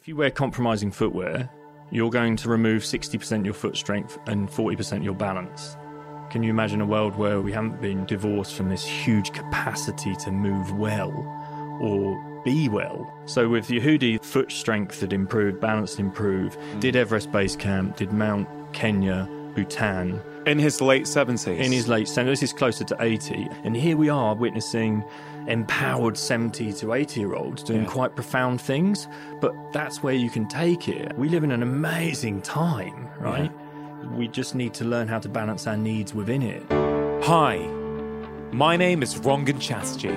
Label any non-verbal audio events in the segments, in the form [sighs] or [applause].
If you wear compromising footwear, you're going to remove 60% your foot strength and 40% your balance. Can you imagine a world where we haven't been divorced from this huge capacity to move well or be well? So, with Yehudi, foot strength had improved, balance improved, did Everest Base Camp, did Mount Kenya, Bhutan. In his late 70s. In his late 70s, this is closer to 80. And here we are witnessing empowered 70 to 80 year olds doing Yeah. quite profound things. But that's where you can take it. We live in an amazing time, right? We just need to learn how to balance our needs within it. Hi, my name is Rangan Chatterjee.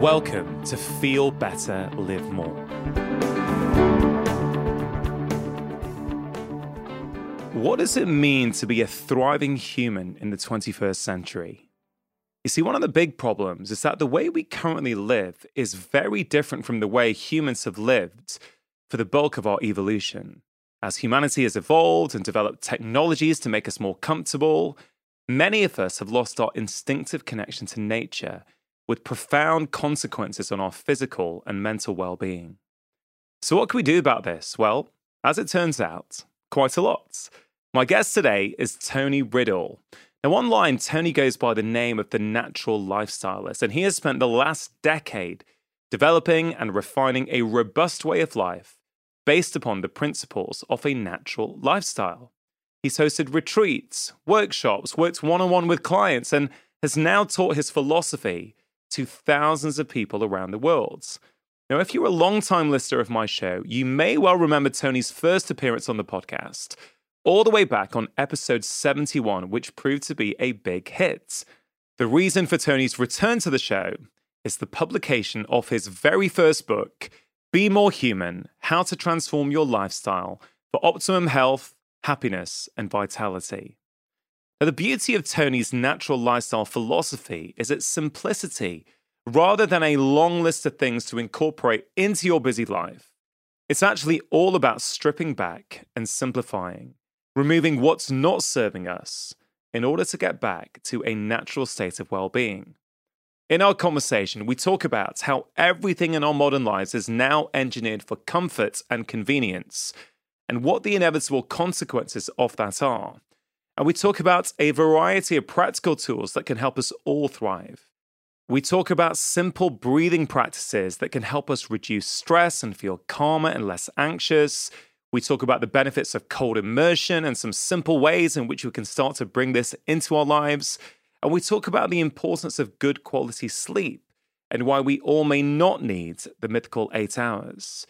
Welcome to Feel Better, Live More. What does it mean to be a thriving human in the 21st century? You see, one of the big problems is that the way we currently live is very different from the way humans have lived for the bulk of our evolution. As humanity has evolved and developed technologies to make us more comfortable, many of us have lost our instinctive connection to nature with profound consequences on our physical and mental well being. So, what can we do about this? Well, as it turns out, quite a lot. My guest today is Tony Riddle. Now, online, Tony goes by the name of the natural lifestylist, and he has spent the last decade developing and refining a robust way of life based upon the principles of a natural lifestyle. He's hosted retreats, workshops, worked one on one with clients, and has now taught his philosophy to thousands of people around the world. Now, if you're a long-time listener of my show, you may well remember Tony's first appearance on the podcast, all the way back on episode 71, which proved to be a big hit. The reason for Tony's return to the show is the publication of his very first book, Be More Human How to Transform Your Lifestyle for Optimum Health, Happiness, and Vitality. Now, the beauty of Tony's natural lifestyle philosophy is its simplicity. Rather than a long list of things to incorporate into your busy life, it's actually all about stripping back and simplifying, removing what's not serving us in order to get back to a natural state of well being. In our conversation, we talk about how everything in our modern lives is now engineered for comfort and convenience, and what the inevitable consequences of that are. And we talk about a variety of practical tools that can help us all thrive. We talk about simple breathing practices that can help us reduce stress and feel calmer and less anxious. We talk about the benefits of cold immersion and some simple ways in which we can start to bring this into our lives. And we talk about the importance of good quality sleep and why we all may not need the mythical eight hours.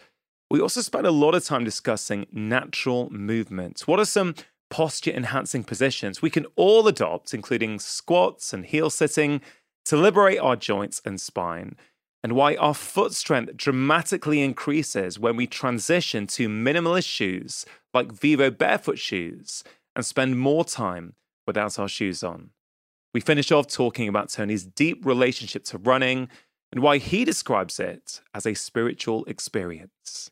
We also spend a lot of time discussing natural movement. What are some posture enhancing positions we can all adopt, including squats and heel sitting, to liberate our joints and spine? And why our foot strength dramatically increases when we transition to minimalist shoes like Vivo barefoot shoes and spend more time without our shoes on. We finish off talking about Tony's deep relationship to running and why he describes it as a spiritual experience.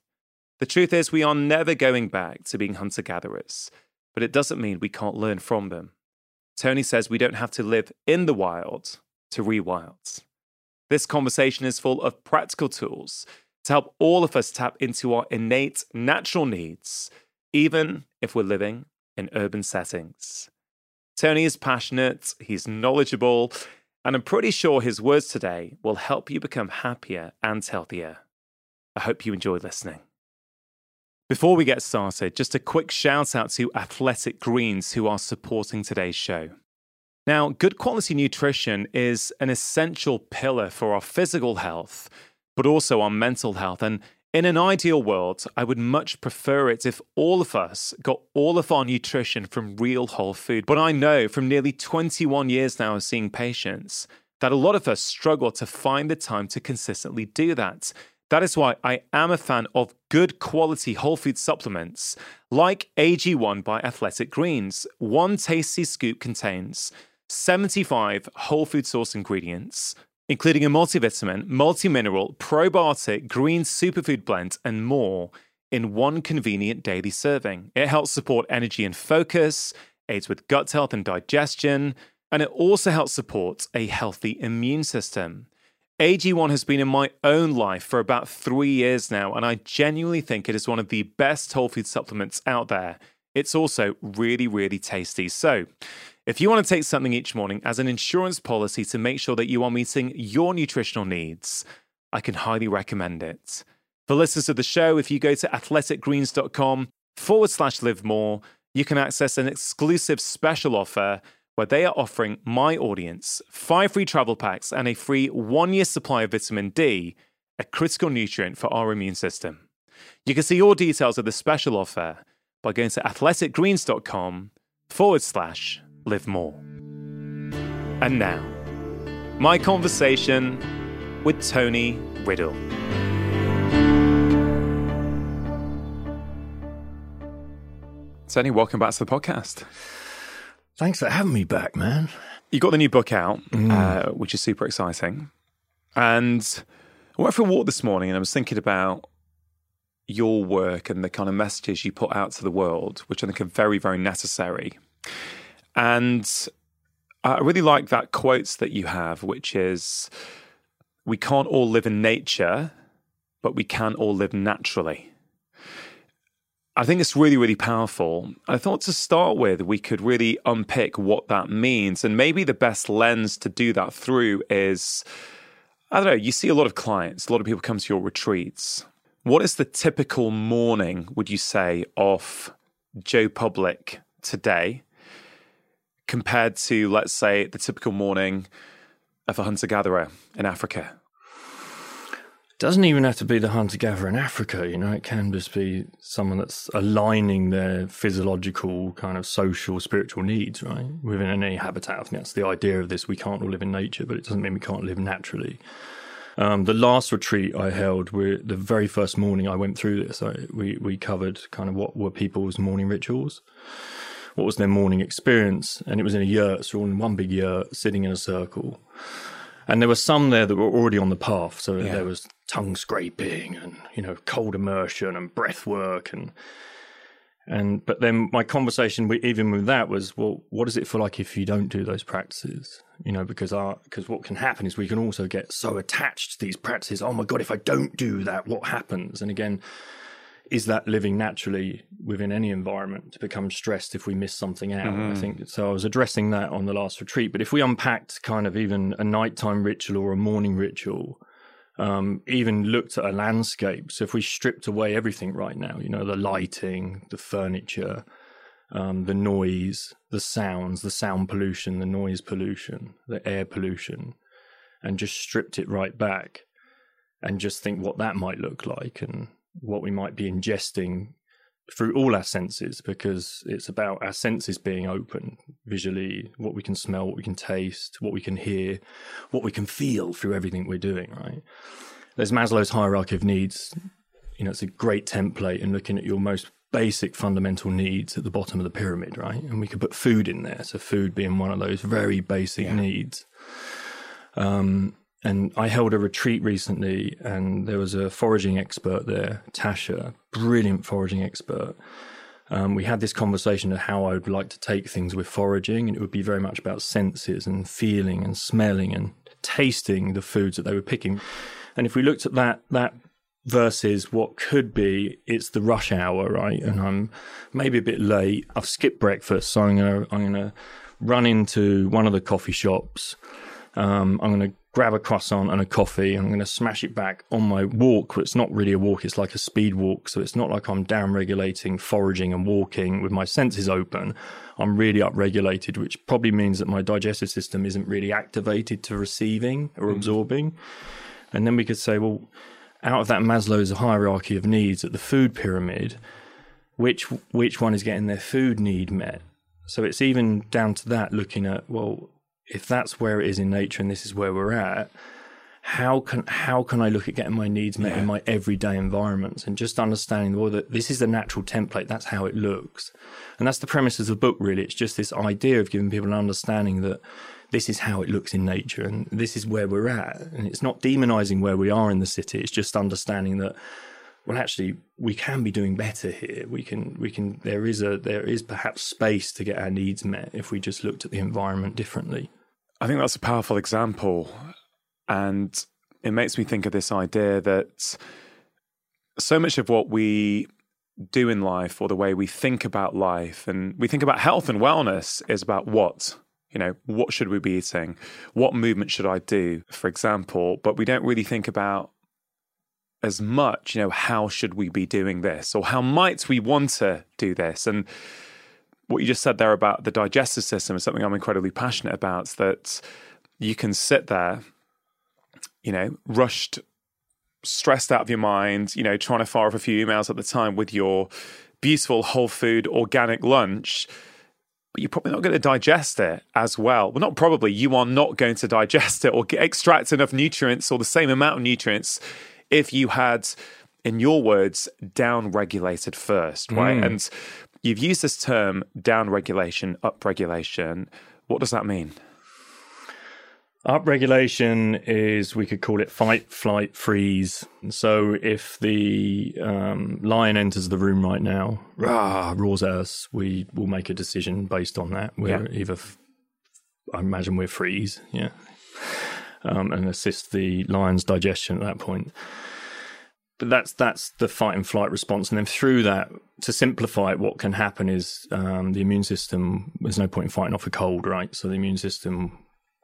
The truth is, we are never going back to being hunter gatherers, but it doesn't mean we can't learn from them. Tony says we don't have to live in the wild to rewild. This conversation is full of practical tools to help all of us tap into our innate natural needs, even if we're living in urban settings. Tony is passionate, he's knowledgeable, and I'm pretty sure his words today will help you become happier and healthier. I hope you enjoy listening. Before we get started, just a quick shout out to Athletic Greens who are supporting today's show. Now, good quality nutrition is an essential pillar for our physical health, but also our mental health. And in an ideal world, I would much prefer it if all of us got all of our nutrition from real whole food. But I know from nearly 21 years now of seeing patients that a lot of us struggle to find the time to consistently do that. That is why I am a fan of good quality whole food supplements like AG1 by Athletic Greens. One tasty scoop contains 75 whole food source ingredients, including a multivitamin, multi-mineral, probiotic, green superfood blend, and more in one convenient daily serving. It helps support energy and focus, aids with gut health and digestion, and it also helps support a healthy immune system. AG1 has been in my own life for about three years now, and I genuinely think it is one of the best whole food supplements out there. It's also really, really tasty. So, if you want to take something each morning as an insurance policy to make sure that you are meeting your nutritional needs, I can highly recommend it. For listeners of the show, if you go to athleticgreens.com forward slash live more, you can access an exclusive special offer where they are offering my audience five free travel packs and a free one year supply of vitamin D, a critical nutrient for our immune system. You can see all details of the special offer by going to athleticgreens.com forward slash live more. And now, my conversation with Tony Riddle. Tony, welcome back to the podcast. Thanks for having me back, man. You got the new book out, mm. uh, which is super exciting. And I went for a walk this morning and I was thinking about your work and the kind of messages you put out to the world, which I think are very, very necessary. And I really like that quote that you have, which is We can't all live in nature, but we can all live naturally. I think it's really, really powerful. I thought to start with, we could really unpick what that means. And maybe the best lens to do that through is I don't know, you see a lot of clients, a lot of people come to your retreats. What is the typical morning, would you say, of Joe Public today compared to, let's say, the typical morning of a hunter gatherer in Africa? doesn't even have to be the hunter gatherer in Africa, you know, it can just be someone that's aligning their physiological, kind of social, spiritual needs, right? Within any habitat. I think that's the idea of this. We can't all live in nature, but it doesn't mean we can't live naturally. Um, the last retreat I held, the very first morning I went through this, I, we, we covered kind of what were people's morning rituals, what was their morning experience. And it was in a yurt, so all in one big yurt, sitting in a circle. And there were some there that were already on the path. So yeah. there was tongue scraping and, you know, cold immersion and breath work and and but then my conversation with, even with that was, well, what does it feel like if you don't do those practices? You know, because our because what can happen is we can also get so attached to these practices. Oh my god, if I don't do that, what happens? And again, is that living naturally within any environment to become stressed if we miss something out? Mm-hmm. I think so. I was addressing that on the last retreat. But if we unpacked kind of even a nighttime ritual or a morning ritual, um, even looked at a landscape. So if we stripped away everything right now, you know, the lighting, the furniture, um, the noise, the sounds, the sound pollution, the noise pollution, the air pollution, and just stripped it right back and just think what that might look like and what we might be ingesting through all our senses because it's about our senses being open visually what we can smell what we can taste what we can hear what we can feel through everything we're doing right? There's maslow's hierarchy of needs. You know it's a great template in looking at your most basic fundamental needs at the bottom of the pyramid right? And we could put food in there. So food being one of those very basic yeah. needs. Um, and I held a retreat recently, and there was a foraging expert there, Tasha, brilliant foraging expert. Um, we had this conversation of how I would like to take things with foraging, and it would be very much about senses and feeling and smelling and tasting the foods that they were picking. And if we looked at that, that versus what could be, it's the rush hour, right? And I'm maybe a bit late. I've skipped breakfast, so I'm gonna I'm gonna run into one of the coffee shops. Um, I'm to grab a croissant and a coffee. And I'm going to smash it back on my walk. but It's not really a walk. It's like a speed walk. So it's not like I'm down regulating, foraging and walking with my senses open. I'm really upregulated, which probably means that my digestive system isn't really activated to receiving or mm. absorbing. And then we could say, well, out of that Maslow's hierarchy of needs at the food pyramid, which which one is getting their food need met? So it's even down to that looking at, well, if that's where it is in nature and this is where we're at, how can how can I look at getting my needs met yeah. in my everyday environments and just understanding well that this is the natural template, that's how it looks. And that's the premise of the book really. It's just this idea of giving people an understanding that this is how it looks in nature and this is where we're at. And it's not demonizing where we are in the city, it's just understanding that well actually we can be doing better here we can we can there is a there is perhaps space to get our needs met if we just looked at the environment differently I think that's a powerful example. And it makes me think of this idea that so much of what we do in life or the way we think about life and we think about health and wellness is about what you know what should we be eating? What movement should i do for example? But we don't really think about as much you know how should we be doing this or how might we want to do this? And what you just said there about the digestive system is something i'm incredibly passionate about that you can sit there you know rushed stressed out of your mind, you know, trying to fire off a few emails at the time with your beautiful whole food organic lunch, but you're probably not going to digest it as well. Well, not probably, you are not going to digest it or extract enough nutrients or the same amount of nutrients if you had, in your words, down regulated first, right? Mm. And you've used this term down regulation, up regulation. What does that mean? Upregulation is, we could call it fight, flight, freeze. So if the um, lion enters the room right now, rah, roars at us, we will make a decision based on that. We're yeah. either, I imagine we're freeze, yeah, um, and assist the lion's digestion at that point. But that's that's the fight and flight response, and then through that, to simplify it, what can happen is um, the immune system. There's no point in fighting off a cold, right? So the immune system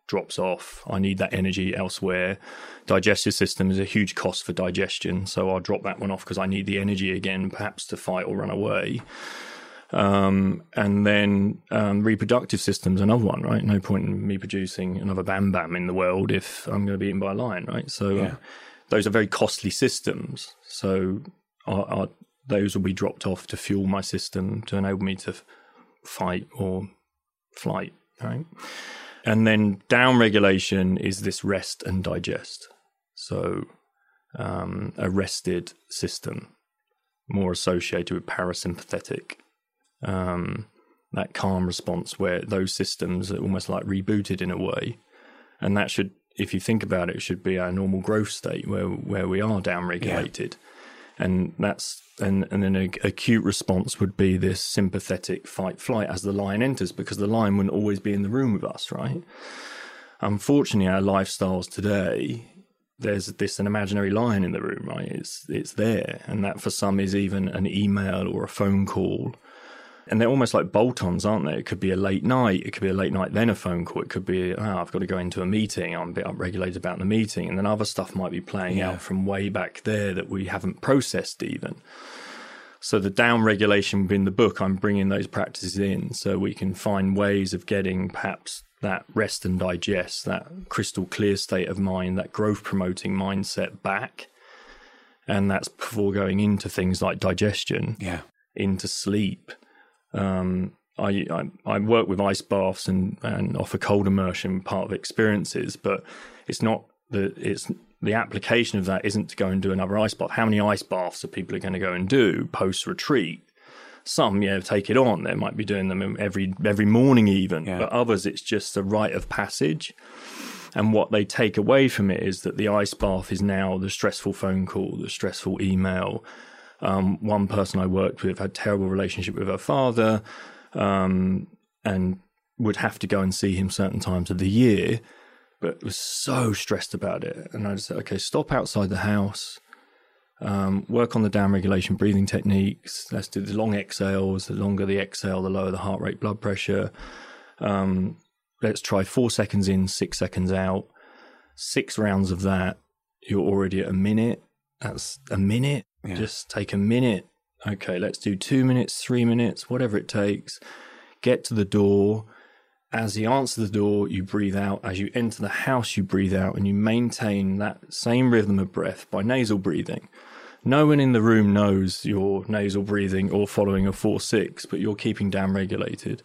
drops off. I need that energy elsewhere. Digestive system is a huge cost for digestion, so I'll drop that one off because I need the energy again, perhaps to fight or run away. Um, and then um, reproductive system's another one, right? No point in me producing another Bam Bam in the world if I'm going to be eaten by a lion, right? So yeah. uh, those are very costly systems. So are, are, those will be dropped off to fuel my system to enable me to f- fight or flight, right? And then down regulation is this rest and digest. So um, a rested system, more associated with parasympathetic. Um, that calm response where those systems are almost like rebooted in a way. And that should, if you think about it, it should be our normal growth state where where we are down regulated. Yeah. And that's and and then an acute response would be this sympathetic fight flight as the lion enters because the lion wouldn't always be in the room with us right unfortunately our lifestyles today there's this an imaginary lion in the room right it's it's there and that for some is even an email or a phone call and they're almost like bolt-ons, aren't they? It could be a late night. It could be a late night, then a phone call. It could be, oh, I've got to go into a meeting. I'm a bit upregulated about the meeting. And then other stuff might be playing yeah. out from way back there that we haven't processed even. So the down regulation within the book, I'm bringing those practices in so we can find ways of getting perhaps that rest and digest, that crystal clear state of mind, that growth promoting mindset back. And that's before going into things like digestion, yeah, into sleep um, I, I, I work with ice baths and and offer cold immersion part of experiences, but it's not the it's the application of that isn't to go and do another ice bath. How many ice baths are people are going to go and do post retreat? Some, yeah, take it on. They might be doing them every every morning, even. Yeah. But others, it's just a rite of passage. And what they take away from it is that the ice bath is now the stressful phone call, the stressful email, um, one person I worked with had terrible relationship with her father, um, and would have to go and see him certain times of the year, but was so stressed about it. And I just said, okay, stop outside the house, um, work on the down regulation breathing techniques. Let's do the long exhales. The longer the exhale, the lower the heart rate, blood pressure. Um, let's try four seconds in, six seconds out. Six rounds of that, you're already at a minute. That's a minute. Yeah. Just take a minute. Okay, let's do two minutes, three minutes, whatever it takes. Get to the door. As you answer the door, you breathe out. As you enter the house, you breathe out and you maintain that same rhythm of breath by nasal breathing. No one in the room knows you're nasal breathing or following a 4 6, but you're keeping down regulated.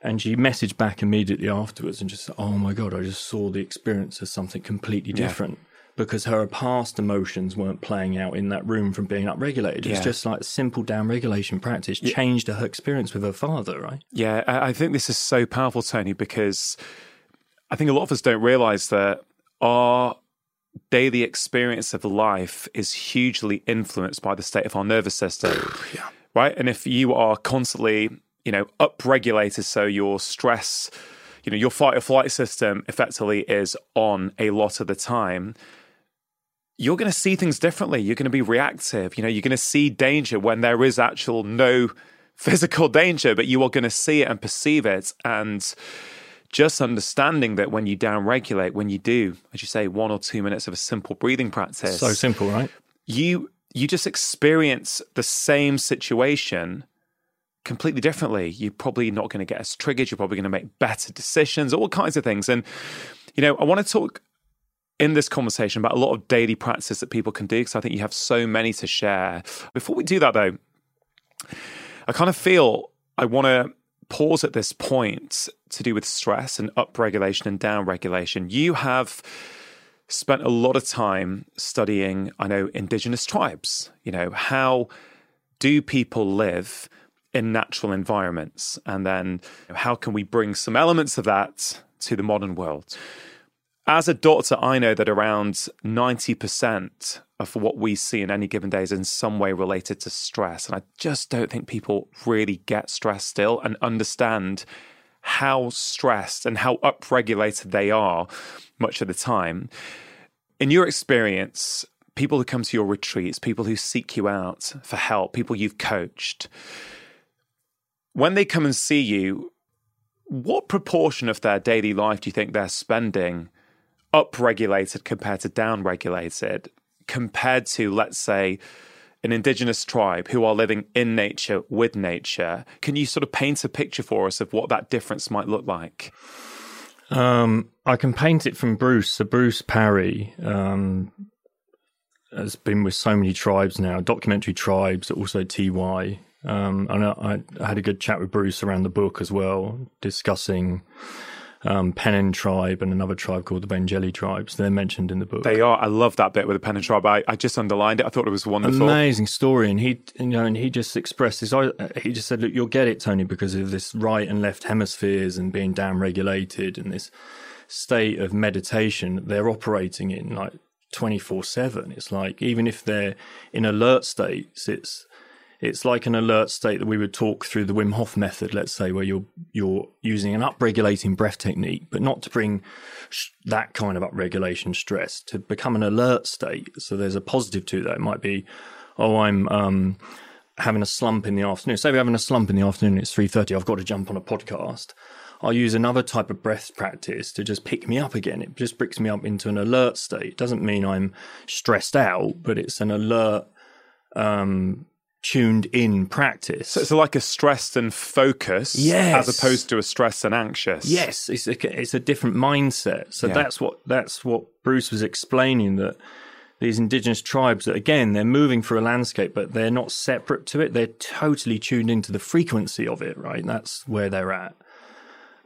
And she messaged back immediately afterwards and just Oh my God, I just saw the experience as something completely different. Because her past emotions weren't playing out in that room from being upregulated. It's yeah. just like simple down regulation practice yeah. changed her experience with her father, right? Yeah, I think this is so powerful, Tony, because I think a lot of us don't realize that our daily experience of life is hugely influenced by the state of our nervous system. [clears throat] yeah. Right? And if you are constantly, you know, upregulated, so your stress, you know, your fight or flight system effectively is on a lot of the time you're going to see things differently. You're going to be reactive. You know, you're going to see danger when there is actual no [laughs] physical danger, but you are going to see it and perceive it. And just understanding that when you downregulate, when you do, as you say, one or two minutes of a simple breathing practice, So simple, right? you you just experience the same situation completely differently. You're probably not going to get as triggered. You're probably going to make better decisions, all kinds of things. And you know, I want to talk in this conversation about a lot of daily practices that people can do because I think you have so many to share. Before we do that, though, I kind of feel I want to pause at this point to do with stress and upregulation and downregulation. You have spent a lot of time studying, I know, indigenous tribes. You know, how do people live in natural environments? And then how can we bring some elements of that to the modern world? As a doctor, I know that around 90% of what we see in any given day is in some way related to stress. And I just don't think people really get stressed still and understand how stressed and how upregulated they are much of the time. In your experience, people who come to your retreats, people who seek you out for help, people you've coached, when they come and see you, what proportion of their daily life do you think they're spending upregulated compared to downregulated, compared to, let's say, an indigenous tribe who are living in nature with nature? Can you sort of paint a picture for us of what that difference might look like? Um, I can paint it from Bruce. So Bruce Parry um, has been with so many tribes now, documentary tribes, also TY. Um, and I, I, had a good chat with Bruce around the book as well, discussing um, Penan tribe and another tribe called the Bengeli tribes. They're mentioned in the book. They are. I love that bit with the Penan tribe. I, I just underlined it. I thought it was wonderful. Amazing story. And he, you know, and he just expressed this. He just said, "Look, you'll get it, Tony, because of this right and left hemispheres and being down-regulated and this state of meditation they're operating in, like." 24 7 it's like even if they're in alert states it's it's like an alert state that we would talk through the Wim Hof method, let's say, where you're you're using an upregulating breath technique, but not to bring sh- that kind of upregulation stress to become an alert state. So there's a positive to that. It might be, oh, I'm um, having a slump in the afternoon. Say we're having a slump in the afternoon. It's three thirty. I've got to jump on a podcast. I'll use another type of breath practice to just pick me up again. It just brings me up into an alert state. It doesn't mean I'm stressed out, but it's an alert um, tuned in practice. So it's like a stressed and focused, yes. as opposed to a stressed and anxious. Yes, it's a, it's a different mindset. So yeah. that's what that's what Bruce was explaining that these indigenous tribes that again they're moving through a landscape, but they're not separate to it. They're totally tuned into the frequency of it. Right, that's where they're at.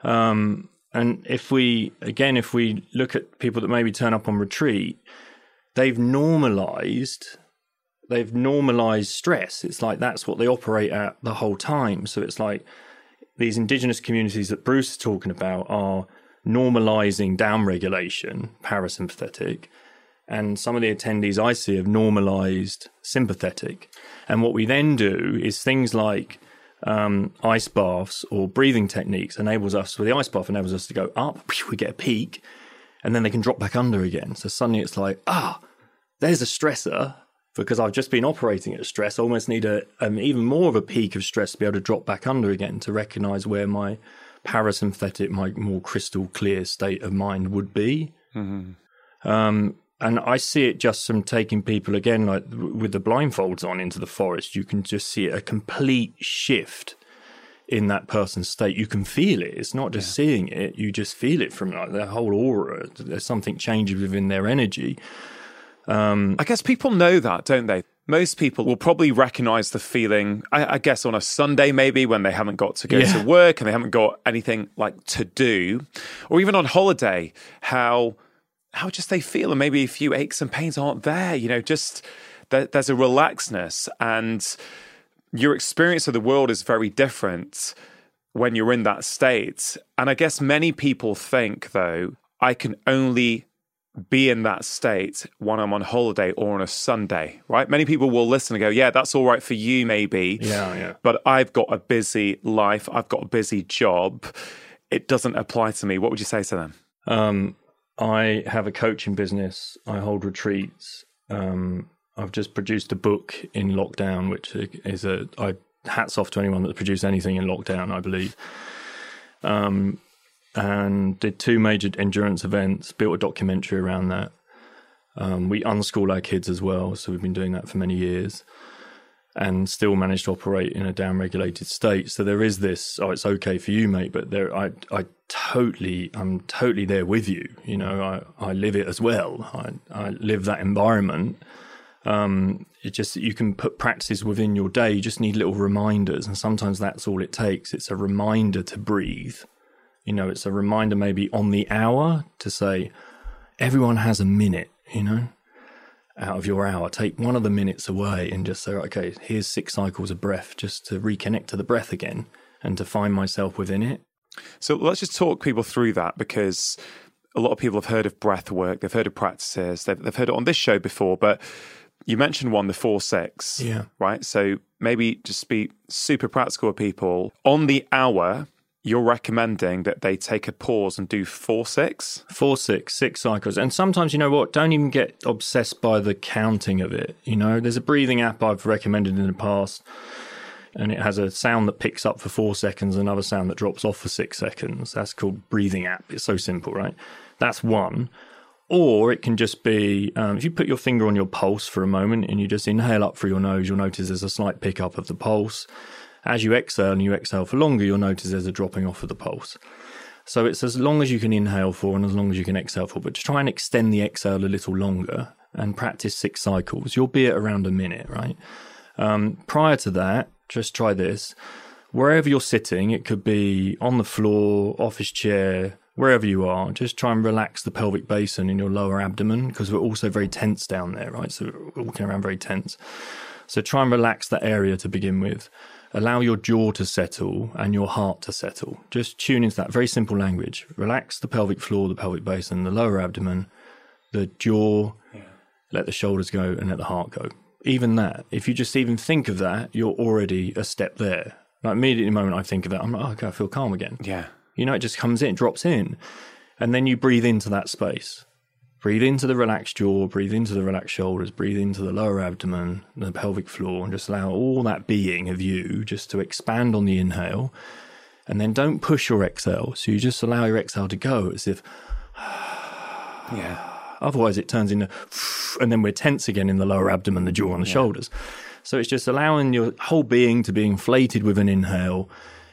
Um, and if we again, if we look at people that maybe turn up on retreat, they've normalized they've normalized stress. It's like that's what they operate at the whole time. So it's like these indigenous communities that Bruce is talking about are normalizing downregulation, parasympathetic, and some of the attendees I see have normalized sympathetic. And what we then do is things like um, ice baths or breathing techniques enables us. So the ice bath enables us to go up, we get a peak, and then they can drop back under again. So suddenly it's like, ah, there's a stressor because I've just been operating at stress. I almost need a um, even more of a peak of stress to be able to drop back under again to recognize where my parasympathetic, my more crystal clear state of mind would be. Mm-hmm. Um, and I see it just from taking people again, like with the blindfolds on into the forest. You can just see a complete shift in that person's state. You can feel it. It's not just yeah. seeing it; you just feel it from like their whole aura. There's something changes within their energy. Um, I guess people know that, don't they? Most people will probably recognize the feeling, I, I guess, on a Sunday, maybe when they haven't got to go yeah. to work and they haven't got anything like to do, or even on holiday, how how just they feel, and maybe a few aches and pains aren't there. You know, just there, there's a relaxedness, and your experience of the world is very different when you're in that state. And I guess many people think, though, I can only be in that state when I'm on holiday or on a Sunday, right? Many people will listen and go, yeah, that's all right for you, maybe. Yeah, yeah. But I've got a busy life, I've got a busy job. It doesn't apply to me. What would you say to them? Um, I have a coaching business, I hold retreats. Um, I've just produced a book in lockdown, which is a I hats off to anyone that produced anything in lockdown. I believe. Um, and did two major endurance events. Built a documentary around that. Um, we unschool our kids as well, so we've been doing that for many years and still manage to operate in a downregulated state. So there is this, oh, it's okay for you, mate, but there, I, I totally, I'm totally there with you. You know, I, I live it as well. I, I live that environment. Um, it just, that you can put practices within your day. You just need little reminders. And sometimes that's all it takes. It's a reminder to breathe. You know, it's a reminder maybe on the hour to say, everyone has a minute, you know? out of your hour. Take one of the minutes away and just say, okay, here's six cycles of breath just to reconnect to the breath again and to find myself within it. So let's just talk people through that because a lot of people have heard of breath work, they've heard of practices, they've, they've heard it on this show before, but you mentioned one, the four six. Yeah. Right. So maybe just be super practical with people on the hour you're recommending that they take a pause and do four six? Four six six cycles. And sometimes you know what don't even get obsessed by the counting of it you know? There's a breathing app i've recommended in the past and it has a sound that picks up for four seconds another sound that drops off for six seconds. That's called breathing app. It's so simple right? That's one. Or it can just be um, if you put your finger on your pulse for a moment and you just inhale up through your nose you'll notice there's a slight pickup of the pulse as you exhale and you exhale for longer, you'll notice there's a dropping off of the pulse. So it's as long as you can inhale for and as long as you can exhale for, but to try and extend the exhale a little longer and practice six cycles, you'll be at around a minute, right? Um, prior to that, just try this. Wherever you're sitting, it could be on the floor, office chair, wherever you are, just try and relax the pelvic basin in your lower abdomen because we're also very tense down there, right? So we're walking around very tense. So try and relax that area to begin with allow your jaw to settle and your heart to settle. Just tune into that very simple language. Relax the pelvic floor, the pelvic basin, the lower abdomen, the jaw, yeah. let the shoulders go and let the heart go. Even that, if you just even think of that, you're already a step there. Like immediately the moment I think of that, I'm like, oh, okay, I feel calm again. Yeah. You know, it just comes in, drops in. And then you breathe into that space. Breathe into the relaxed jaw, breathe into the relaxed shoulders, breathe into the lower abdomen, the pelvic floor, and just allow all that being of you just to expand on the inhale. And then don't push your exhale. So you just allow your exhale to go as if, [sighs] yeah. Otherwise, it turns into, [sighs] and then we're tense again in the lower abdomen, the jaw, and the yeah. shoulders. So it's just allowing your whole being to be inflated with an inhale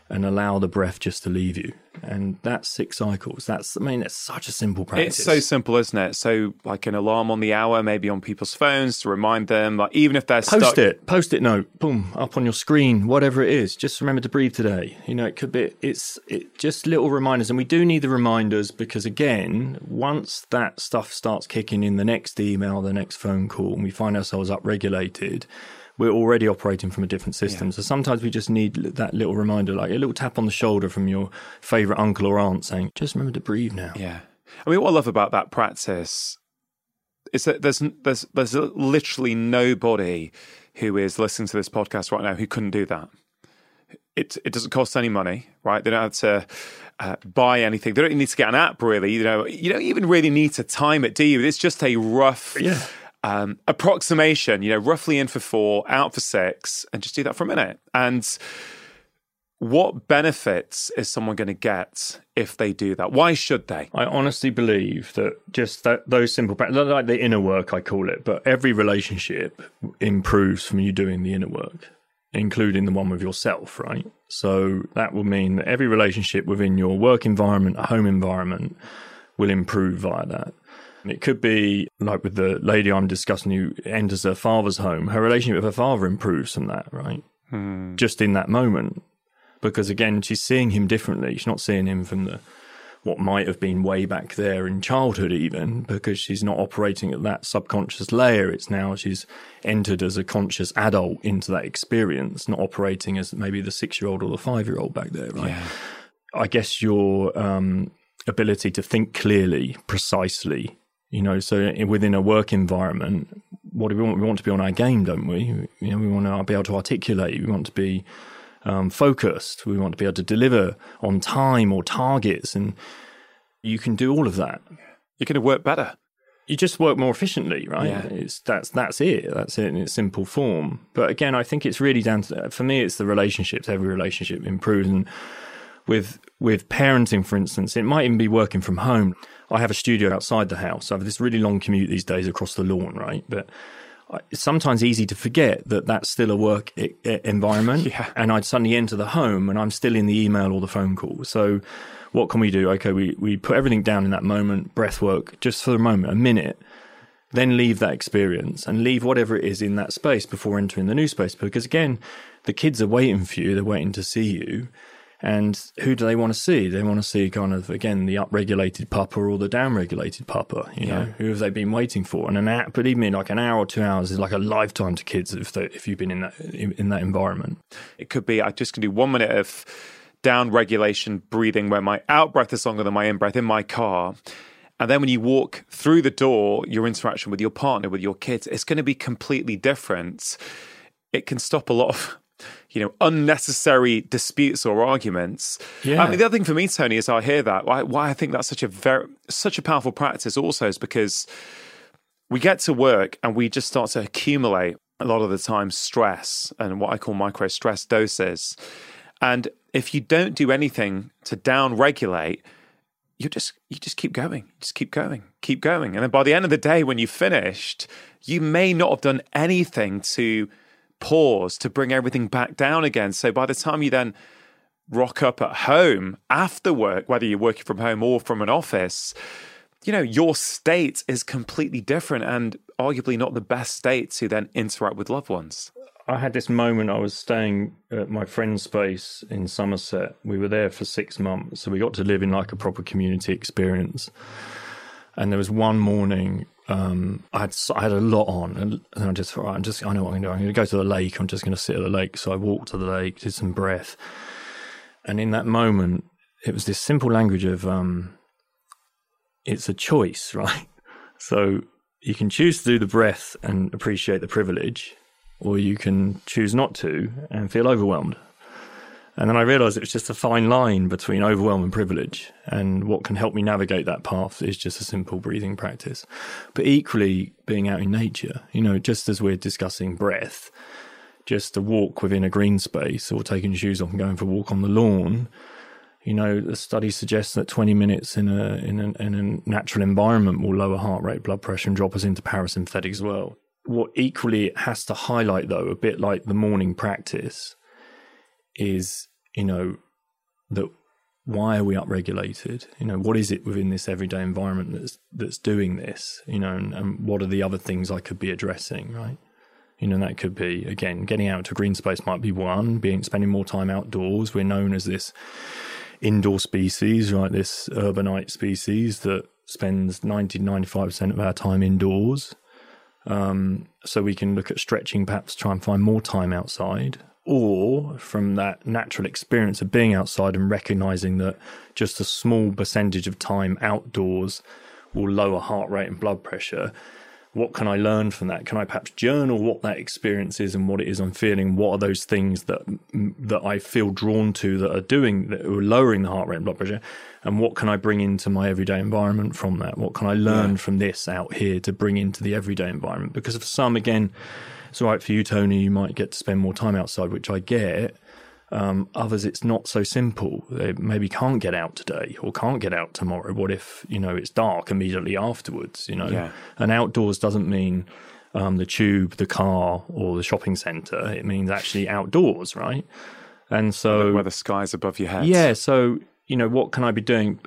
and allow the breath just to leave you. And that's six cycles. That's, I mean, it's such a simple practice. It's so simple, isn't it? So, like an alarm on the hour, maybe on people's phones to remind them, like even if they're post stuck... it, post it note, boom, up on your screen, whatever it is. Just remember to breathe today. You know, it could be, it's it, just little reminders. And we do need the reminders because, again, once that stuff starts kicking in, the next email, the next phone call, and we find ourselves upregulated, we're already operating from a different system. Yeah. So sometimes we just need that little reminder, like a little tap on the shoulder from your favorite uncle or aunt saying, just remember to breathe now. Yeah. I mean, what I love about that practice is that there's, there's, there's literally nobody who is listening to this podcast right now who couldn't do that. It, it doesn't cost any money, right? They don't have to uh, buy anything. They don't need to get an app, really. You know, you don't even really need to time it, do you? It's just a rough yeah um, approximation, you know, roughly in for four, out for six, and just do that for a minute. And what benefits is someone going to get if they do that? Why should they? I honestly believe that just that, those simple like the inner work, I call it, but every relationship improves from you doing the inner work, including the one with yourself, right? So that will mean that every relationship within your work environment, home environment, will improve via that. It could be like with the lady I'm discussing who enters her father's home, her relationship with her father improves from that, right? Hmm. Just in that moment. Because again, she's seeing him differently. She's not seeing him from the what might have been way back there in childhood even because she's not operating at that subconscious layer it's now she's entered as a conscious adult into that experience not operating as maybe the 6 year old or the 5 year old back there right yeah. i guess your um, ability to think clearly precisely you know, so within a work environment, what do we want? We want to be on our game, don't we? You know, we want to be able to articulate. We want to be um, focused. We want to be able to deliver on time or targets, and you can do all of that. You're going to work better. you just work more efficiently, right? Yeah. It's that's that's it. That's it in its simple form. But again, I think it's really down to for me. It's the relationships. Every relationship improves, and with with parenting, for instance, it might even be working from home. I have a studio outside the house. I have this really long commute these days across the lawn, right? But it's sometimes easy to forget that that's still a work I- I- environment. [laughs] Yeah. And I'd suddenly enter the home and I'm still in the email or the phone call. So what can we do? Okay, we, we put everything down in that moment, breath work, just for a moment, a minute, then leave that experience and leave whatever it is in that space before entering the new space. Because again, the kids are waiting for you, they're waiting to see you. And who do they want to see? They want to see kind of again the upregulated papa or the downregulated papa. You know, who have they been waiting for? And an hour, believe me, like an hour or two hours is like a lifetime to kids if they, if you've been in that in, in that environment. It could be I just can do one minute of down regulation breathing where my out breath is longer than my in breath in my car. And then when you walk through the door, your interaction with your partner, with your kids, it's going to be completely different. It can stop a lot of, you know, unnecessary disputes or arguments. Yeah. I mean, the other thing for me, Tony, is I hear that. Why, why I think that's such a very, such a powerful practice also is because we get to work and we just start to accumulate a lot of the time stress and what I call micro stress doses. And if you don't do anything to down regulate, you just you just keep going, just keep going, keep going. And then by the end of the day, when you've finished, you may not have done anything to pause to bring everything back down again. So by the time you then rock up at home after work, whether you're working from home or from an office, you know, your state is completely different and arguably not the best state to then interact with loved ones. I had this moment. I was staying at my friend's space in Somerset. We were there for six months, so we got to live in like a proper community experience. And there was one morning, um, I had I had a lot on, and, and I just thought, right, I'm just I know what I'm going to do. I'm going to go to the lake. I'm just going to sit at the lake. So I walked to the lake, did some breath, and in that moment, it was this simple language of, um, it's a choice, [laughs] right? So you can choose to do the breath and appreciate the privilege, or you can choose not to and feel overwhelmed. And then I realized it was just a fine line between overwhelm and privilege. And what can help me navigate that path is just a simple breathing practice. But equally, being out in nature, you know, just as we're discussing breath, just a walk within a green space or taking shoes off and going for a walk on the lawn. You know, the study suggests that 20 minutes in a, in a, in a natural environment will lower heart rate, blood pressure, and drop us into parasympathetic as well what equally it has to highlight though a bit like the morning practice is you know that why are we upregulated? You know what is it within this everyday environment that's that's doing this you know and, and what are the other things i could be addressing right? You know that could be again getting out to green space might be one being spending more time outdoors. We're known as this indoor species right? This urbanite species that spends 90 95% of our time indoors. Um, so we can look at stretching, perhaps try and find more time outside, or from that natural experience of being outside and recognizing that just a small percentage of time outdoors will lower heart rate and blood pressure. What can I learn from that? Can I perhaps journal what that experience is and what it is I'm feeling? What are those things that that I feel drawn to that are doing that are lowering the heart rate and blood pressure? And what can I bring into my everyday environment from that? What can I learn Yeah. from this out here to bring into the everyday environment? Because for some, again, it's all right for you, Tony. You might get to spend more time outside, which I get. Um, others, it's not so simple. They maybe can't get out today or can't get out tomorrow. What if you know it's dark immediately afterwards? You know, Yeah. and outdoors doesn't mean um, the tube, the car, or the shopping centre. It means actually outdoors, right? And so where the sky's above your head. yeah. So, you know, what can I be doing?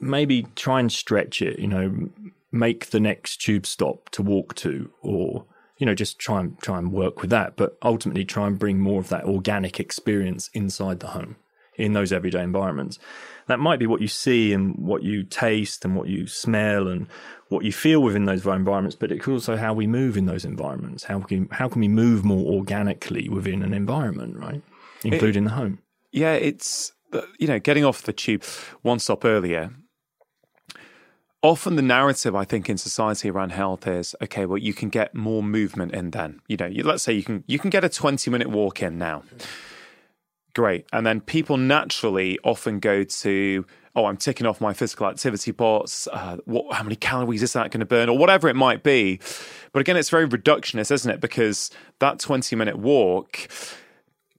Maybe try and stretch it, you know, make the next tube stop to walk to or, you know, just try and try and work with that. But ultimately try and bring more of that organic experience inside the home in those everyday environments. That might be what you see and what you taste and what you smell and what you feel within those environments, but it's also how we move in those environments. How can how can we move more organically within an environment, right? Including the home. Yeah, it's you know getting off the tube one stop earlier. Often the narrative I think in society around health is okay. Well, you can get more movement in then. You know, you, let's say you can you can get a twenty minute walk in now. Great, and then people naturally often go to oh, I'm ticking off my physical activity box. Uh, what, how many calories is that going to burn, or whatever it might be. But again, it's very reductionist, isn't it? Because that 20 minute walk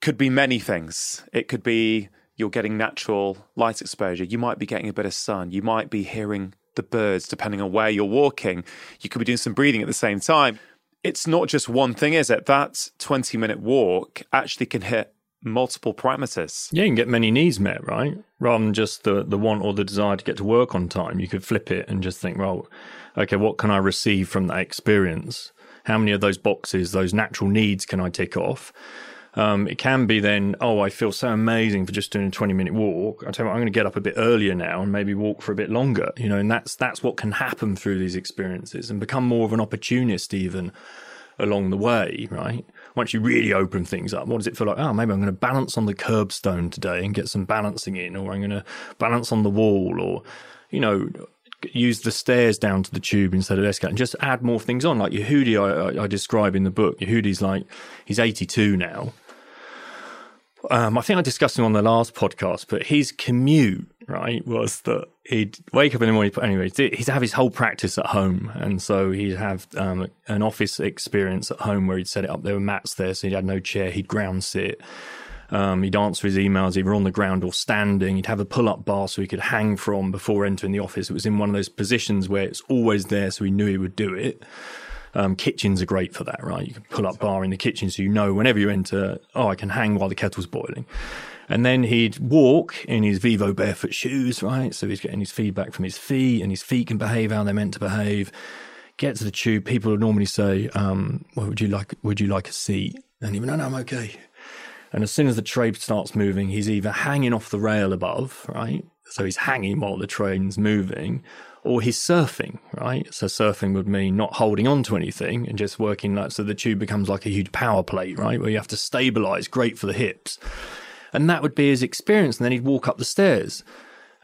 could be many things. It could be you're getting natural light exposure. You might be getting a bit of sun. You might be hearing the birds, depending on where you're walking. You could be doing some breathing at the same time. It's not just one thing, is it? That 20 minute walk actually can hit multiple parameters. Yeah, you can get many needs met, right? Rather than just the, the want or the desire to get to work on time, you could flip it and just think, well, okay, what can I receive from that experience? How many of those boxes, those natural needs, can I tick off? Um, it can be then, oh, I feel so amazing for just doing a 20 minute walk. I tell you what, I'm going to get up a bit earlier now and maybe walk for a bit longer, you know, and that's, that's what can happen through these experiences and become more of an opportunist even along the way, right? Once you really open things up, what does it feel like? Oh, maybe I'm going to balance on the curbstone today and get some balancing in, or I'm going to balance on the wall, or, you know, use the stairs down to the tube instead of escalator and just add more things on. Like Yehudi, I, I, I describe in the book. Yehudi's like, he's 82 now um, I think I discussed him on the last podcast, but his commute, right, was that he'd wake up in the morning. Anyway, he'd have his whole practice at home. And so he'd have um, an office experience at home where he'd set it up. There were mats there, so he had no chair. He'd ground sit. Um, he'd answer his emails either on the ground or standing. He'd have a pull up bar so he could hang from before entering the office. It was in one of those positions where it's always there, so he knew he would do it. Um, kitchens are great for that, right? You can pull up bar in the kitchen so you know whenever you enter, oh, I can hang while the kettle's boiling. And then he'd walk in his Vivo barefoot shoes, right? So he's getting his feedback from his feet, and his feet can behave how they're meant to behave. Get to the tube, people would normally say, um, well, would you like would you like a seat? And he would, no, no, I'm okay. And as soon as the train starts moving, he's either hanging off the rail above, right? So he's hanging while the train's moving, or he's surfing, right? So surfing would mean not holding on to anything and just working like so the tube becomes like a huge power plate, right? Where you have to stabilize, great for the hips. And that would be his experience. And then he'd walk up the stairs.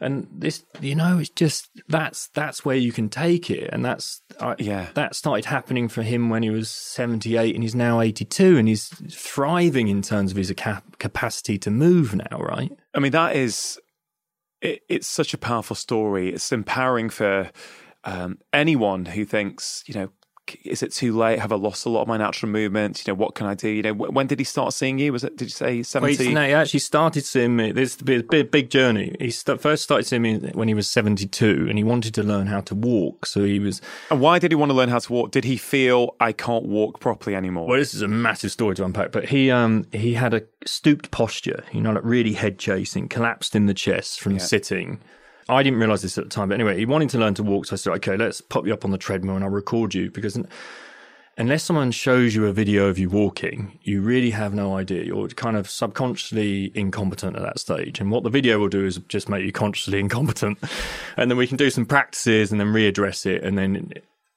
And this, you know, it's just that's that's where you can take it, and that's yeah. That started happening for him when he was seventy eight, and he's now eighty two, and he's thriving in terms of his capacity to move now. Right? I mean, that is it, it's such a powerful story. It's empowering for um, anyone who thinks, you know, is it too late? Have I lost a lot of my natural movement? You know, what can I do? You know, when did he start seeing you? Was it? Did you say seventy? Wait, no, he actually started seeing me. This is a big, big journey. He st- first started seeing me when he was seventy-two, and he wanted to learn how to walk. So he was. And why did he want to learn how to walk? Did he feel I can't walk properly anymore? Well, this is a massive story to unpack. But he, um, he had a stooped posture. You know, like really head chasing, collapsed in the chest from yeah. sitting I didn't realize this at the time, but anyway, he wanted to learn to walk. So I said, okay, let's pop you up on the treadmill and I'll record you because unless someone shows you a video of you walking, you really have no idea. You're kind of subconsciously incompetent at that stage. And what the video will do is just make you consciously [laughs] incompetent. And then we can do some practices and then readdress it and then,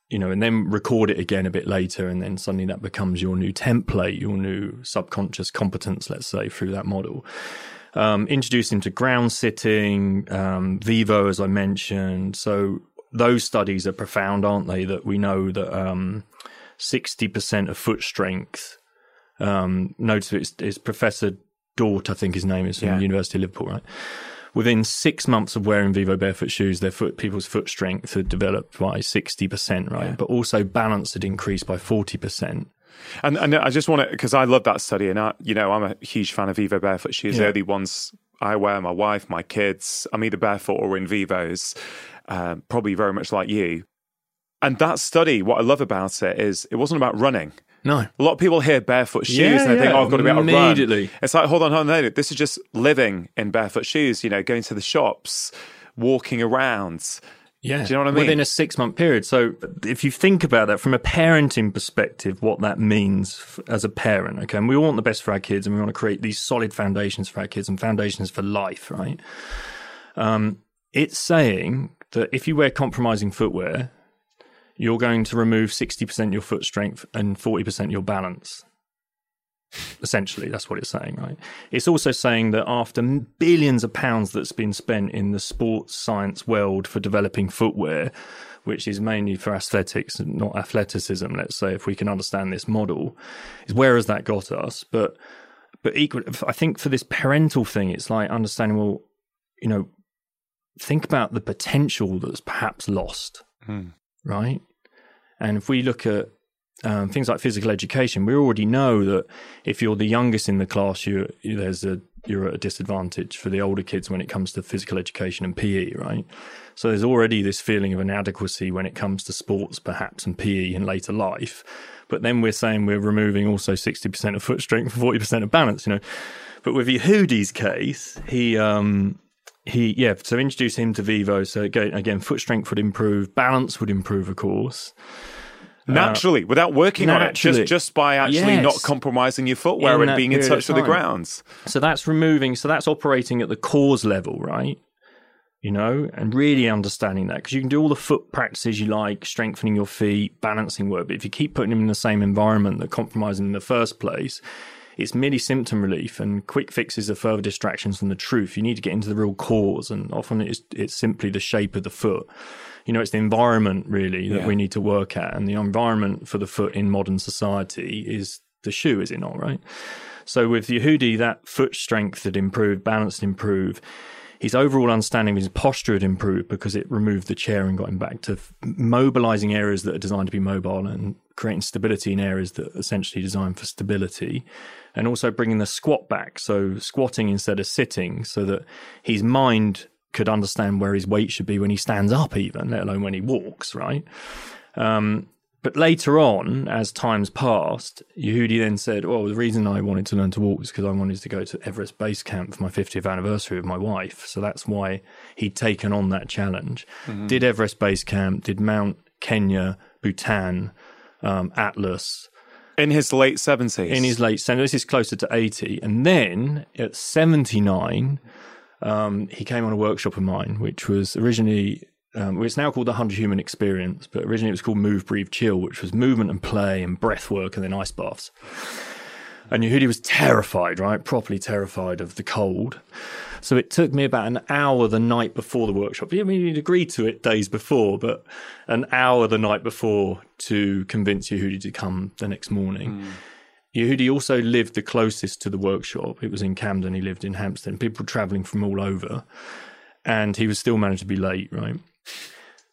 you know, and then record it again a bit later. And then suddenly that becomes your new template, your new subconscious competence, let's say, through that model um, introduced him to ground sitting, um, Vivo, as I mentioned. So those studies are profound, aren't they? That we know that um, 60% of foot strength, um, notice it's, it's Professor D'Août, I think his name is from yeah. the University of Liverpool, right? Within six months of wearing Vivo barefoot shoes, their foot people's foot strength had developed by sixty percent, right? Yeah. But also balance had increased by forty percent. And, and I just want to, because I love that study, and I, you know, I'm a huge fan of Vivo barefoot shoes. Yeah. They're the ones I wear, my wife, my kids. I'm either barefoot or in Vivos, uh, probably very much like you. And that study, what I love about it is it wasn't about running. No. A lot of people hear barefoot shoes yeah, and they yeah. think, oh, I've got to be able to run. Immediately. It's like, hold on, hold on. No, this is just living in barefoot shoes, you know, going to the shops, walking around. Yeah. Do you know what I mean? Within a six month period. So if you think about that from a parenting perspective, what that means as a parent, okay, and we want the best for our kids and we want to create these solid foundations for our kids and foundations for life, right? Um, it's saying that if you wear compromising footwear, you're going to remove 60% your foot strength and 40% your balance. Essentially, that's what it's saying, right? It's also saying that after billions of pounds that's been spent in the sports science world for developing footwear, which is mainly for athletics and not athleticism, let's say, if we can understand this model, is where has that got us? But but equally, I think for this parental thing, it's like understanding, well, you know, think about the potential that's perhaps lost, Hmm. right? And if we look at um, things like physical education, we already know that if you're the youngest in the class, you there's a you're at a disadvantage for the older kids when it comes to physical education and PE, right? So there's already this feeling of inadequacy when it comes to sports, perhaps, and PE in later life. But then we're saying we're removing also 60% of foot strength and 40% of balance, you know. But with Yehudi's case, he um, he yeah so introduce him to vivo so again foot strength would improve balance would improve of course Uh, naturally without working on it just just by actually Yes. not compromising your footwear In and being in touch with the grounds. So that's removing so that's operating at the cause level right? You know and really understanding that because you can do all the foot practices you like strengthening your feet balancing work but if you keep putting them in the same environment that compromise them in the first place it's merely symptom relief and quick fixes are further distractions from the truth. You need to get into the real cause and often it's it's simply the shape of the foot you know it's the environment really that Yeah. we need to work at and the environment for the foot in modern society is the shoe is it not right so with Yehudi, that foot strength had improved, balance had improved. His overall understanding of his posture had improved because it removed the chair and got him back to mobilizing areas that are designed to be mobile and creating stability in areas that are essentially designed for stability. And also bringing the squat back. So squatting instead of sitting so that his mind could understand where his weight should be when he stands up, even, let alone when he walks, right? Um, but later on, as times passed, Yehudi then said, Well, the reason I wanted to learn to walk was because I wanted to go to Everest Base Camp for my 50th anniversary with my wife. So that's why he'd taken on that challenge. Did Everest Base Camp, did Mount Kenya, Bhutan, um, Atlas in his late 70s in his late 70s. This is closer to 80. And then at 79, um, he came on a workshop of mine, which was originally um, it's now called the 100 Human Experience, but originally it was called Move, Breathe, Chill, which was movement and play and breath work and then ice baths. And Yehudi was terrified, right? Properly terrified of the cold. So it took me about an hour the night before the workshop. I mean, he'd agreed to it days before, but an hour the night before to convince Yehudi to come the next morning. Yehudi also lived the closest to the workshop. It was in Camden. He lived in Hampstead. People traveling from all over. And he was still managed to be late, right?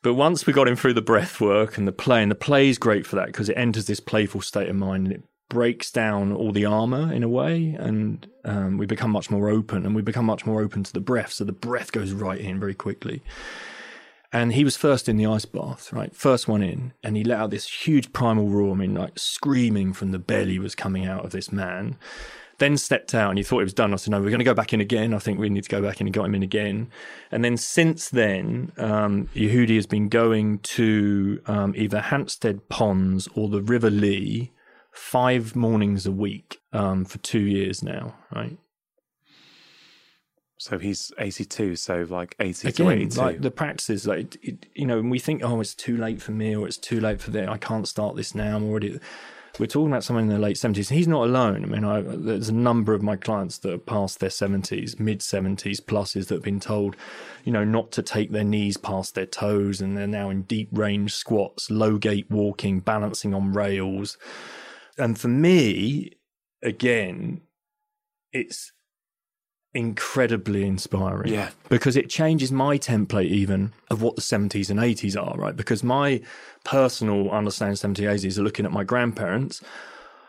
But once we got him through the breath work and the play, and the play is great for that because it enters this playful state of mind and it breaks down all the armor in a way, and um, we become much more open and we become much more open to the breath. So the breath goes right in very quickly. And he was first in the ice bath, right? First one in, and he let out this huge primal roar. I mean, like screaming from the belly was coming out of this man. Then stepped out and he thought it was done. I said, no, we're going to go back in again. I think we need to go back in and got him in again. And then since then, um, Yehudi has been going to um, either Hampstead Ponds or the River Lee five mornings a week um, for two years now, right? So he's 82 so like 80 to Again, 82 like the practices, like it, you know, when we think, oh, it's too late for me, or it's too late for that, I can't start this now. I'm already. We're talking about someone in their late seventies. He's not alone. I mean, I, there's a number of my clients that are past their seventies, mid seventies pluses that have been told, you know, not to take their knees past their toes, and they're now in deep range squats, low gait walking, balancing on rails. And for me, again, it's incredibly inspiring. Yeah. Because it changes my template even of what the 70s and 80s are, right? Because my personal understanding of 70s, 80s are looking at my grandparents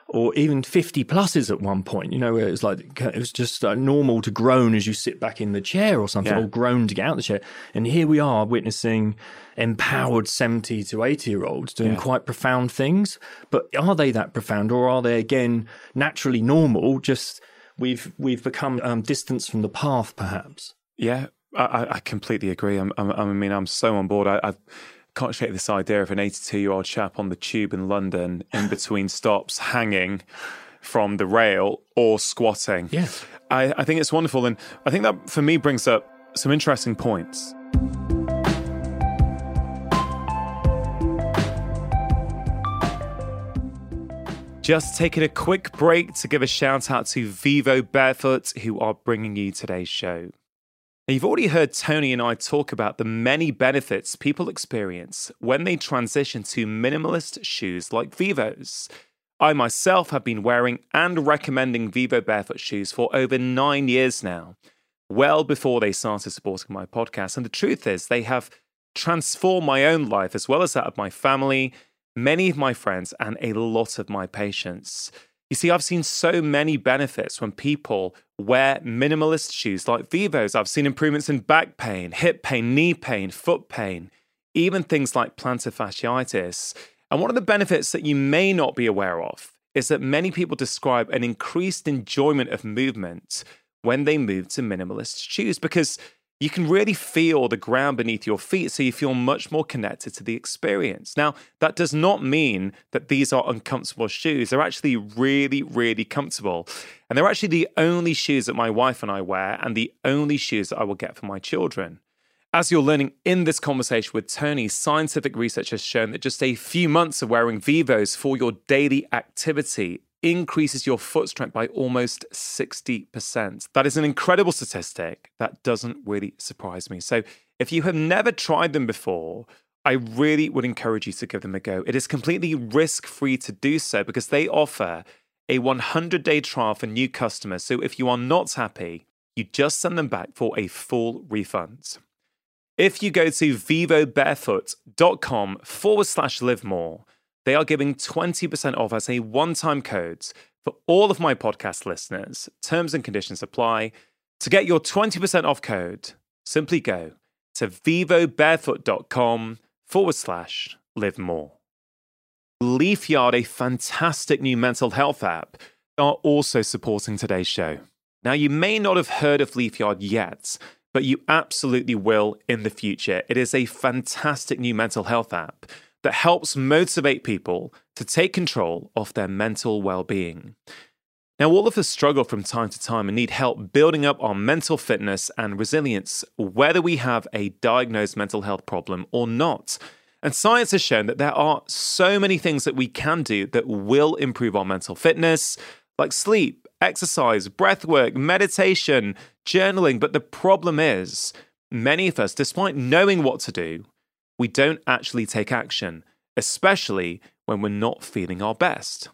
or even 50 pluses at one point, you know, where it was like, it was just uh, normal to groan as you sit back in the chair or something, Yeah. or groan to get out of the chair. And here we are witnessing empowered 70 to 80 year olds doing Yeah. quite profound things. But are they that profound or are they again naturally normal? Just we've, we've become um, distanced from the path perhaps. Yeah, I, I- completely agree. I'm, I'm, I mean, I'm so on board. I, I can't shake this idea of an 82 year old chap on the tube in London in between stops hanging from the rail or squatting. Yeah. I, I think it's wonderful. And I think that for me brings up some interesting points. Just taking a quick break to give a shout out to Vivo Barefoot, who are bringing you today's show. Now, you've already heard Tony and I talk about the many benefits people experience when they transition to minimalist shoes like Vivo's. I myself have been wearing and recommending Vivo Barefoot shoes for over nine years now. well before they started supporting my podcast. And the truth is, they have transformed my own life as well as that of my family, many of my friends, and a lot of my patients. You see, I've seen so many benefits when people wear minimalist shoes like Vivos. I've seen improvements in back pain, hip pain, knee pain, foot pain, even things like plantar fasciitis. And one of the benefits that you may not be aware of is that many people describe an increased enjoyment of movement when they move to minimalist shoes because you can really feel the ground beneath your feet, so you feel much more connected to the experience. Now, that does not mean that these are uncomfortable shoes. They're actually really, really comfortable. And they're actually the only shoes that my wife and I wear, and the only shoes that I will get for my children. As you're learning in this conversation with Tony, scientific research has shown that just a few months of wearing Vivos for your daily activity increases your foot strength by almost 60%. That is an incredible statistic that doesn't really surprise me. So, if you have never tried them before, I really would encourage you to give them a go. It is completely risk free to do so because they offer a 100 day trial for new customers. So, if you are not happy, you just send them back for a full refund. If you go to vivobarefoot.com forward slash live more, they are giving 20% off as a one time code for all of my podcast listeners. Terms and conditions apply. To get your 20% off code, simply go to vivobarefoot.com forward slash live more. Leafyard, a fantastic new mental health app, are also supporting today's show. Now, you may not have heard of Leafyard yet, but you absolutely will in the future. It is a fantastic new mental health app that helps motivate people to take control of their mental well being. Now, all of us struggle from time to time and need help building up our mental fitness and resilience, whether we have a diagnosed mental health problem or not. And science has shown that there are so many things that we can do that will improve our mental fitness, like sleep, exercise, breath work, meditation, journaling. But the problem is, many of us, despite knowing what to do, we don't actually take action, especially when we're not feeling our best.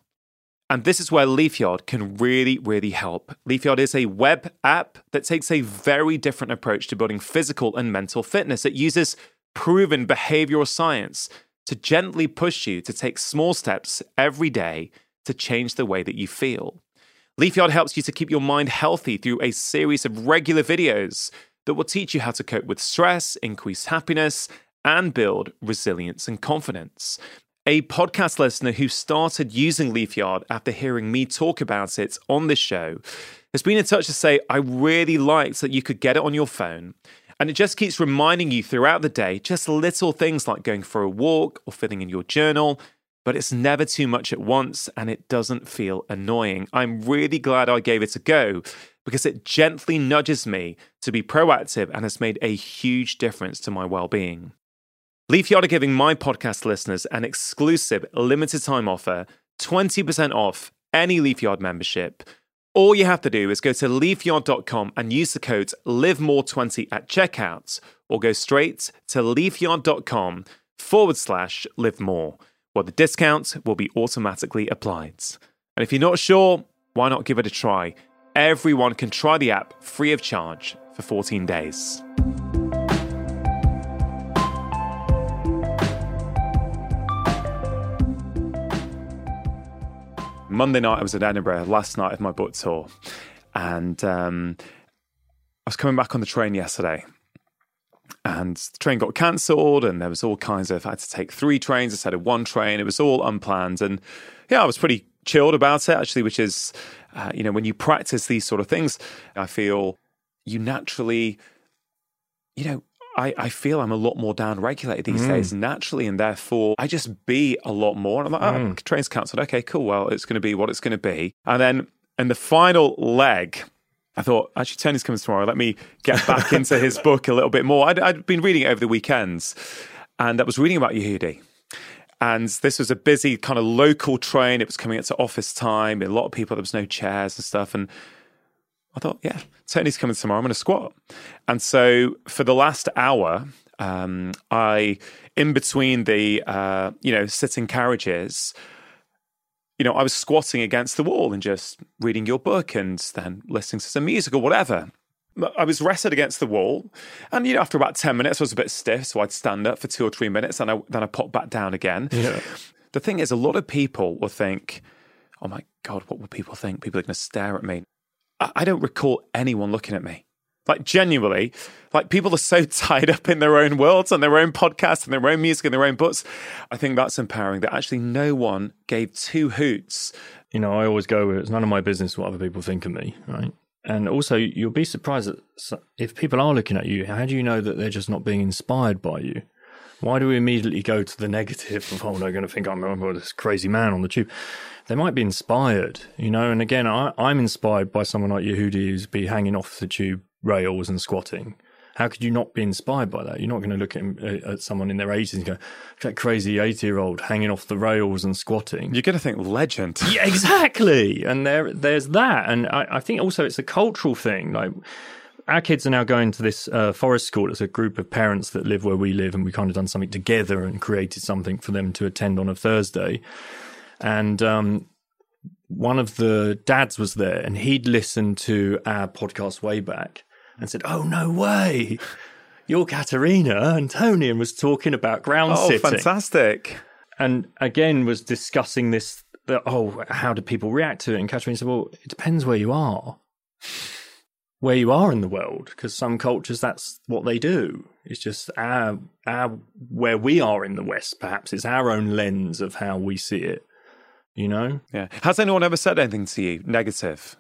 And this is where Leafyard can really, really help. Leafyard is a web app that takes a very different approach to building physical and mental fitness. It uses proven behavioral science to gently push you to take small steps every day to change the way that you feel. Leafyard helps you to keep your mind healthy through a series of regular videos that will teach you how to cope with stress, increase happiness, and build resilience and confidence. A podcast listener who started using Leafyard after hearing me talk about it on this show has been in touch to say, I really liked that you could get it on your phone. And it just keeps reminding you throughout the day just little things like going for a walk or filling in your journal, but it's never too much at once and it doesn't feel annoying. I'm really glad I gave it a go because it gently nudges me to be proactive and has made a huge difference to my well being. Leafyard are giving my podcast listeners an exclusive limited time offer 20% off any Leafyard membership. All you have to do is go to leafyard.com and use the code LIVEMORE20 at checkout, or go straight to leafyard.com forward slash live more, where the discount will be automatically applied. And if you're not sure, why not give it a try? Everyone can try the app free of charge for 14 days. Monday night I was at Edinburgh, last night of my book tour, and um, I was coming back on the train yesterday, and the train got cancelled, and there was all kinds of I had to take three trains instead of one train. It was all unplanned, and yeah, I was pretty chilled about it actually, which is uh, you know when you practice these sort of things, I feel you naturally, you know, I, I feel I'm a lot more down regulated these mm. days naturally, and therefore I just be a lot more. And I'm like, oh, mm. train's cancelled. Okay, cool. Well, it's going to be what it's going to be. And then in the final leg, I thought, actually, Tony's coming tomorrow. Let me get back [laughs] into his book a little bit more. I'd, I'd been reading it over the weekends, and I was reading about Yehudi. And this was a busy kind of local train. It was coming into office time. A lot of people, there was no chairs and stuff. And I thought, yeah, Tony's coming tomorrow. I'm going to squat. And so for the last hour, um, I, in between the, uh, you know, sitting carriages, you know, I was squatting against the wall and just reading your book and then listening to some music or whatever. I was rested against the wall, and you know, after about ten minutes, I was a bit stiff, so I'd stand up for two or three minutes, and I, then I pop back down again. Yeah. The thing is, a lot of people will think, "Oh my god, what will people think? People are going to stare at me." I, don't recall anyone looking at me. Like genuinely, like people are so [laughs] tied up in their own worlds and their own podcasts and their own music and their own books. I think that's empowering that actually no one gave two hoots. You know, I always go with it's none of my business what other people think of me, right? And also, you'll be surprised that if people are looking at you, how do you know that they're just not being inspired by you? Why do we immediately go to the negative of, oh, they're going to think I'm oh, this crazy man on the tube? They might be inspired, you know. And again, I, I'm inspired by someone like Yehudi who's be hanging off the tube rails and squatting. How could you not be inspired by that? You're not going to look at, at someone in their 80s and go, that crazy 80 year old hanging off the rails and squatting. You're going to think legend. [laughs] Yeah, exactly. And there, there's that. And I, I think also it's a cultural thing. Like our kids are now going to this uh, forest school. It's a group of parents that live where we live, and we kind of done something together and created something for them to attend on a Thursday. And um, one of the dads was there, and he'd listened to our podcast way back and said, "Oh no way." You're Katerina and Tony, was talking about ground Oh, sitting. fantastic. and again was discussing this that oh how do people react to it? And Catherine said well it depends where you are. Where you are in the world because some cultures that's what they do. It's just our our where we are in the west perhaps it's our own lens of how we see it you know? Yeah. Has anyone ever said anything to you negative?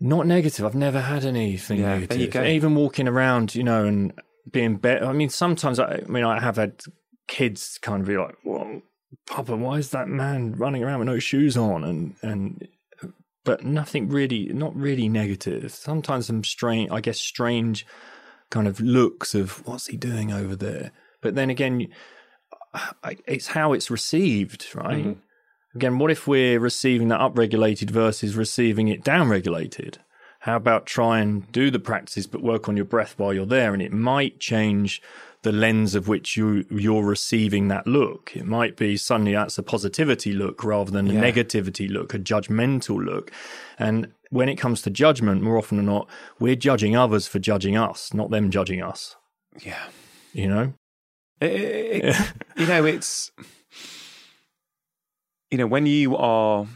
not negative. I've never had anything Yeah, negative. even walking around you know and being better i mean sometimes I, I mean i have had kids kind of be like well papa why is that man running around with no shoes on? And and but nothing really not really negative. Sometimes some strange i guess strange kind of looks of what's he doing over there? But then again it's how it's received right? Mm-hmm. Again what if we're receiving that upregulated versus receiving it downregulated? How about try and do the practices but work on your breath while you're there and it might change the lens of which you you're receiving that look. It might be suddenly that's a positivity look rather than a Yeah. negativity look a judgmental look. And when it comes to judgment more often than not we're judging others for judging us not them judging us. Yeah. you know? It- it- it- [laughs] you know, it's you know when you are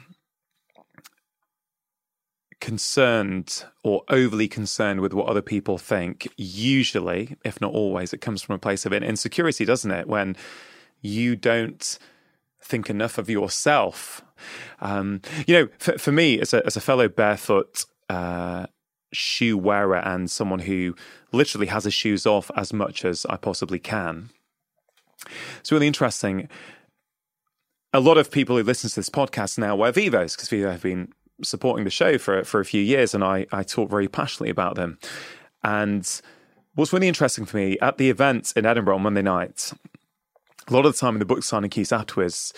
concerned or overly concerned with what other people think. Usually, if not always, it comes from a place of insecurity, doesn't it? When you don't think enough of yourself. Um, you know, for, for me, as a as a fellow barefoot. Uh, shoe wearer and someone who literally has his shoes off as much as I possibly can. It's really interesting. A lot of people who listen to this podcast now wear Vivos because Vivo have been supporting the show for for a few years, and I I talk very passionately about them. And what's really interesting for me at the event in Edinburgh on Monday night, a lot of the time in the book signing keys afterwards,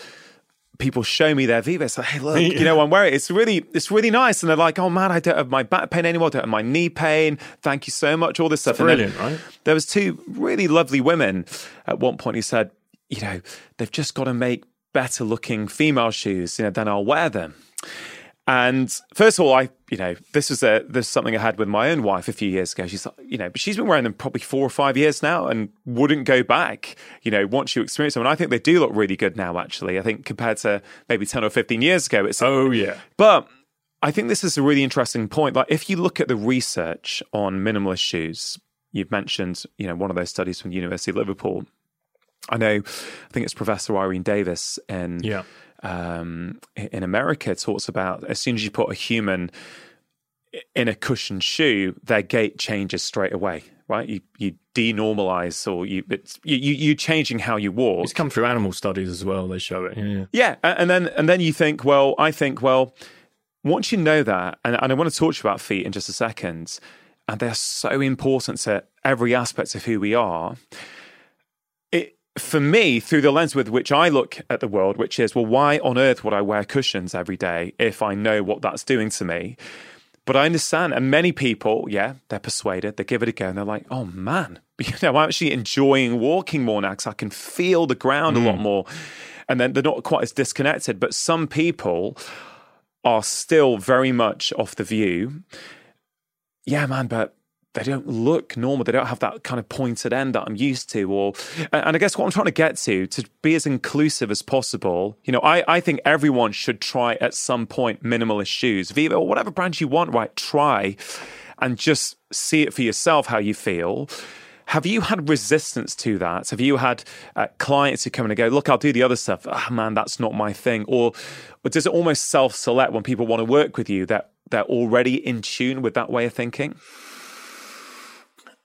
people show me their Vivos. Like, hey, look, you know, I'm wearing it. It's really, it's really nice. And they're like, oh man, I don't have my back pain anymore. I don't have my knee pain. Thank you so much. All this stuff. Then brilliant right there was two really lovely women at one point who said, you know, they've just got to make better looking female shoes, you know, then I'll wear them. And first of all, I, you know, this was a this is something I had with my own wife a few years ago. She's, like, you know, but she's been wearing them probably four or five years now, and wouldn't go back. You know, once you experience them, and I think they do look really good now. Actually, I think compared to maybe ten or fifteen years ago, it's oh yeah but I think this is a really interesting point. Like, if you look at the research on minimalist shoes, you've mentioned, you know, one of those studies from the University of Liverpool. I know, I think it's Professor Irene Davis in yeah um, in America talks about as soon as you put a human in a cushioned shoe, their gait changes straight away. Right? You you denormalize or you it's you you changing how you walk. it's come through animal studies as well they show it yeah Yeah, and then and then you think, well, I think, well, once you know that, and, and I want to talk to you about feet in just a second, and they're so important to every aspect of who we are. For me, through the lens with which I look at the world, which is, well, why on earth would I wear cushions every day if I know what that's doing to me? But I understand, and many people, yeah, they're persuaded, they give it a go, and they're like, "Oh man, [laughs] you know, I'm actually enjoying walking more now because I can feel the ground a lot mm. more." And then they're not quite as disconnected. But some people are still very much off the view. Yeah, man, but they don't look normal. They don't have that kind of pointed end that I'm used to. Or, and I guess what I'm trying to get to, to be as inclusive as possible. You know, I, I think everyone should try at some point minimalist shoes, Vivo or whatever brand you want. Right, try, and just see it for yourself how you feel. Have you had resistance to that? Have you had uh, clients who come in and go, "Look, I'll do the other stuff." Ah, oh, man, that's not my thing. Or, or does it almost self-select when people want to work with you that they're already in tune with that way of thinking?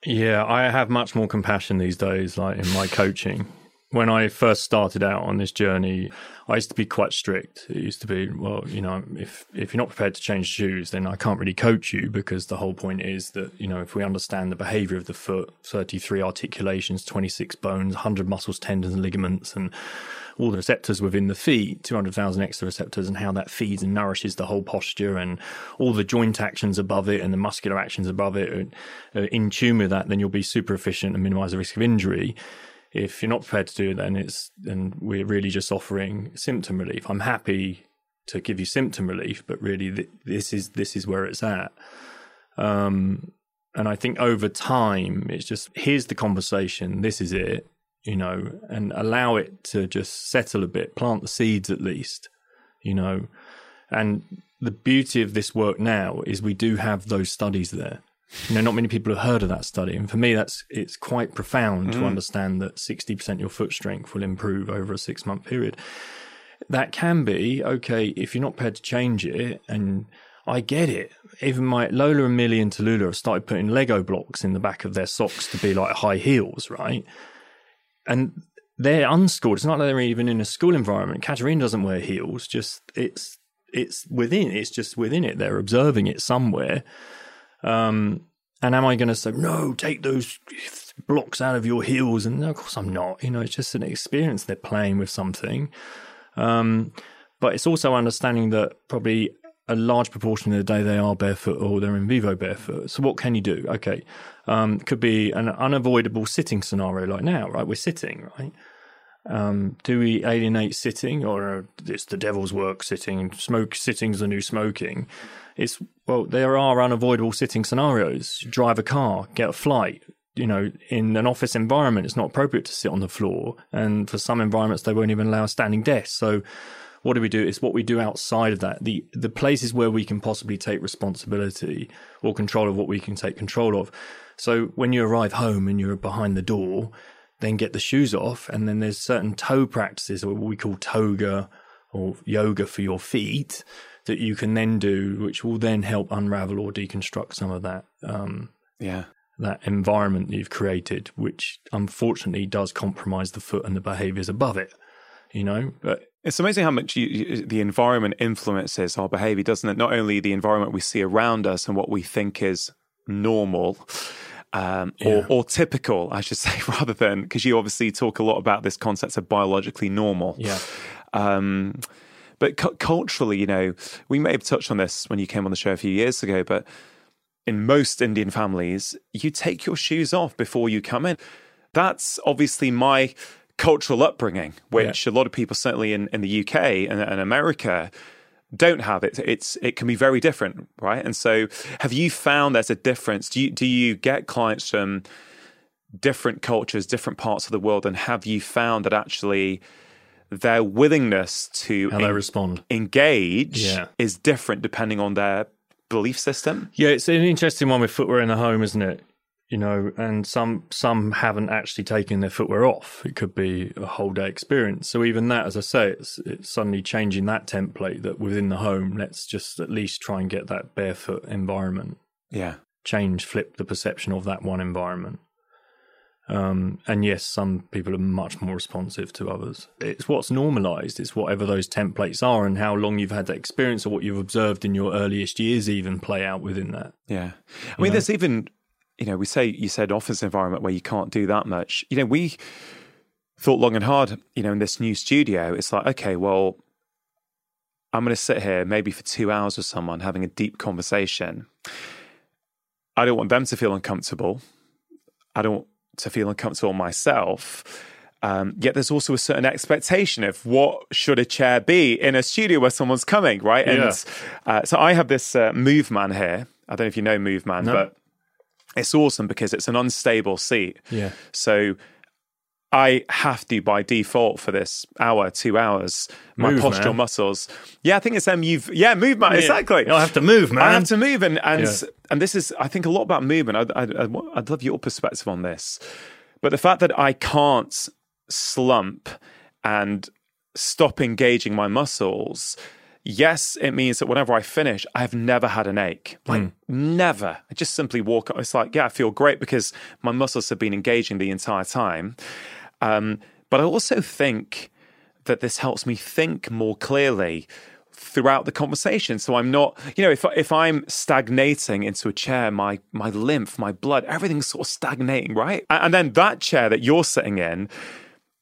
Yeah, I have much more compassion these days, like in my coaching. When I first started out on this journey, I used to be quite strict. It used to be, well, you know, if if you're not prepared to change shoes, then I can't really coach you because the whole point is that, you know, if we understand the behavior of the foot, 33 articulations, 26 bones, 100 muscles, tendons, and ligaments, and all the receptors within the feet, 200,000 extra receptors, and how that feeds and nourishes the whole posture and all the joint actions above it and the muscular actions above it are, in tune with that, then you'll be super efficient and minimize the risk of injury. If you're not prepared to do it, then it's then we're really just offering symptom relief. I'm happy to give you symptom relief, but really th- this is this is where it's at. Um, and I think over time, it's just here's the conversation. This is it you know, and allow it to just settle a bit, plant the seeds at least, you know. And the beauty of this work now is we do have those studies there. You know, not many people have heard of that study, and for me, that's it's quite profound mm. to understand that sixty percent your foot strength will improve over a six month period. That can be okay if you're not prepared to change it, and I get it. Even my Lola and Millie and Tallulah have started putting Lego blocks in the back of their socks to be like high heels, right? And they're unschooled. It's not like they're even in a school environment. Katerina doesn't wear heels. Just it's it's within. It's just within it. They're observing it somewhere. Um, and am I going to say no? Take those blocks out of your heels? And of course I'm not. You know, it's just an experience. They're playing with something. Um, but it's also understanding that probably a large proportion of the day they are barefoot or they're in vivo barefoot. So what can you do? Okay, um, could be an unavoidable sitting scenario like now, right? We're sitting, right? Um, do we alienate sitting, or it's the devil's work sitting? Smoke sitting's the new smoking. It's well, there are unavoidable sitting scenarios. Drive a car, get a flight. You know, in an office environment, it's not appropriate to sit on the floor, and for some environments, they won't even allow a standing desk. So what do we do? It's what we do outside of that. The the places where we can possibly take responsibility or control of what we can take control of. So when you arrive home and you're behind the door, then get the shoes off, and then there's certain toe practices, or what we call toga or yoga for your feet, that you can then do, which will then help unravel or deconstruct some of that. Um, yeah. That environment that you've created, which unfortunately does compromise the foot and the behaviors above it, you know. But it's amazing how much you, the environment influences our behavior, doesn't it? Not only the environment we see around us and what we think is normal um, yeah. or, or, typical, I should [laughs] say, rather than because you obviously talk a lot about this concept of biologically normal. Yeah. Um, but cu- culturally, you know, we may have touched on this when you came on the show a few years ago, but in most Indian families, you take your shoes off before you come in. That's obviously my cultural upbringing, which yeah. a lot of people, certainly in, in the UK and, and America, don't have it. It's it can be very different, right? And so, have you found there's a difference? Do you do you get clients from different cultures, different parts of the world, and have you found that actually their willingness to how they respond engage yeah. is different depending on their belief system? Yeah, it's an interesting one with footwear in the home, isn't it? You know, and some some haven't actually taken their footwear off. It could be a whole day experience. So even that, as I say, it's it's suddenly changing that template that within the home, let's just at least try and get that barefoot environment. Yeah, change, flip the perception of that one environment. Um, and yes, some people are much more responsive to others. It's what's normalized. It's whatever those templates are and how long you've had that experience or what you've observed in your earliest years even play out within that. Yeah. I mean, know? there's even you know, we say you said office environment where you can't do that much. You know, we thought long and hard, you know, in this new studio, it's like, okay, well, I'm going to sit here maybe for two hours with someone having a deep conversation. I don't want them to feel uncomfortable. I don't want to feel uncomfortable myself. Um, yet there's also a certain expectation of what should a chair be in a studio where someone's coming, right? Yeah. And uh, so I have this uh, Muvman here. I don't know if you know Muvman, no. but it's awesome because it's an unstable seat. Yeah. So I have to by default for this hour, two hours, my Move, postural man. muscles. Yeah, I think it's them. You've yeah, move, man. Exactly. I'll have to move, man. I have to move, and and Yeah. and this is I think a lot about movement. I'd, I'd, I'd love your perspective on this, but the fact that I can't slump and stop engaging my muscles. Yes, it means that whenever I finish, I've never had an ache. Like, never. I just simply walk. up. It's like, yeah, I feel great because my muscles have been engaging the entire time. Um, but I also think that this helps me think more clearly throughout the conversation. So I'm not, you know, if if I'm stagnating into a chair, my my lymph, my blood, everything's sort of stagnating, right? And then that chair that you're sitting in,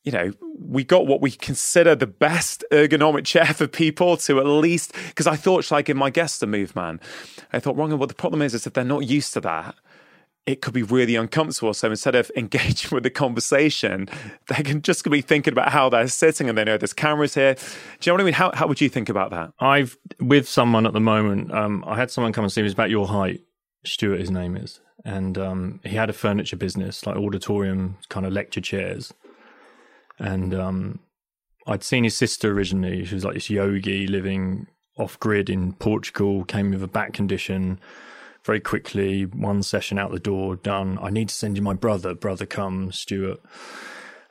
you know, we got what we consider the best ergonomic chair for people to at least because I thought like in my guest to move man, I thought wrong. Well, the problem is is if they're not used to that, it could be really uncomfortable. So instead of engaging [laughs] with the conversation, they can just be thinking about how they're sitting and they know there's cameras here. Do you know what I mean? How how would you think about that? I've with someone at the moment. Um, I had someone come and see me. It's about your height. Stuart, his name is, and um, he had a furniture business, like auditorium kind of lecture chairs. And um, I'd seen his sister originally. She was like this yogi living off grid in Portugal. Came with a back condition. Very quickly, one session out the door, done. I need to send you my brother. Brother, come, Stuart.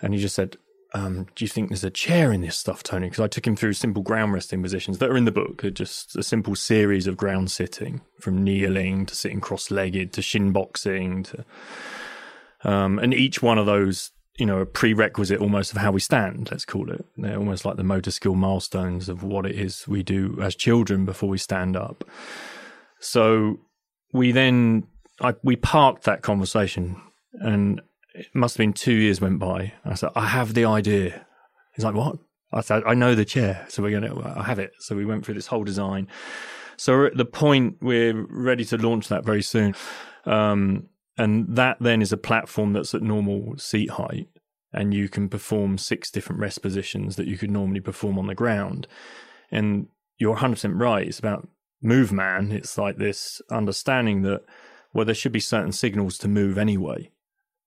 And he just said, um, do you think there's a chair in this stuff, Tony? Because I took him through simple ground resting positions that are in the book. They're just a simple series of ground sitting, from kneeling to sitting cross-legged to shin boxing to, um, and each one of those, you know, a prerequisite almost of how we stand. Let's call it. They're almost like the motor skill milestones of what it is we do as children before we stand up. So we then I, we parked that conversation and it must have been two years went by. I said, I have the idea. He's like, what? I said, I know the chair. So we're going to, I have it. So we went through this whole design. So we're at the point we're ready to launch that very soon. Um, and that then is a platform that's at normal seat height. And you can perform six different rest positions that you could normally perform on the ground. And you're 100% right. It's about move man. It's like this understanding that, well, there should be certain signals to move anyway.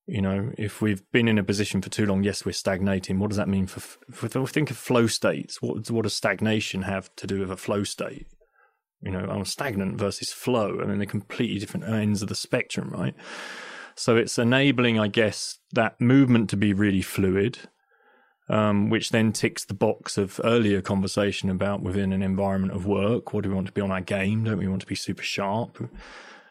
You know, if we've been in a position for too long, yes, we're stagnating. What does that mean for? We think of flow states, what what does stagnation have to do with a flow state? You know, I'm stagnant versus flow. I mean, they're completely different ends of the spectrum, right? So it's enabling, I guess, that movement to be really fluid, um, which then ticks the box of earlier conversation about within an environment of work. What do we want to be on our game? Don't we want to be super sharp?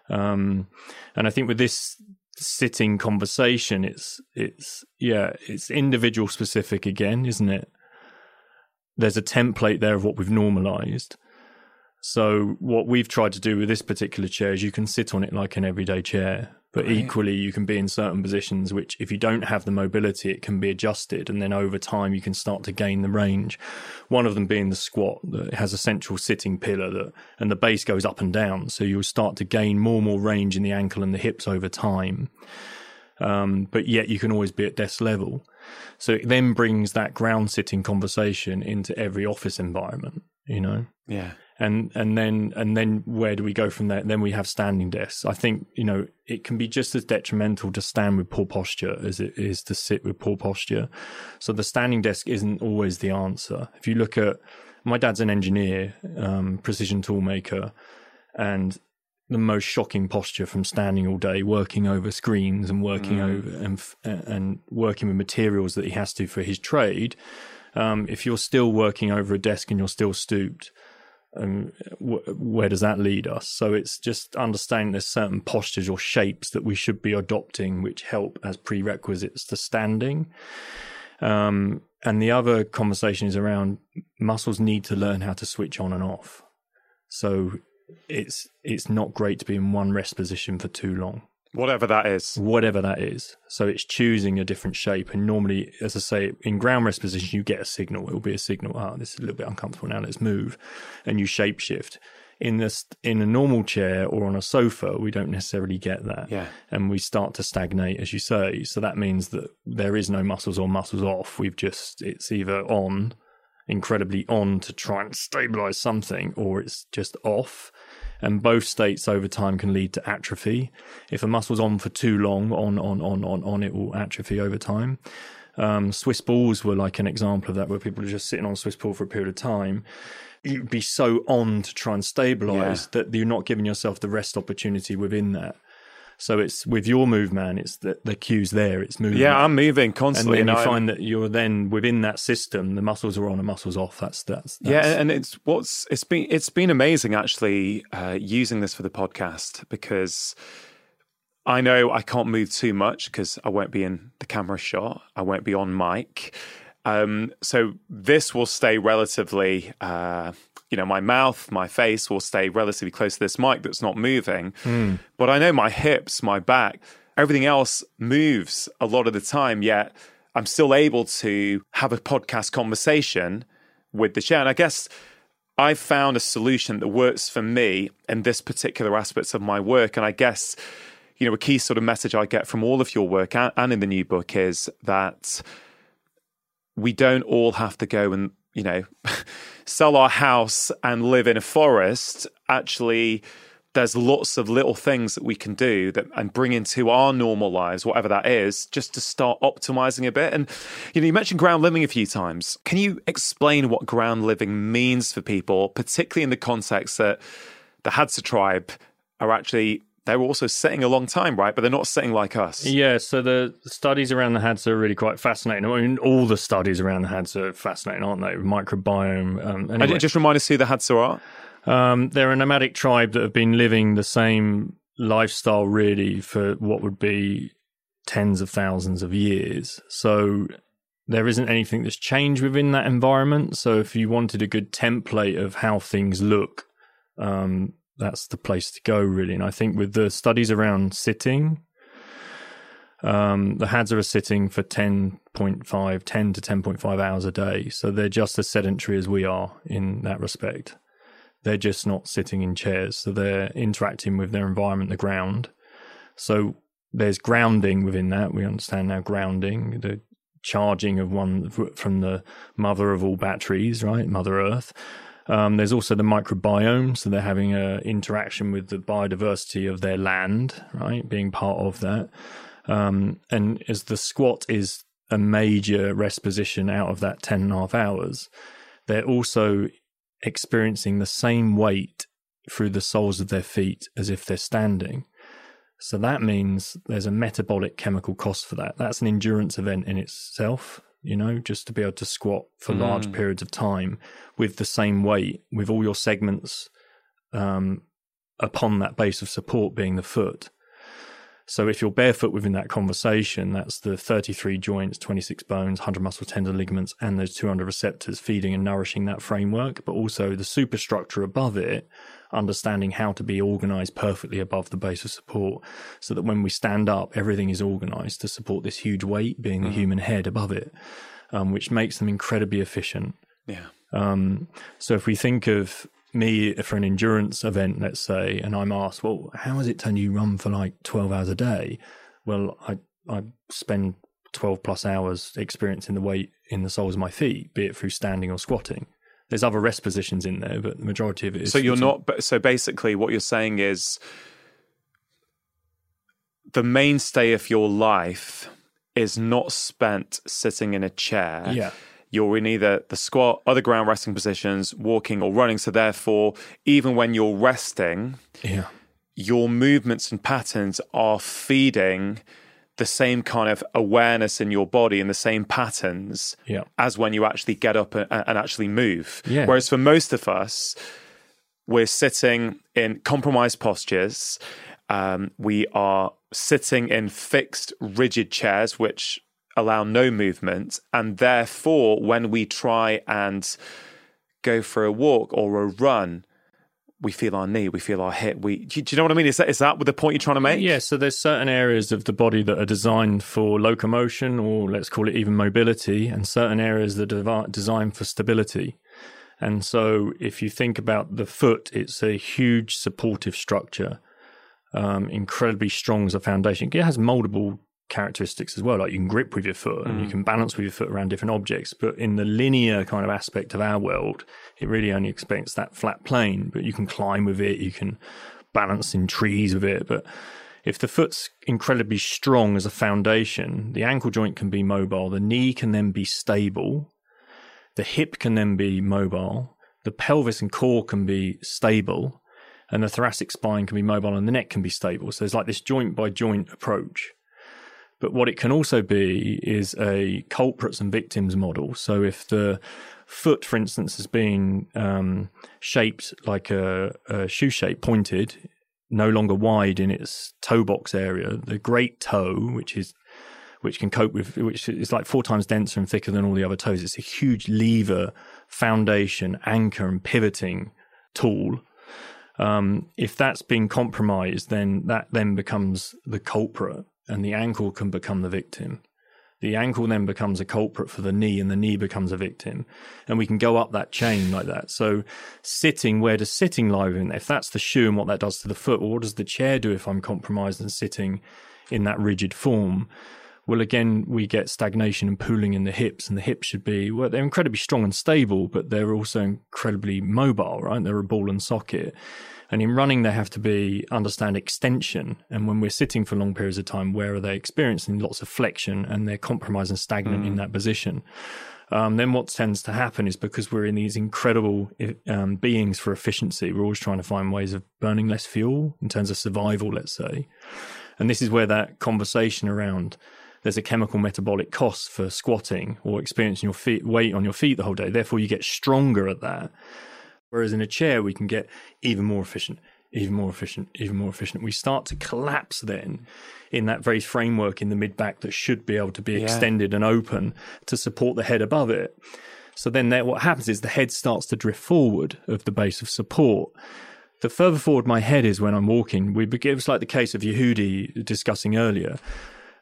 Um, and I think with this sitting conversation, it's it's yeah, it's individual specific again, isn't it? There's a template there of what we've normalized. So what we've tried to do with this particular chair is you can sit on it like an everyday chair, but Right. equally you can be in certain positions which if you don't have the mobility it can be adjusted and then over time you can start to gain the range. One of them being the squat that has a central sitting pillar that and the base goes up and down so you'll start to gain more and more range in the ankle and the hips over time. Um, but yet you can always be at desk level. So it then brings that ground sitting conversation into every office environment, you know? Yeah. And and then and then where do we go from there? Then we have standing desks. I think you know it can be just as detrimental to stand with poor posture as it is to sit with poor posture. So the standing desk isn't always the answer. If you look at my dad's an engineer, um, precision tool maker, and the most shocking posture from standing all day, working over screens and working over and and working with materials that he has to for his trade. Um, if you're still working over a desk and you're still stooped, wh- where does that lead us? So it's just understanding there's certain postures or shapes that we should be adopting, which help as prerequisites to standing. Um, and the other conversation is around muscles need to learn how to switch on and off. So it's it's not great to be in one rest position for too long Whatever that is. whatever that is. So it's choosing a different shape. And normally, as I say, in ground rest position, you get a signal. It will be a signal. Oh, this is a little bit uncomfortable now. Let's move, and you shape shift. In this, in a normal chair or on a sofa, we don't necessarily get that, Yeah. and we start to stagnate, as you say. So that means that there is no muscles or muscles off. We've just it's either on, incredibly on to try and stabilize something, or it's just off. And both states over time can lead to atrophy. If a muscle's on for too long, on on on on on, it will atrophy over time. Um, Swiss balls were like an example of that, where people are just sitting on Swiss ball for a period of time. You'd be so on to try and stabilize Yeah. that you're not giving yourself the rest opportunity within that. So it's with your move, man. It's the, the cue's there. It's moving. Yeah, I'm moving constantly, and then you I- find that you're then within that system. The muscles are on and muscles off. That's that's, that's yeah, and it's what's it's been it's been amazing actually uh, using this for the podcast because I know I can't move too much because I won't be in the camera shot. I won't be on mic. Um, so this will stay relatively, uh, you know, my mouth, my face will stay relatively close to this mic that's not moving. Hmm. But I know my hips, my back, everything else moves a lot of the time. Yet I'm still able to have a podcast conversation with the chair. And I guess I've found a solution that works for me in this particular aspects of my work. And I guess, you know, a key sort of message I get from all of your work and, and in the new book is that we don't all have to go and, you know, [laughs] sell our house and live in a forest. Actually, there's lots of little things that we can do that and bring into our normal lives, whatever that is, just to start optimizing a bit. And you know, you mentioned ground living a few times. Can you explain what ground living means for people, particularly in the context that the Hadza tribe are actually they're also sitting a long time, right? But they're not sitting like us. Yeah, so the studies around the Hadza are really quite fascinating. I mean, all the studies around the Hadza are fascinating, aren't they? Microbiome. Um, And anyway, just remind us who the Hadza are. um, they're a nomadic tribe that have been living the same lifestyle really for what would be tens of thousands of years. So there isn't anything that's changed within that environment. So if you wanted a good template of how things look, um, that's the place to go really. And I think with the studies around sitting, um, the Hadza are sitting for 10.5, 10 to 10.5 hours a day. So they're just as sedentary as we are in that respect. They're just not sitting in chairs. So they're interacting with their environment, the ground. So there's grounding within that. We understand now grounding, the charging of one from the mother of all batteries, right? Mother Earth. Um, there's also the microbiome, so they're having a interaction with the biodiversity of their land, right? Being part of that. Um, and as the squat is a major rest position out of that 10 and a half hours, they're also experiencing the same weight through the soles of their feet as if they're standing. So that means there's a metabolic chemical cost for that. That's an endurance event in itself, you know, just to be able to squat for large periods of time with the same weight, with all your segments um, upon that base of support being the foot. So if you're barefoot within that conversation, that's the 33 joints, 26 bones, 100 muscle tendon ligaments, and those 200 receptors feeding and nourishing that framework, but also the superstructure above it, understanding how to be organized perfectly above the base of support so that when we stand up, everything is organized to support this huge weight being the human head above it, um, which makes them incredibly efficient. Yeah. Um, so if we think of me for an endurance event, let's say, and I'm asked, well, how has it can you run for like 12 hours a day? Well, I, I spend 12 plus hours experiencing the weight in the soles of my feet, be it through standing or squatting. There's other rest positions in there, but the majority of it is. So you're not. So basically, what you're saying is the mainstay of your life is not spent sitting in a chair. Yeah. You're in either the squat, other ground resting positions, walking or running. So therefore, even when you're resting, Yeah. your movements and patterns are feeding the same kind of awareness in your body and the same patterns Yeah. as when you actually get up and, and actually move. Yeah. Whereas for most of us, we're sitting in compromised postures. Um, we are sitting in fixed, rigid chairs, which allow no movement. And therefore, when we try and go for a walk or a run, we feel our knee, we feel our hip. We do you, know what I mean? Is that is that with the point you're trying to make? Yeah, so there's certain areas of the body that are designed for locomotion, or let's call it even mobility, and certain areas that are designed for stability. And so, if you think about the foot, it's a huge supportive structure, um, incredibly strong as a foundation. It has moldable characteristics as well. Like you can grip with your foot and you mm. can balance with your foot around different objects. But in the linear kind of aspect of our world, it really only expects that flat plane. But you can climb with it, you can balance in trees with it. But if the foot's incredibly strong as a foundation, the ankle joint can be mobile, the knee can then be stable, the hip can then be mobile, the pelvis and core can be stable, and the thoracic spine can be mobile and the neck can be stable. So there's like this joint by joint approach. But what it can also be is a culprits and victims model. So if the foot, for instance, has been um, shaped like a, a shoe shape, pointed, no longer wide in its toe box area, the great toe, which is which can cope with, which is like four times denser and thicker than all the other toes. It's a huge lever, foundation, anchor, and pivoting tool. Um, if that's been compromised, then that then becomes the culprit, and the ankle can become the victim. The ankle then becomes a culprit for the knee, and the knee becomes a victim. And we can go up that chain like that. So, sitting, where does sitting lie in? If that's the shoe and what that does to the foot, well, what does the chair do if I'm compromised and sitting in that rigid form? well, again, we get stagnation and pooling in the hips, and the hips should be, well, they're incredibly strong and stable, but they're also incredibly mobile, right? They're a ball and socket. And in running, they have to be understand extension. And when we're sitting for long periods of time, where are they experiencing lots of flexion and they're compromised and stagnant mm. in that position? Um, then what tends to happen is because we're in these incredible um, beings for efficiency, we're always trying to find ways of burning less fuel in terms of survival, let's say. And this is where that conversation around there's a chemical metabolic cost for squatting or experiencing your feet weight on your feet the whole day. Therefore, you get stronger at that. Whereas in a chair, we can get even more efficient, even more efficient, even more efficient. We start to collapse then in that very framework in the mid back that should be able to be yeah. extended and open to support the head above it. So then there, what happens is the head starts to drift forward of the base of support. The further forward my head is when I'm walking, we, it's like the case of Yehudi discussing earlier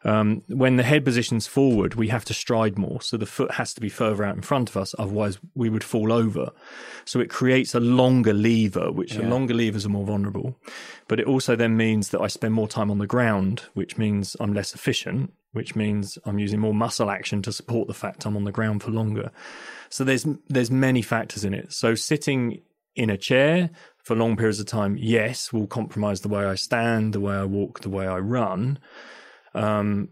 um, when the head positions forward, we have to stride more. So the foot has to be further out in front of us. Otherwise, we would fall over. So it creates a longer lever, which yeah. longer levers are more vulnerable. But it also then means that I spend more time on the ground, which means I'm less efficient, which means I'm using more muscle action to support the fact I'm on the ground for longer. So there's, there's many factors in it. So sitting in a chair for long periods of time, yes, will compromise the way I stand, the way I walk, the way I run um,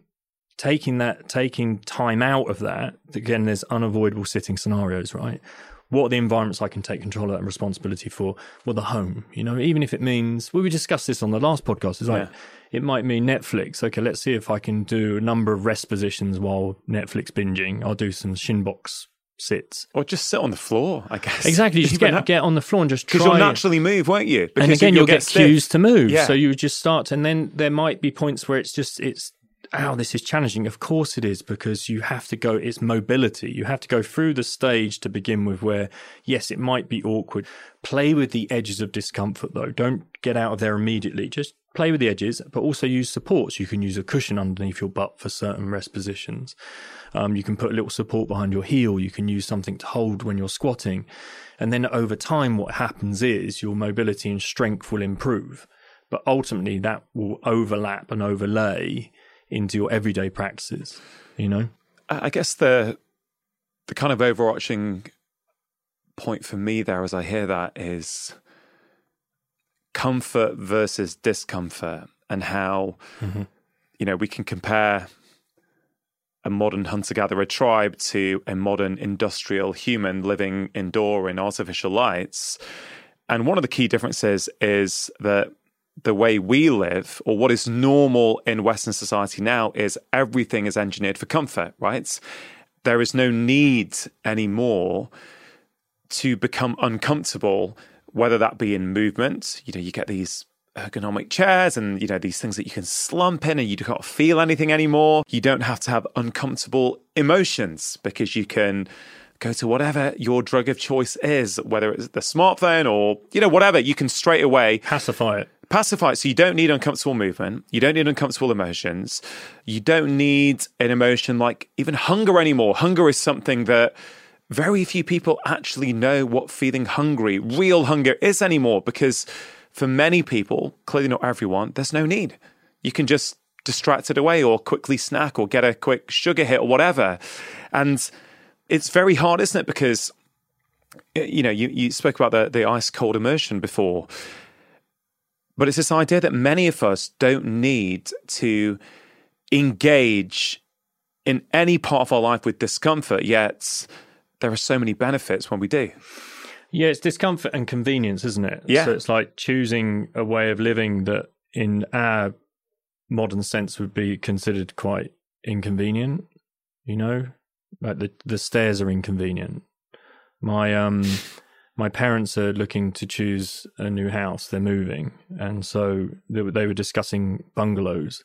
taking that, taking time out of that, again, there's unavoidable sitting scenarios, right? What are the environments I can take control of and responsibility for? Well, the home, you know, even if it means, well, we discussed this on the last podcast, is like, it might mean Netflix. Okay, let's see if I can do a number of rest positions while Netflix binging. I'll do some shin box sits. Or just sit on the floor, I guess. Exactly. [laughs] You just get, get on the floor and just Because you'll naturally move, won't you? Because and again, you'll, you'll get, get cues to move. Yeah. So you just start, and then there might be points where it's just, it's, oh, this is challenging. Of course it is, because you have to go, it's mobility. You have to go through the stage to begin with where, yes, it might be awkward. Play with the edges of discomfort though. Don't get out of there immediately. Just play with the edges, but also use supports. You can use a cushion underneath your butt for certain rest positions. Um, you can put a little support behind your heel. You can use something to hold when you're squatting. And then over time, what happens is your mobility and strength will improve. But ultimately, that will overlap and overlay into your everyday practices, you know? I guess the the kind of overarching point for me there as I hear that is comfort versus discomfort and how mm-hmm. you know we can compare a modern hunter gatherer tribe to a modern industrial human living indoor in artificial lights. And one of the key differences is that the way we live or what is normal in western society now is everything is engineered for comfort right? There is no need anymore to become uncomfortable whether that be in movement, you know, you get these ergonomic chairs and you know these things that you can slump in and you can't feel anything anymore. You don't have to have uncomfortable emotions because you can go to whatever your drug of choice is, whether it's the smartphone or you know whatever. You can straight away pacify it. Pacify it. So you don't need uncomfortable movement. You don't need uncomfortable emotions. You don't need an emotion like even hunger anymore. Hunger is something that very few people actually know what feeling hungry, real hunger is anymore because for many people, clearly not everyone, there's no need. You can just distract it away or quickly snack or get a quick sugar hit or whatever. And it's very hard, isn't it? Because you know, you, you spoke about the, the ice cold immersion before. But it's this idea that many of us don't need to engage in any part of our life with discomfort, yet there are so many benefits when we do. Yeah, it's discomfort and convenience, isn't it? Yeah. So it's like choosing a way of living that, in our modern sense, would be considered quite inconvenient. You know, like the the stairs are inconvenient. My um [laughs] my parents are looking to choose a new house. They're moving, and so they were, they were discussing bungalows.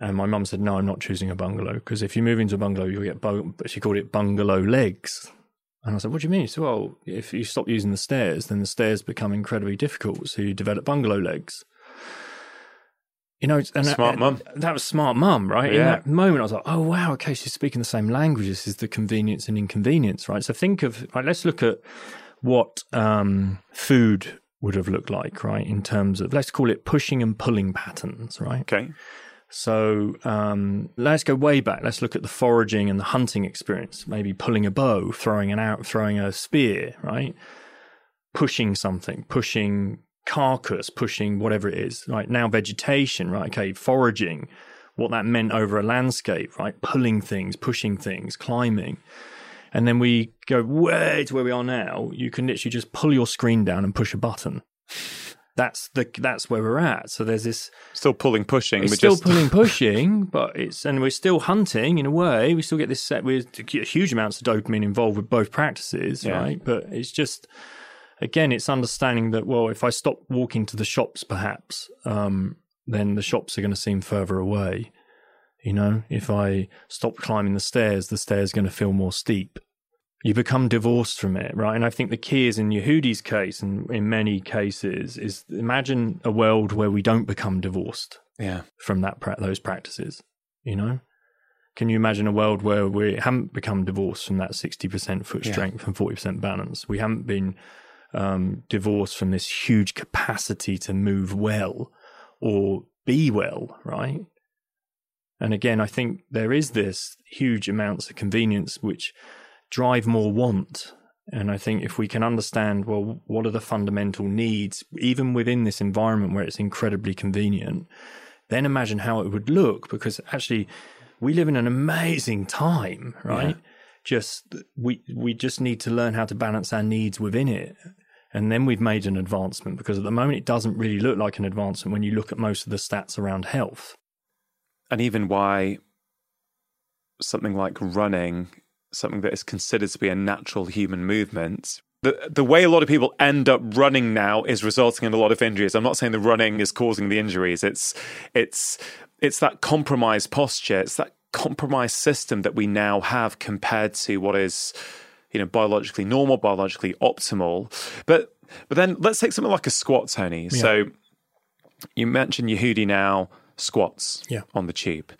And my mum said, "No, I'm not choosing a bungalow because if you move into a bungalow, you'll get." Bu-, she called it bungalow legs. And I said, "What do you mean?" She said, "Well, if you stop using the stairs, then the stairs become incredibly difficult. So you develop bungalow legs." You know, and smart that, mum. That was smart mum, right? In that moment, I was like, "Oh wow, okay, she's speaking the same language. This is the convenience and inconvenience, right?" So think of, right, let's look at what um, food would have looked like, right? In terms of, let's call it pushing and pulling patterns, right? Okay. So um, let's go way back. Let's look at the foraging and the hunting experience. Maybe pulling a bow, throwing an out, throwing a spear, right? Pushing something, pushing carcass, pushing whatever it is. Right now, vegetation, right? Okay, foraging, what that meant over a landscape, right? Pulling things, pushing things, climbing. And then we go way to where we are now. You can literally just pull your screen down and push a button. That's the that's where we're at. So there's this Still pulling, pushing. it's still just, [laughs] pulling, pushing, but it's and we're still hunting in a way. We still get this set with huge amounts of dopamine involved with both practices, Yeah. right? But it's just again, it's understanding that well, if I stop walking to the shops, perhaps, um, then the shops are going to seem further away. You know, if I stop climbing the stairs, the stairs are going to feel more steep. You become divorced from it, right? And I think the key is in Yehudi's case, and in many cases, is imagine a world where we don't become divorced Yeah. from that those practices. You know, can you imagine a world where we haven't become divorced from that sixty percent foot Yeah. strength and forty percent balance? We haven't been um, divorced from this huge capacity to move well or be well, right? And again, I think there is this huge amounts of convenience which drive more want. And I think if we can understand, well, what are the fundamental needs, even within this environment where it's incredibly convenient, then imagine how it would look because actually we live in an amazing time, right? Just we we just need to learn how to balance our needs within it. And then we've made an advancement because at the moment it doesn't really look like an advancement when you look at most of the stats around health. and even why something like running, something that is considered to be a natural human movement, the the way a lot of people end up running now is resulting in a lot of injuries. I'm not saying the running is causing the injuries. It's it's it's that compromised posture. It's that compromised system that we now have compared to what is you know biologically normal, biologically optimal. But but then let's take something like a squat, Tony. So you mentioned Yehudi now squats Yeah. on the tube.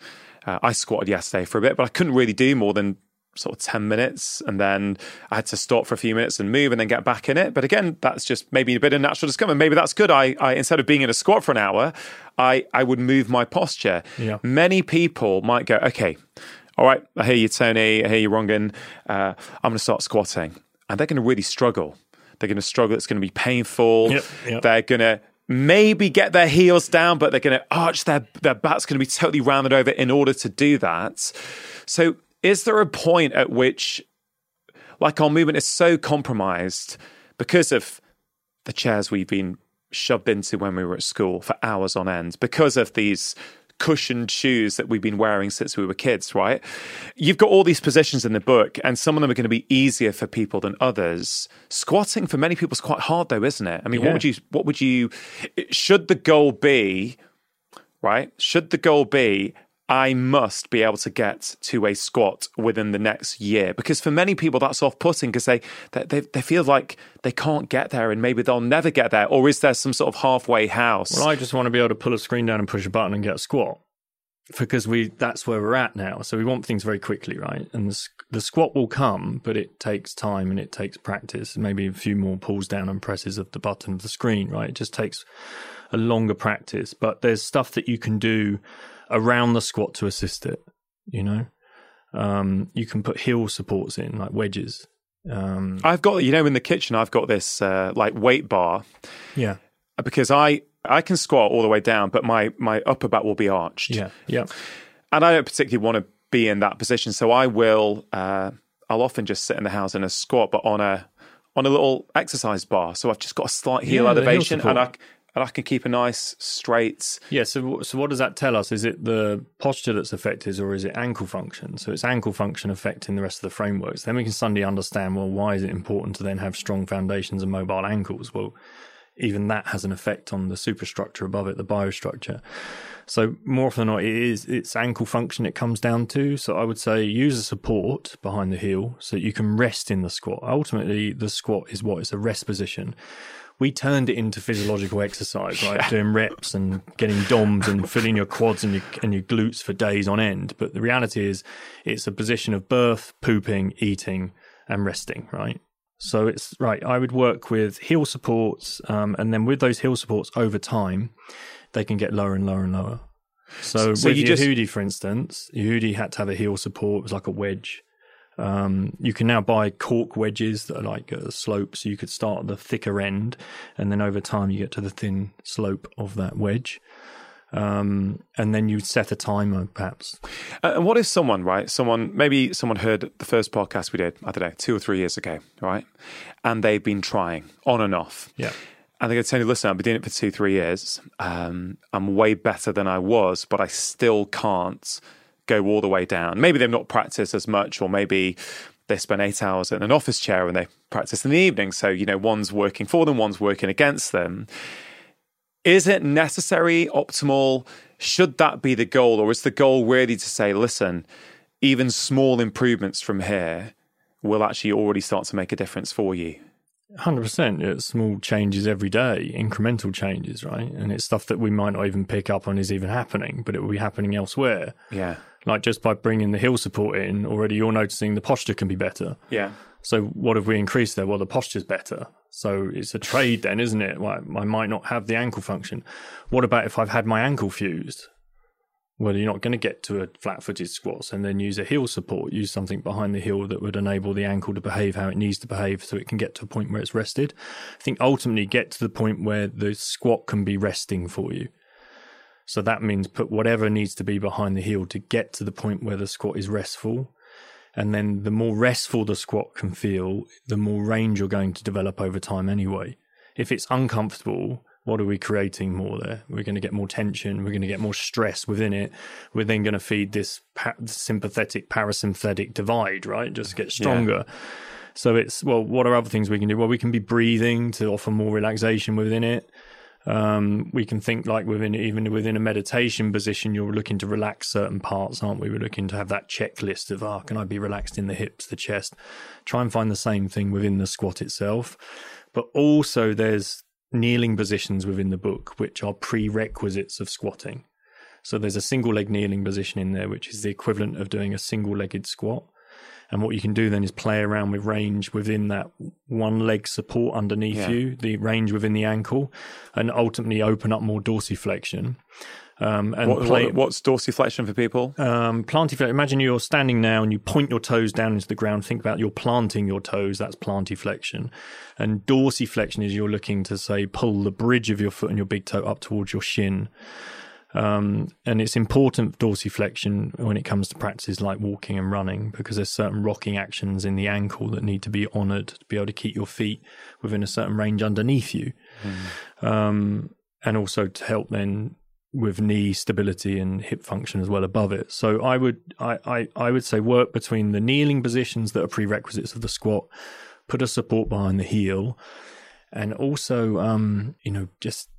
Uh, I squatted yesterday for a bit, but I couldn't really do more than sort of 10 minutes. And then I had to stop for a few minutes and move and then get back in it. But again, that's just maybe a bit of natural discomfort. Maybe that's good. I, I instead of being in a squat for an hour, I, I would move my posture. Yeah. Many people might go, okay, all right, I hear you, Tony. I hear you, Rangan. Uh, I'm going to start squatting. And they're going to really struggle. They're going to struggle. It's going to be painful. Yep, yep. They're going to maybe get their heels down, but they're going to arch their their back's going to be totally rounded over in order to do that. So, is there a point at which, like, our movement is so compromised because of the chairs we've been shoved into when we were at school for hours on end, because of these cushioned shoes that we've been wearing since we were kids, right? You've got all these positions in the book, and some of them are going to be easier for people than others. Squatting for many people is quite hard, though, isn't it? I mean, what would you, what would you, should the goal be, right? Should the goal be, I must be able to get to a squat within the next year? Because for many people, that's off putting because they, they, they, feel like they can't get there and maybe they'll never get there. Or is there some sort of halfway house? Well, I just want to be able to pull a screen down and push a button and get a squat because we that's where we're at now. So we want things very quickly, right? And the, the squat will come, but it takes time and it takes practice. Maybe a few more pulls down and presses of the button of the screen, right? It just takes a longer practice. But there's stuff that you can do around the squat to assist it. You know, um, you can put heel supports in like wedges. Um, I've got you know in the kitchen I've got this uh, like weight bar yeah, because I I can squat all the way down, but my my upper back will be arched. yeah, yeah. and I don't particularly want to be in that position, so I will. Uh, I'll often just sit in the house in a squat, but on a on a little exercise bar. So I've just got a slight heel Yeah, the heel elevation, and I. and I can keep a nice straight. Yeah, so so what does that tell us? Is it the posture that's affected, or is it ankle function? So it's ankle function affecting the rest of the frameworks. Then we can suddenly understand. Well, why is it important to then have strong foundations and mobile ankles? Well, even that has an effect on the superstructure above it, the biostructure. So more often than not, it is it's ankle function it comes down to. So I would say use a support behind the heel so you can rest in the squat. Ultimately, the squat is what it's a rest position. We turned it into physiological exercise, right? Doing reps and getting DOMs and filling your quads and your and your glutes for days on end. But the reality is, it's a position of birth, pooping, eating, and resting, right? So it's right. I would work with heel supports, um, and then with those heel supports over time, they can get lower and lower and lower. So, So with you just- Yehudi, for instance, Yehudi had to have a heel support. It was like a wedge. Um, you can now buy cork wedges that are like a slope, so you could start at the thicker end, and then over time you get to the thin slope of that wedge. Um, and then you set a timer, perhaps. Uh, and what is someone right? Someone maybe someone heard the first podcast we did. I don't know, two or three years ago, right? And they've been trying on and off. Yeah. And they're going to tell you, listen, I've been doing it for two, three years. Um, I'm way better than I was, but I still can't go all the way down. Maybe they've not practiced as much, or maybe they spend eight hours in an office chair and they practice in the evening. So, you know, one's working for them, one's working against them. Is it necessary, optimal? Should that be the goal? Or is the goal really to say, listen, even small improvements from here will actually already start to make a difference for you? Hundred percent. It's small changes every day, incremental changes, right? And it's stuff that we might not even pick up on is even happening, but it will be happening elsewhere. Yeah. Like just by bringing the heel support in, already you're noticing the posture can be better. Yeah. So what have we increased there? Well, the posture's better. So it's a trade then, isn't it? I might not have the ankle function. What about if I've had my ankle fused? Well, you're not going to get to a flat-footed squats and then use a heel support. Use something behind the heel that would enable the ankle to behave how it needs to behave, so it can get to a point where it's rested. I think ultimately get to the point where the squat can be resting for you. So that means put whatever needs to be behind the heel to get to the point where the squat is restful. And then the more restful the squat can feel, the more range you're going to develop over time anyway. If it's uncomfortable, what are we creating more there? We're going to get more tension. We're going to get more stress within it. We're then going to feed this pa- sympathetic parasympathetic divide, right? Just get stronger. So it's, well, what are other things we can do? Well, we can be breathing to offer more relaxation within it. Um, we can think like within even within a meditation position, you're looking to relax certain parts, aren't we? We're looking to have that checklist of, ah, can I be relaxed in the hips, the chest? Try and find the same thing within the squat itself. But also, there's kneeling positions within the book, which are prerequisites of squatting. So there's a single leg kneeling position in there, which is the equivalent of doing a single legged squat. And what you can do then is play around with range within that one leg support underneath Yeah. you, the range within the ankle, and ultimately open up more dorsiflexion. Um, and What, play, what- what's dorsiflexion for people? um, plantiflexion. Imagine you're standing now and you point your toes down into the ground. Think about you're planting your toes. That's plantiflexion. And dorsiflexion is you're looking to say pull the bridge of your foot and your big toe up towards your shin. Um, and it's important dorsiflexion when it comes to practices like walking and running because there's certain rocking actions in the ankle that need to be honored to be able to keep your feet within a certain range underneath you. Um, and also to help then with knee stability and hip function as well above it. So I would I, I, I would say work between the kneeling positions that are prerequisites of the squat, put a support behind the heel, and also um, you know, just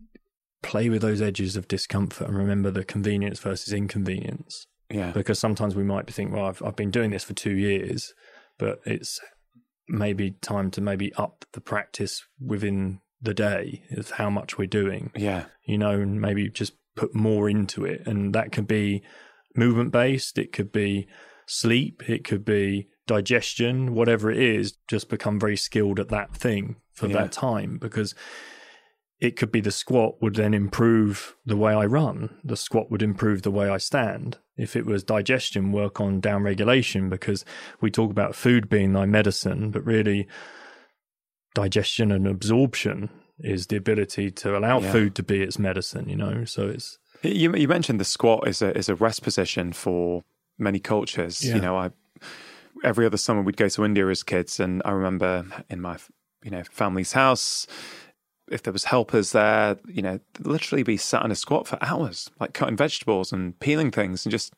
play with those edges of discomfort and remember the convenience versus inconvenience. Yeah. Because sometimes we might be thinking, well, I've I've been doing this for two years, but it's maybe time to maybe up the practice within the day of how much we're doing Yeah. you know, and maybe just put more into it. And that could be movement based, it could be sleep, it could be digestion, whatever it is, just become very skilled at that thing for Yeah. that time. Because it could be the squat would then improve the way I run. The squat would improve the way I stand. If it was digestion, work on down regulation because we talk about food being thy medicine, but really digestion and absorption is the ability to allow Yeah. food to be its medicine, you know? So it's, You, you mentioned the squat is a is a rest position for many cultures. Yeah. You know, I every other summer we'd go to India as kids, and I remember in my you know family's house, if there was helpers there, you know, literally be sat in a squat for hours, like cutting vegetables and peeling things, and just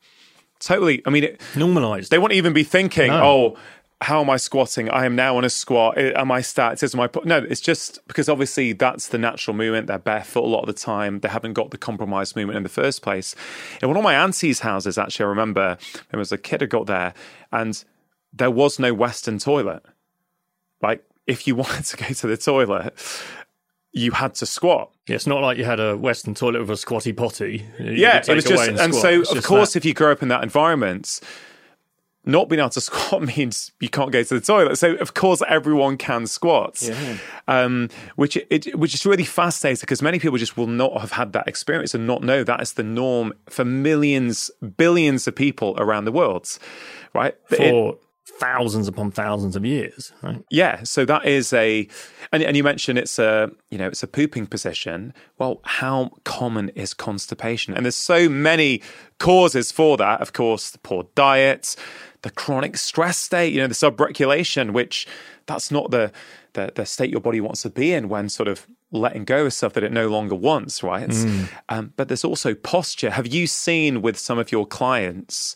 totally. I mean, it, normalized. they wouldn't even be thinking, No. oh. How am I squatting? I am now on a squat. Am I stacked? Is my no? It's just because obviously that's the natural movement. They're barefoot a lot of the time. They haven't got the compromised movement in the first place. In one of my auntie's houses, actually, I remember there was a kid who got there, and there was no Western toilet. Like if you [laughs] wanted to go to the toilet, you had to squat. Yeah, it's not like you had a Western toilet with a squatty potty. You Yeah, it was just, and squat. so of course, that. if you grow up in that environment, not being able to [laughs] squat means you can't go to the toilet. So of course, everyone can squat, Yeah. um, which it, which is really fascinating because many people just will not have had that experience and not know that is the norm for millions, billions of people around the world, right? It- for thousands upon thousands of years, right? yeah, so that is a, and, and you mentioned it's a, you know, it's a pooping position. Well, how common is constipation? And there's so many causes for that. Of course, the poor diet, the chronic stress state, you know, the subregulation, which that's not the, the the state your body wants to be in when sort of letting go of stuff that it no longer wants, right? Um, but there's also posture. Have you seen with some of your clients?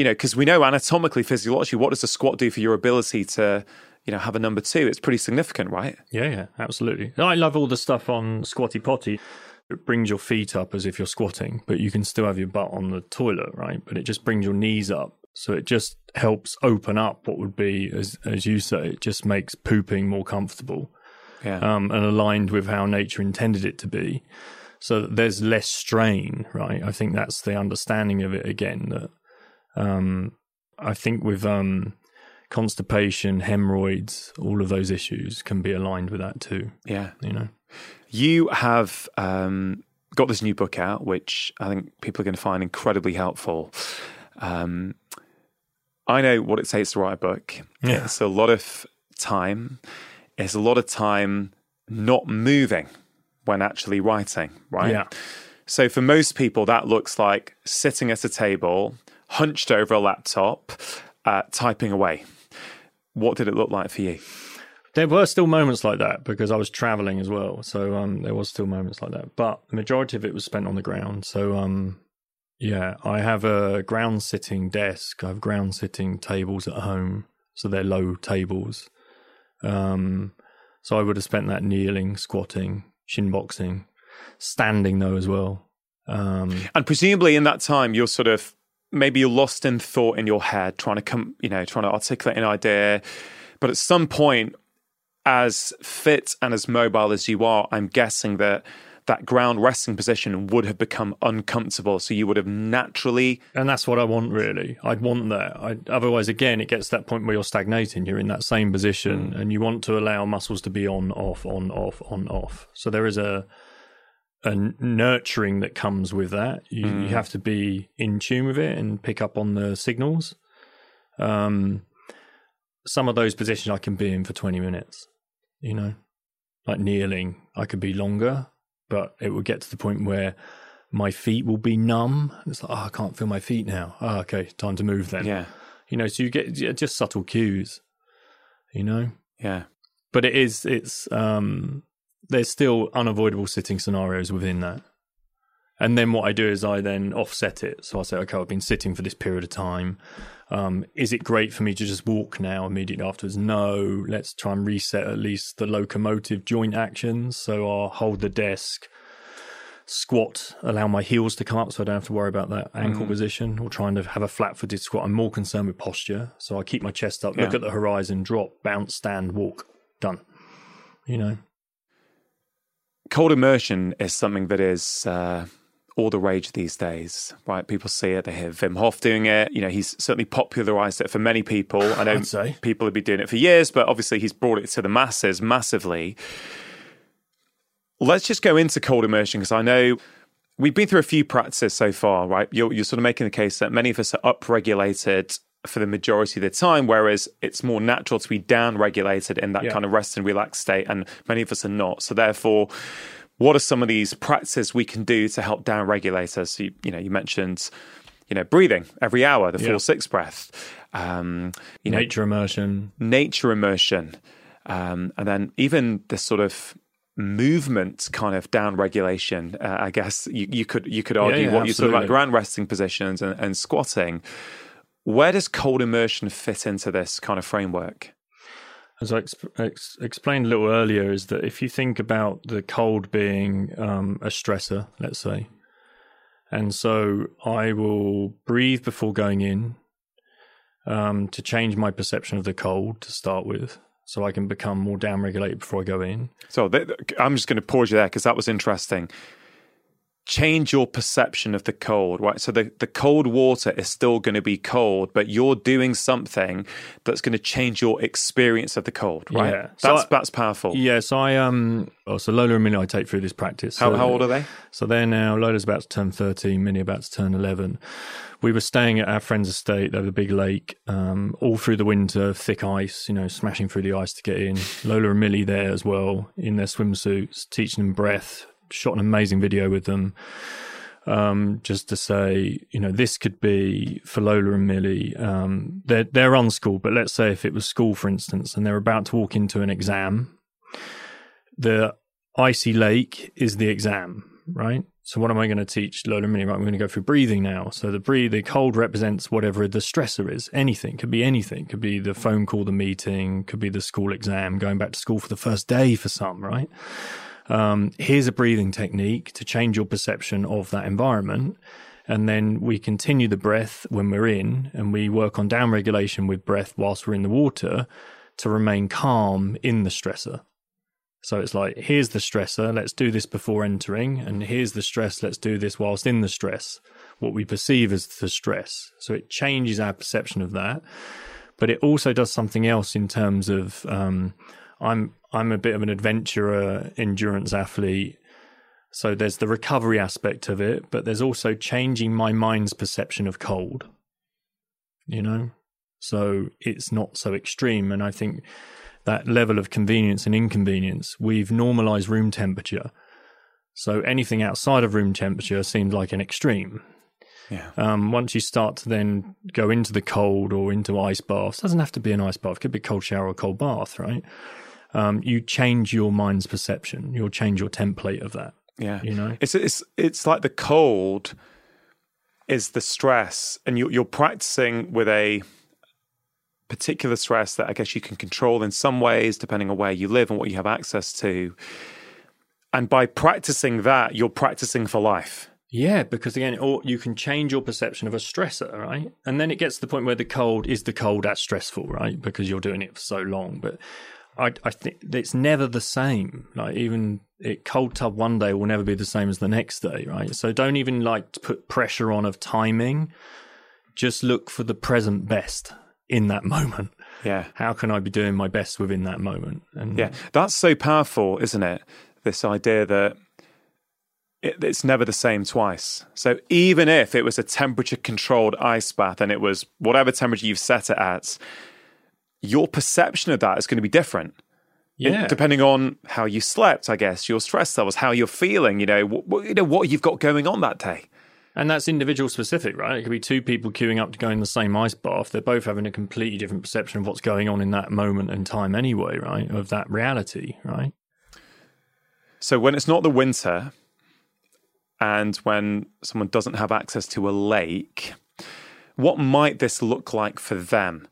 You know, because we know anatomically, physiologically, what does a squat do for your ability to, you know, have a number two? It's pretty significant, right? Yeah, yeah, absolutely. I love all the stuff on Squatty Potty. It brings your feet up as if you're squatting, but you can still have your butt on the toilet, right? But it just brings your knees up. So it just helps open up what would be, as as you say, it just makes pooping more comfortable Yeah. um, and aligned with how nature intended it to be. So that there's less strain, right? I think that's the understanding of it again. That um, I think with um, constipation, hemorrhoids, all of those issues can be aligned with that too. yeah. You know, You have um, got this new book out, which I think people are going to find incredibly helpful. Um, I know what it takes to write a book. Yeah. It's a lot of time. It's a lot of time not moving when actually writing, right? Yeah. So for most people, that looks like sitting at a table, hunched over a laptop, uh, typing away. What did it look like for you? there were still moments like that because I was traveling as well. So um, there was still moments like that, but the majority of it was spent on the ground. So um, yeah, I have a ground sitting desk. I have ground sitting tables at home, so they're low tables. Um, so I would have spent that kneeling, squatting, shin boxing, standing though as well. Um, And presumably in that time, you're sort of maybe you're lost in thought in your head, trying to come, you know, trying to articulate an idea. But at some point, as fit and as mobile as you are, I'm guessing that that ground resting position would have become uncomfortable. So you would have naturally, And that's what I want, really. I'd want that. I, otherwise, again, it gets to that point where you're stagnating. You're in that same position, mm. and you want to allow muscles to be on, off, on, off, on, off. So there is a a nurturing that comes with that. You, you have to be in tune with it and pick up on the signals. Um, some of those positions I can be in for 20 minutes. You know, like kneeling, I could be longer, but it would get to the point where my feet will be numb. It's like, oh, I can't feel my feet now. Oh, okay, time to move then. yeah, You know, so you get yeah, just subtle cues, you know? yeah, But it is, it's, um, there's still unavoidable sitting scenarios within that. And then what I do is I then offset it. So I say, okay, I've been sitting for this period of time. Um, is it great for me to just walk now immediately afterwards? No. Let's try and reset at least the locomotive joint actions. So I'll hold the desk, squat, allow my heels to come up so I don't have to worry about that ankle position or trying to have a flat footed squat. I'm more concerned with posture. So I keep my chest up, look at the horizon, drop, bounce, stand, walk. Done. You know? Cold immersion is something that is uh, all the rage these days, right? People see it, they hear Wim Hof doing it. You know, he's certainly popularized it for many people. I know people have been doing it for years, but obviously he's brought it to the masses massively. let's just go into cold immersion because I know we've been through a few practices so far, right? You're, you're sort of making the case that many of us are upregulated for the majority of the time, whereas it's more natural to be down regulated in that Yeah. kind of rest and relax state, and many of us are not. So therefore, what are some of these practices we can do to help down regulate us? You, you know, you mentioned, you know, breathing every hour, the Yeah. four six breath, um, you know, Nature immersion. nature immersion, um, and then even this sort of movement kind of down regulation. Uh, I guess you, you could you could argue yeah, what you sort of like absolutely. ground resting positions and, and squatting. Where does cold immersion fit into this kind of framework? As I exp- ex- explained a little earlier, is that if you think about the cold being um, a stressor, let's say, and so I will breathe before going in um, to change my perception of the cold to start with, so I can become more downregulated before I go in. So th- I'm just going to pause you there because that was interesting. Change your perception of the cold, right? So the, the cold water is still going to be cold, but you're doing something that's going to change your experience of the cold, right? Yeah. So That's I- that's powerful. Yes, I um. Oh, so Lola and Millie, I take through this practice. How, So- how old are they? So they're now Lola's about to turn thirteen, Minnie about to turn eleven. We were staying at our friend's estate over a big lake, um, all through the winter, thick ice, you know, smashing through the ice to get in. Lola and Millie there as well in their swimsuits, teaching them breath. Shot an amazing video with them. Um, just to say, you know, this could be for Lola and Millie. Um, they're they're on school, but let's say if it was school, for instance, and they're about to walk into an exam, the icy lake is the exam, right? So what am I going to teach Lola and Millie? Right, I'm going to go through breathing now. So the breathe, the cold represents whatever the stressor is. Anything could be anything. Could be the phone call, the meeting. Could be the school exam, going back to school for the first day for some, right? Um, here's a breathing technique to change your perception of that environment. And then we continue the breath when we're in, and we work on down regulation with breath whilst we're in the water to remain calm in the stressor. So it's like, here's the stressor, let's do this before entering, and here's the stress, let's do this whilst in the stress, what we perceive as the stress. So it changes our perception of that. But it also does something else in terms of um, I'm I'm a bit of an adventurer, endurance athlete. So there's the recovery aspect of it, but there's also changing my mind's perception of cold. You know? So it's not so extreme. And I think that level of convenience and inconvenience, we've normalized room temperature. So anything outside of room temperature seems like an extreme. Yeah. Um, once you start to then go into the cold or into ice baths, doesn't have to be an ice bath, it could be a cold shower or a cold bath, right? Um, you change your mind's perception. You'll change your template of that. Yeah. You know? It's it's it's like the cold is the stress, and you, you're practicing with a particular stress that I guess you can control in some ways, depending on where you live and what you have access to. And by practicing that, you're practicing for life. Yeah, because again, or you can change your perception of a stressor, right? And then it gets to the point where the cold is the cold that's stressful, right? Because you're doing it for so long. But I, I think it's never the same. Like even it cold tub one day will never be the same as the next day, right? So don't even like to put pressure on of timing. Just look for the present best in that [laughs] moment. Yeah. How can I be doing my best within that moment? And Yeah. That's so powerful, isn't it? This idea that it, it's never the same twice. So even if it was a temperature controlled ice bath and it was whatever temperature you've set it at, your perception of that is going to be different. yeah, depending on how you slept, I guess, your stress levels, how you're feeling, you know, what, you know what you've got going on that day. And that's individual specific, right? It could be two people queuing up to go in the same ice bath. They're both having a completely different perception of what's going on in that moment and time, anyway, right? Of that reality, right? So when it's not the winter and when someone doesn't have access to a lake, what might this look like for them?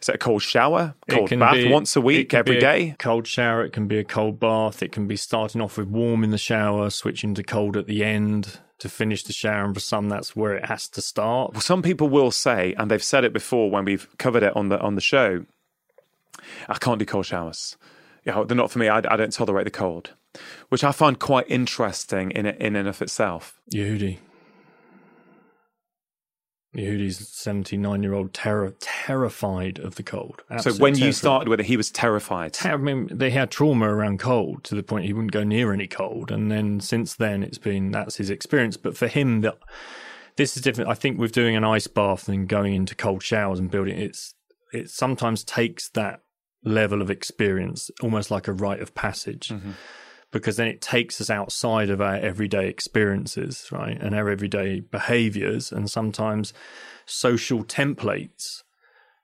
Is it a cold shower, cold bath be- once a week, every a day? Cold shower. It can be a cold bath. It can be starting off with warm in the shower, switching to cold at the end to finish the shower. And for some, that's where it has to start. Well, some people will say, and they've said it before when we've covered it on the on the show, I can't do cold showers. Yeah, they're not for me. I, I don't tolerate the cold, which I find quite interesting in in and of itself. Yehudi. Yehudi's 79 year old terror, terrified of the cold. So Absolute when you started with it, he was terrified. I mean, they had trauma around cold to the point he wouldn't go near any cold. And then since then, it's been that's his experience. But for him, that this is different. I think with doing an ice bath and going into cold showers and building, it's it sometimes takes that level of experience almost like a rite of passage. Mm-hmm. Because then it takes us outside of our everyday experiences, right, and our everyday behaviors, and sometimes social templates.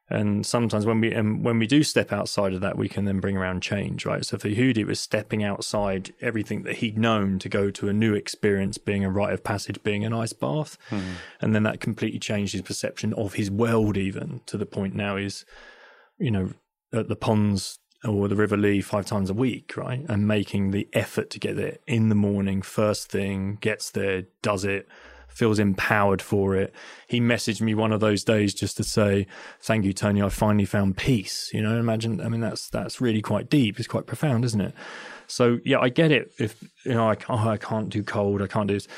And sometimes when we and when we do step outside of that, we can then bring around change, right? So for Yehudi, it was stepping outside everything that he'd known to go to a new experience, being a rite of passage, being an ice bath, hmm. and then that completely changed his perception of his world, even to the point now he's, you know, at the ponds or the River Lee five times a week, right? And making the effort to get there in the morning, first thing, gets there, does it, feels empowered for it. He messaged me one of those days just to say, "Thank you, Tony. I finally found peace." You know, imagine. I mean, that's that's really quite deep. It's quite profound, isn't it? So yeah, I get it. If you know, I oh, I can't do cold. I can't do this.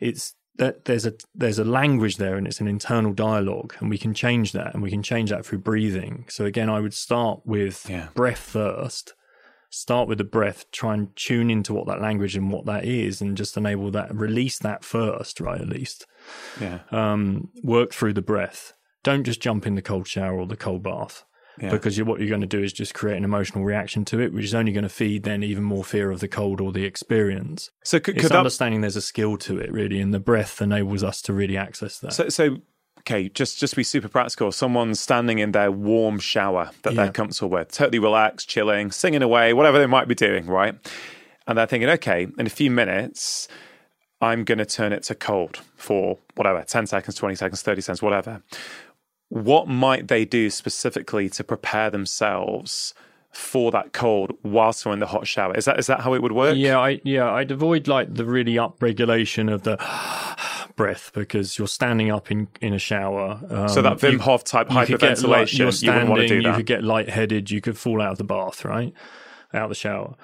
It's that there's a there's a language there, and it's an internal dialogue, and we can change that, and we can change that through breathing. So again, I would start with Yeah. breath first start with the breath try and tune into what that language and what that is and just enable that release that first right at least Yeah. um, work through the breath don't just jump in the cold shower or the cold bath Yeah. because you what you're going to do is just create an emotional reaction to it which is only going to feed then even more fear of the cold or the experience So could, it's could that understanding there's a skill to it really and the breath enables us to really access that So, so okay, just just to be super practical. Someone's standing in their warm shower that Yeah. they're comfortable with, totally relaxed, chilling, singing away, whatever they might be doing, right? And they're thinking, okay, in a few minutes, I'm going to turn it to cold for whatever, ten seconds, twenty seconds, thirty seconds, whatever. What might they do specifically to prepare themselves? For that cold, whilst they're in the hot shower, is that is that how it would work? Yeah, I yeah, I'd avoid like the really up regulation of the [sighs] breath because you're standing up in in a shower. Um, So that Wim Hof type you could get light- hyperventilation, you're standing, wouldn't want to do You could get lightheaded. You could fall out of the bath, right? Out of the shower.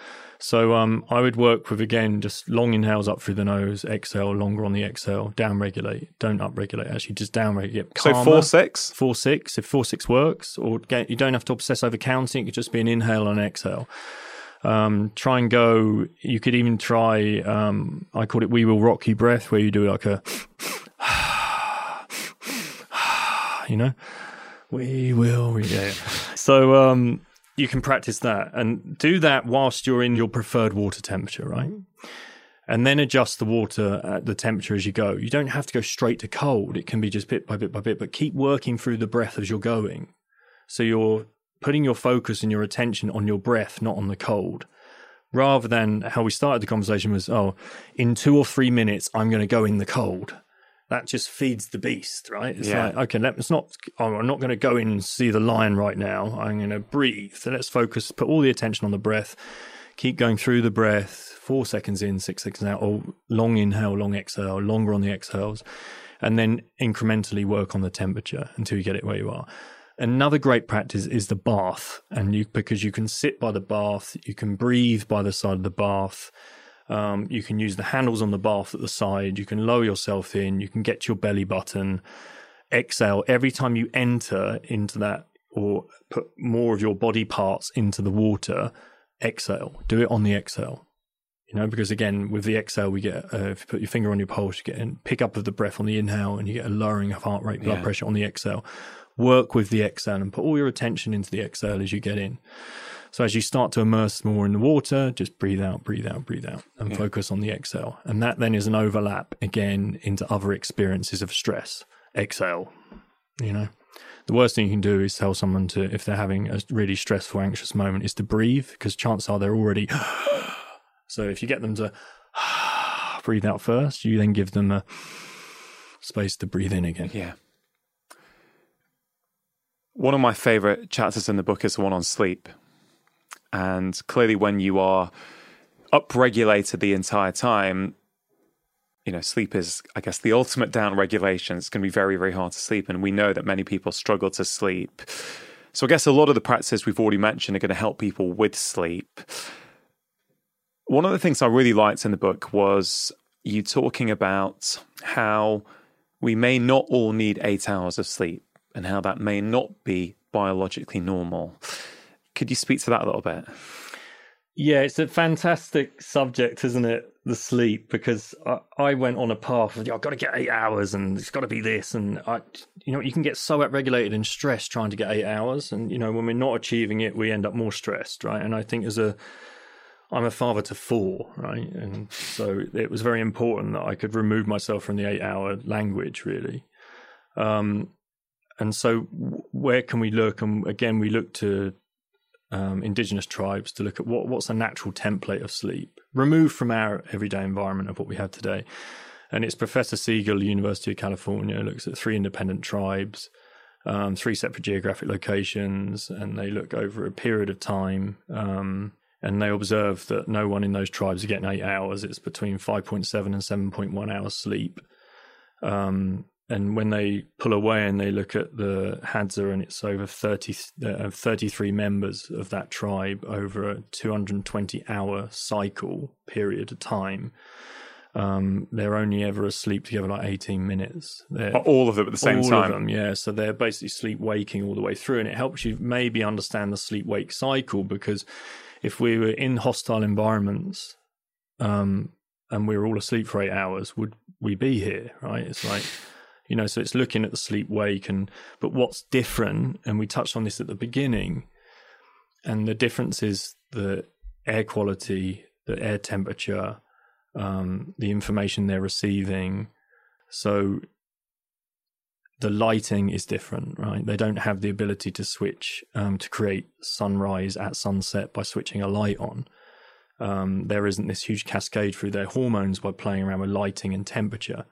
So um, I would work with again just long inhales up through the nose, exhale longer on the exhale, down regulate. Don't up regulate. Actually, just down regulate. so four six. four six if four six works or get, you don't have to obsess over counting it could just be an inhale and an exhale um, try and go you could even try um, i call it we will rock you breath where you do like a [sighs] [sighs] [sighs] you know we will yeah. so um, you can practice that and do that whilst you're in your preferred water temperature right and then adjust the water at the temperature as you go. You don't have to go straight to cold. It can be just bit by bit by bit, but keep working through the breath as you're going. So you're putting your focus and your attention on your breath, not on the cold. Rather than how we started the conversation was, oh, in two or three minutes, I'm going to go in the cold. That just feeds the beast, right? It's Yeah. like, okay, let's not, oh, I'm not going to go in and see the lion right now. I'm going to breathe. So let's focus, put all the attention on the breath keep going through the breath four seconds in six seconds out or long inhale long exhale longer on the exhales and then incrementally work on the temperature until you get it where you are another great practice is the bath and you because you can sit by the bath you can breathe by the side of the bath um, you can use the handles on the bath at the side you can lower yourself in you can get to your belly button exhale every time you enter into that or put more of your body parts into the water exhale. Do it on the exhale. You know, because again, with the exhale, we get uh, if you put your finger on your pulse, you get a pick up of the breath on the inhale, and you get a lowering of heart rate, blood Yeah. pressure on the exhale. Work with the exhale and put all your attention into the exhale as you get in. So as you start to immerse more in the water, just breathe out, breathe out, breathe out, and focus on the exhale. And that then is an overlap again into other experiences of stress. Exhale. You know, the worst thing you can do is tell someone to, if they're having a really stressful, anxious moment, is to breathe because chances are they're already. [gasps] so if you get them to [sighs] breathe out first, you then give them a space to breathe in again. Yeah. One of my favorite chapters in the book is the one on sleep. And clearly, when you are upregulated the entire time, you know, sleep is, I guess, the ultimate down regulation. It's going to be very, very hard to sleep. And we know that many people struggle to sleep. So I guess a lot of the practices we've already mentioned are going to help people with sleep. One of the things I really liked in the book was you talking about how we may not all need eight hours of sleep and how that may not be biologically normal. Could you speak to that a little bit? Yeah, it's a fantastic subject, isn't it? The sleep, because I, I went on a path of, I've got to get eight hours and it's got to be this. And I, you know, you can get so upregulated and stressed trying to get eight hours. And, you know, when we're not achieving it, we end up more stressed, right? And I think as a, I'm a father to four, right? And so it was very important that I could remove myself from the eight hour language, really. Um, and so where can we look? And again, we look to um, indigenous tribes to look at what, what's a natural template of sleep, removed from our everyday environment of what we have today. And it's Professor Siegel, University of California, looks at three independent tribes, um, three separate geographic locations, and they look over a period of time. Um, and they observe that no one in those tribes are getting eight hours. It's between 5.7 and 7.1 hours sleep. Um, and when they pull away and they look at the Hadza, and it's over 30, uh, 33 members of that tribe over a 220 hour cycle period of time. Um, they're only ever asleep together like 18 minutes. They're, all of them at the same all time? Of them, yeah. So they're basically sleep waking all the way through. And it helps you maybe understand the sleep wake cycle because if we were in hostile environments um, and we were all asleep for eight hours, would we be here? Right? It's like you know so it's looking at the sleep wake and but what's different and we touched on this at the beginning and the difference is the air quality the air temperature um, the information they're receiving. So the lighting is different right? They don't have the ability to switch um, to create sunrise at sunset by switching a light on. Um, there isn't this huge cascade through their hormones by playing around with lighting and temperature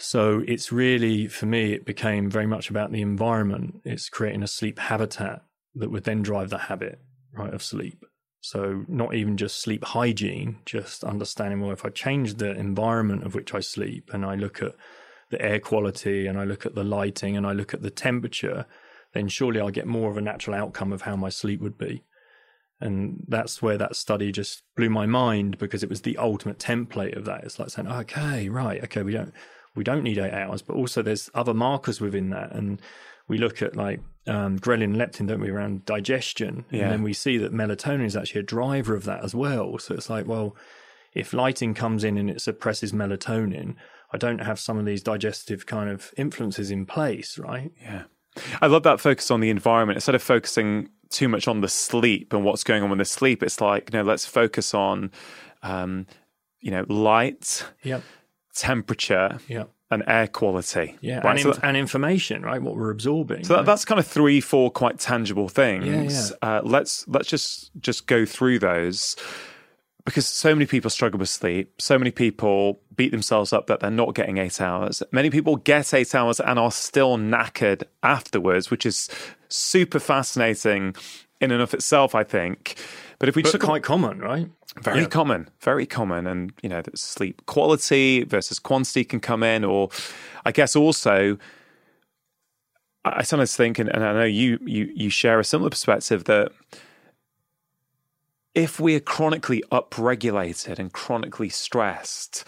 so it's really, for me, it became very much about the environment. It's creating a sleep habitat that would then drive the habit, right, of sleep. So not even just sleep hygiene, just understanding, well, if I change the environment of which I sleep and I look at the air quality and I look at the lighting and I look at the temperature, then surely I'll get more of a natural outcome of how my sleep would be. And that's where that study just blew my mind because it was the ultimate template of that. It's like saying, okay, right, okay, we don't we don't need eight hours, but also there's other markers within that. And we look at like um, ghrelin and leptin, don't we, around digestion. Yeah. And then we see that melatonin is actually a driver of that as well. So it's like, well, if lighting comes in and it suppresses melatonin, I don't have some of these digestive kind of influences in place, right? Yeah. I love that focus on the environment. Instead of focusing too much on the sleep and what's going on with the sleep, it's like, you know, let's focus on, um, you know, light, yep temperature, yeah. and air quality. Yeah, right? and, so that, and, information, right? What we're absorbing. So that, that's kind of three, four quite tangible things. Yeah, yeah. Uh, let's let's just just go through those because so many people struggle with sleep. So many people beat themselves up that they're not getting eight hours. Many people get eight hours and are still knackered afterwards, which is super fascinating in and of itself, I think. But if we but just quite common, right? Very yeah. common, very common, and you know, sleep quality versus quantity can come in, or I guess also, I sometimes think, and, and I know you you you share a similar perspective that if we are chronically upregulated and chronically stressed,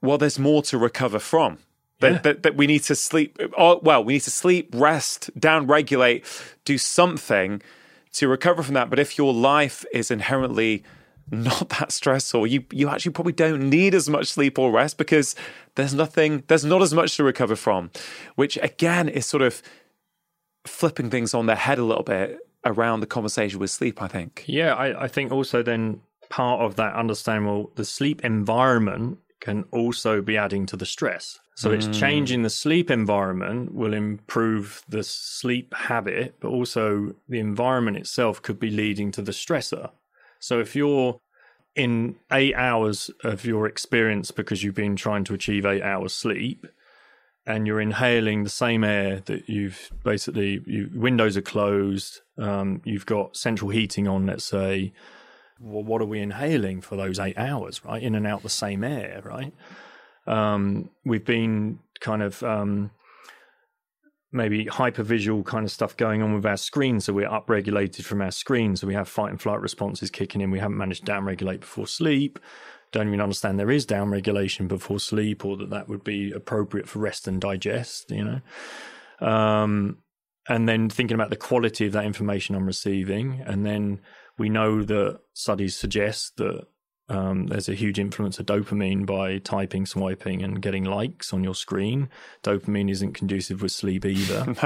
well, there's more to recover from. That, yeah. that, that, we need to sleep. Oh, well, we need to sleep, rest, down regulate, do something to recover from that. But if your life is inherently not [laughs] that stressful, you you actually probably don't need as much sleep or rest because there's nothing, there's not as much to recover from, which again is sort of flipping things on their head a little bit around the conversation with sleep. I think. Yeah, I, I think also then part of that understanding well the sleep environment can also be adding to the stress. So it's mm. changing the sleep environment will improve the sleep habit, but also the environment itself could be leading to the stressor. So if you're in eight hours of your experience because you've been trying to achieve eight hours sleep, and you're inhaling the same air that you've basically you, windows are closed, um, you've got central heating on, let's say. Well, what are we inhaling for those eight hours, right? In and out the same air, right? Um, we've been kind of um, maybe hypervisual kind of stuff going on with our screen. So we're upregulated from our screen. So we have fight and flight responses kicking in. We haven't managed to downregulate before sleep. don't even understand there is downregulation before sleep or that that would be appropriate for rest and digest, you know. Um, and then thinking about the quality of that information I'm receiving. And then we know that studies suggest that um, there's a huge influence of dopamine by typing, swiping, and getting likes on your screen. Dopamine isn't conducive with sleep either. [laughs]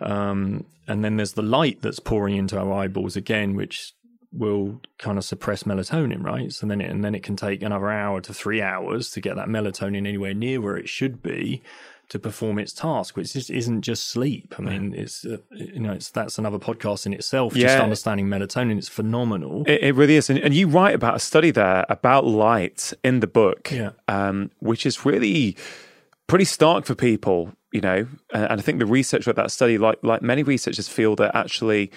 no. Um, and then there's the light that's pouring into our eyeballs again, which will kind of suppress melatonin, right? So then it, and then it can take another hour to three hours to get that melatonin anywhere near where it should be to perform its task, which just isn't just sleep. I mean, it's uh, you know, it's that's another podcast in itself. Just Yeah. understanding melatonin, it's phenomenal. It, it really is. And, and you write about a study there about light in the book, Yeah. um, which is really pretty stark for people, you know. And, and I think the researcher at that study, like like many researchers, feel that actually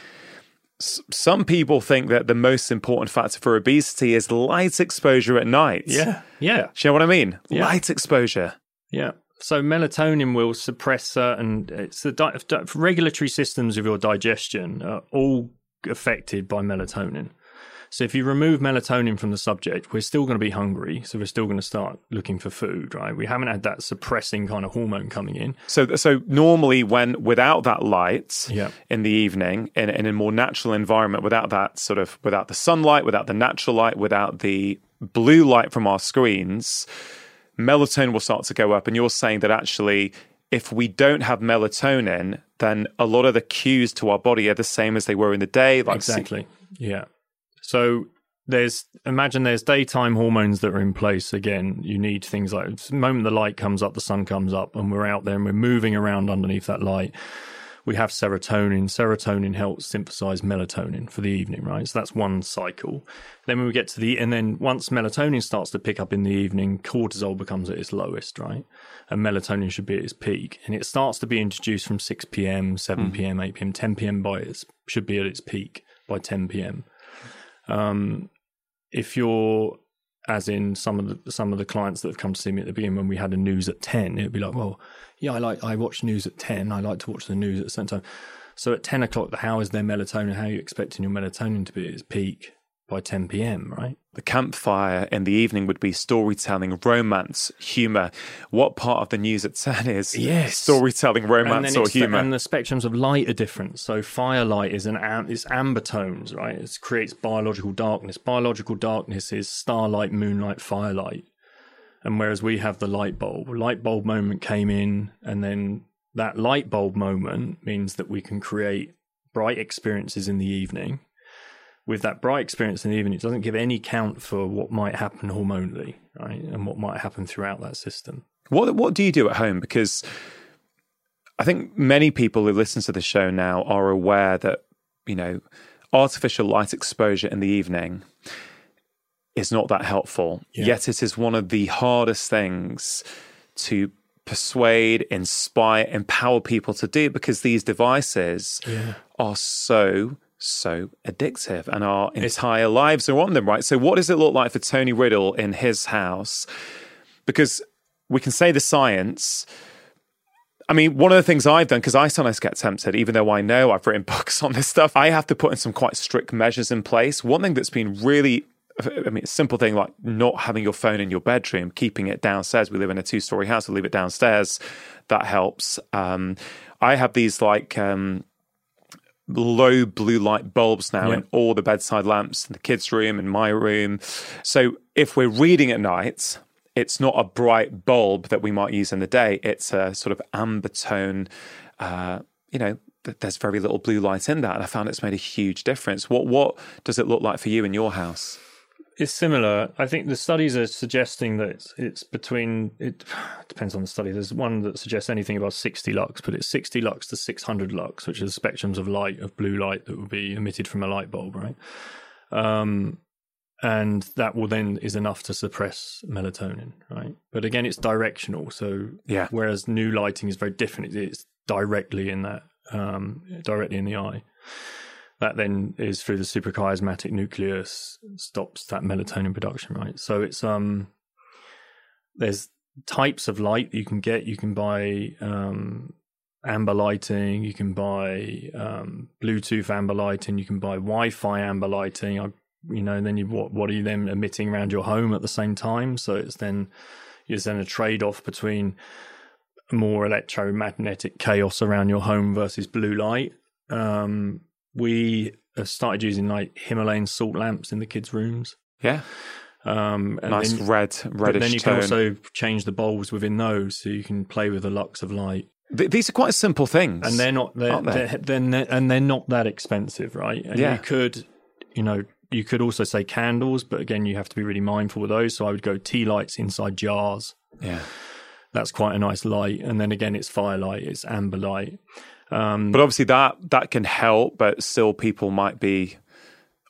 some people think that the most important factor for obesity is light exposure at night. yeah, yeah, Do you know what I mean? Yeah. Light exposure. yeah. So melatonin will suppress certain. It's the di- regulatory systems of your digestion are all affected by melatonin. So if you remove melatonin from the subject, we're still going to be hungry. So we're still going to start looking for food, right? We haven't had that suppressing kind of hormone coming in. So, so normally, when without that light Yeah. in the evening, in, in a more natural environment, without that sort of without the sunlight, without the natural light, without the blue light from our screens, melatonin will start to go up. And you're saying that actually, if we don't have melatonin, then a lot of the cues to our body are the same as they were in the day. Like exactly. Yeah. So there's imagine there's daytime hormones that are in place. Again, you need things like the moment the light comes up, the sun comes up, and we're out there and we're moving around underneath that light. We have serotonin. Serotonin helps synthesize melatonin for the evening, right? So that's one cycle. Then when we get to the and then once melatonin starts to pick up in the evening, cortisol becomes at its lowest, right? And melatonin should be at its peak, and it starts to be introduced from six p.m., seven p.m., eight p.m., ten p.m. by its should be at its peak by ten p.m. Um, if you're, as in some of the some of the clients that have come to see me at the beginning when we had a news at ten, it'd be like, well, yeah, I like I watch news at ten. I like to watch the news at the same time. So at ten o'clock, the how is their melatonin? How are you expecting your melatonin to be at its peak by ten p.m. Right? the campfire in the evening would be storytelling, romance, humor. What part of the news at 10 is Yes. storytelling, romance, or it's the- humor? and the spectrums of light are different. So firelight is an am- it's amber tones, right? It creates biological darkness. Biological darkness is starlight, moonlight, firelight. And whereas we have the light bulb, light bulb moment came in, and then that light bulb moment means that we can create bright experiences in the evening. With that bright experience in the evening, it doesn't give any count for what might happen hormonally, right? And what might happen throughout that system. What what do you do at home? Because I think many people who listen to the show now are aware that you know artificial light exposure in the evening is not that helpful. Yeah. Yet it is one of the hardest things to persuade, inspire, empower people to do because these devices Yeah. are so so addictive and our entire lives are on them right so what does it look like for tony riddle in his house because we can say the science I mean, one of the things I've done, because I sometimes get tempted, even though I know I've written [laughs] books on this stuff, I have to put in some quite strict measures in place. One thing that's been really, I mean, a simple thing like not having your phone in your bedroom, keeping it downstairs. We live in a two story house, we leave it downstairs. That helps. Um, I have these like, um, low blue light bulbs now Yeah. in all the bedside lamps in the kids' room and my room. So if we're reading at night, it's not a bright bulb that we might use in the day. It's a sort of amber tone. Uh, you know, there's very little blue light in that, and I found it's made a huge difference. What what does it look like for you in your house? It's similar. I think the studies are suggesting that it's, it's between. It [sighs] depends on the study. There's one that suggests anything above 60 lux, but it's 60 lux to 600 lux, which is spectrums of light of blue light that would be emitted from a light bulb, right? Um, and that will then is enough to suppress melatonin, right? But again, it's directional. So Yeah. whereas new lighting is very different, it's directly in that, um, directly in the eye that then is through the suprachiasmatic nucleus stops that melatonin production right so it's um there's types of light that you can get you can buy um amber lighting you can buy um bluetooth amber lighting you can buy wi-fi amber lighting i you know, then you what what are you then emitting around your home at the same time? So it's then it's then a trade off between more electromagnetic chaos around your home versus blue light. Um, we have started using like Himalayan salt lamps in the kids' rooms. Yeah. Um, and nice then, red, reddish then you tone. can also change the bulbs within those, so you can play with the lux of light. Th- these are quite simple things, And they're not they're, they? they're, then they're, and they're not that expensive, right? And Yeah. you could, you know, you could also say candles, but again, you have to be really mindful of those. So I would go tea lights inside jars. yeah. That's quite a nice light. And then again, it's firelight, it's amber light. Um, But obviously that that can help, but still people might be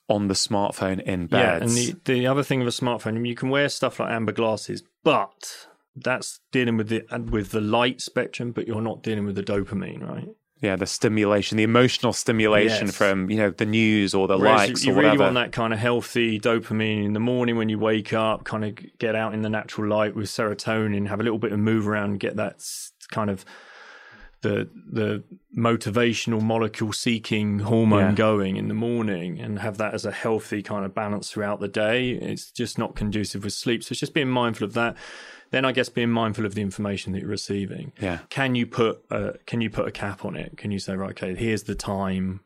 on the smartphone in bed. Yeah, and the, the other thing with a smartphone, you can wear stuff like amber glasses, but that's dealing with the with the light spectrum, but you're not dealing with the dopamine, right? yeah, the stimulation, the emotional stimulation Yes. from you know the news or the Whereas likes you or really whatever. want that kind of healthy dopamine in the morning when you wake up, kind of get out in the natural light with serotonin, have a little bit of move around, get that kind of the the motivational molecule seeking hormone Yeah. going in the morning and have that as a healthy kind of balance throughout the day. It's just not conducive with sleep. So it's just being mindful of that. Then I guess being mindful of the information that you're receiving. Yeah. Can you put a, can you put a cap on it? Can you say right, okay, here's the time.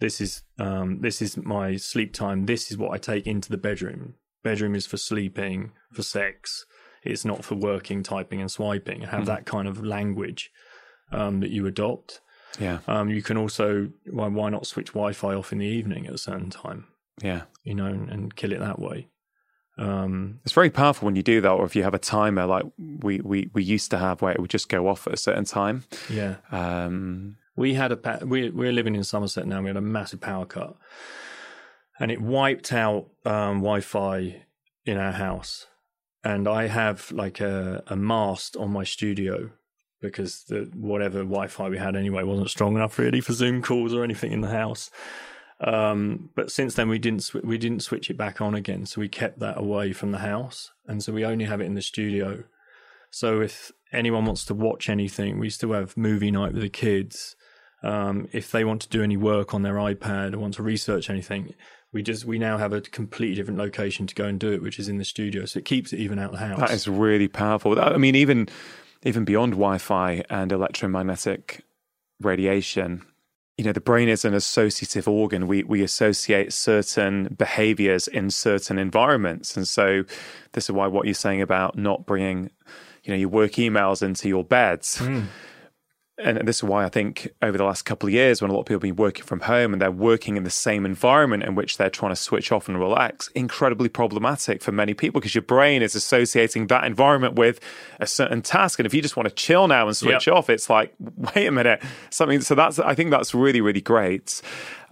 This is um, this is my sleep time. This is what I take into the bedroom. Bedroom is for sleeping, for sex. It's not for working, typing, and swiping. Have that kind of language um, that you adopt. yeah, Um, you can also why why not switch Wi-Fi off in the evening at a certain time, yeah. you know, and, and kill it that way. Um, It's very powerful when you do that, or if you have a timer like we we we used to have, where it would just go off at a certain time. yeah, Um, we had a pa- we we're living in Somerset now. We had a massive power cut, and it wiped out um, Wi-Fi in our house. And I have like a, a mast on my studio because the whatever Wi-Fi we had anyway wasn't strong enough really for Zoom calls or anything in the house. Um, but since then we didn't sw- we didn't switch it back on again, so we kept that away from the house, and so we only have it in the studio. So if anyone wants to watch anything, we still have movie night with the kids. Um, if they want to do any work on their iPad or want to research anything, we just we now have a completely different location to go and do it, which is in the studio. So it keeps it even out of the house. that is really powerful. I mean, even even beyond Wi-Fi and electromagnetic radiation, you know, the brain is an associative organ. We we associate certain behaviors in certain environments, and so this is why what you're saying about not bringing, you know, your work emails into your beds. Hmm. And this is why I think over the last couple of years, when a lot of people have been working from home and they're working in the same environment in which they're trying to switch off and relax, incredibly problematic for many people because your brain is associating that environment with a certain task. And if you just want to chill now and switch Yep. off, it's like, [laughs] wait a minute, something. So that's, I think that's really, really great.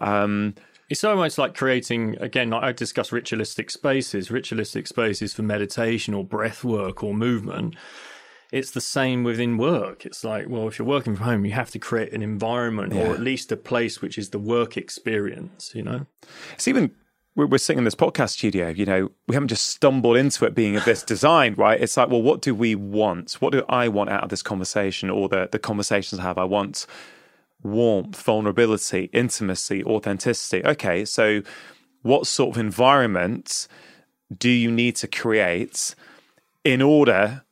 Um, It's almost like creating, again, like I discuss ritualistic spaces, ritualistic spaces for meditation or breath work or movement. It's the same within work. It's like, well, if you're working from home, you have to create an environment or at least a place which is the work experience, you know? It's even we're, we're sitting in this podcast studio. You know, we haven't just stumbled into it being of this [laughs] design, right? It's like, well, what do we want? What do I want out of this conversation, or the the conversations I have? I want warmth, vulnerability, intimacy, authenticity. Okay, so what sort of environment do you need to create in order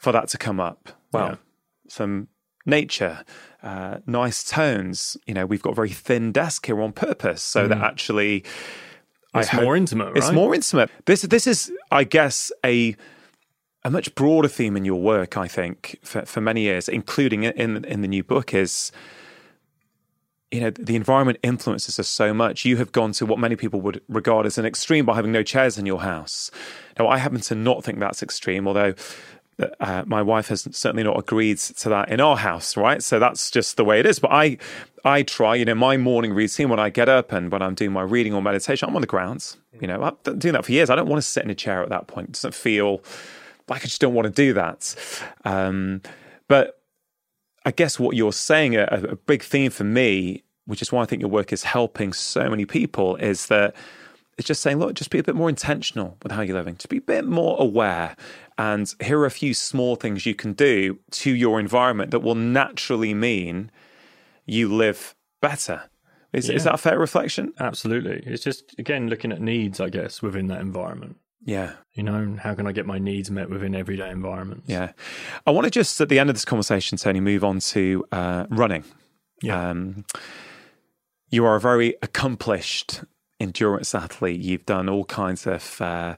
for that to come up? Well, Yeah. some nature, uh, nice tones. You know, we've got a very thin desk here on purpose so that actually It's hope- more intimate, right? it's more intimate. This this is, I guess, a a much broader theme in your work. I think for for many years, including in in the new book, is you know the environment influences us so much. You have gone to what many people would regard as an extreme by having no chairs in your house. Now, I happen to not think that's extreme, although. Uh, my wife has certainly not agreed to that in our house, right? So that's just the way it is. But I, I try. You know, my morning routine when I get up and when I'm doing my reading or meditation, I'm on the grounds. You know, I've been doing that for years. I don't want to sit in a chair at that point. It doesn't feel like I just don't want to do that. Um, but I guess what you're saying, a, a big theme for me, which is why I think your work is helping so many people, is that it's just saying, look, just be a bit more intentional with how you're living, just be a bit more aware. And here are a few small things you can do to your environment that will naturally mean you live better. Is, Yeah. is that a fair reflection? Absolutely. It's just again looking at needs, I guess, within that environment. Yeah. You know, how can I get my needs met within everyday environments? Yeah. I want to just, at the end of this conversation, Tony, move on to uh, running. Yeah. Um, you are a very accomplished endurance athlete. You've done all kinds of uh,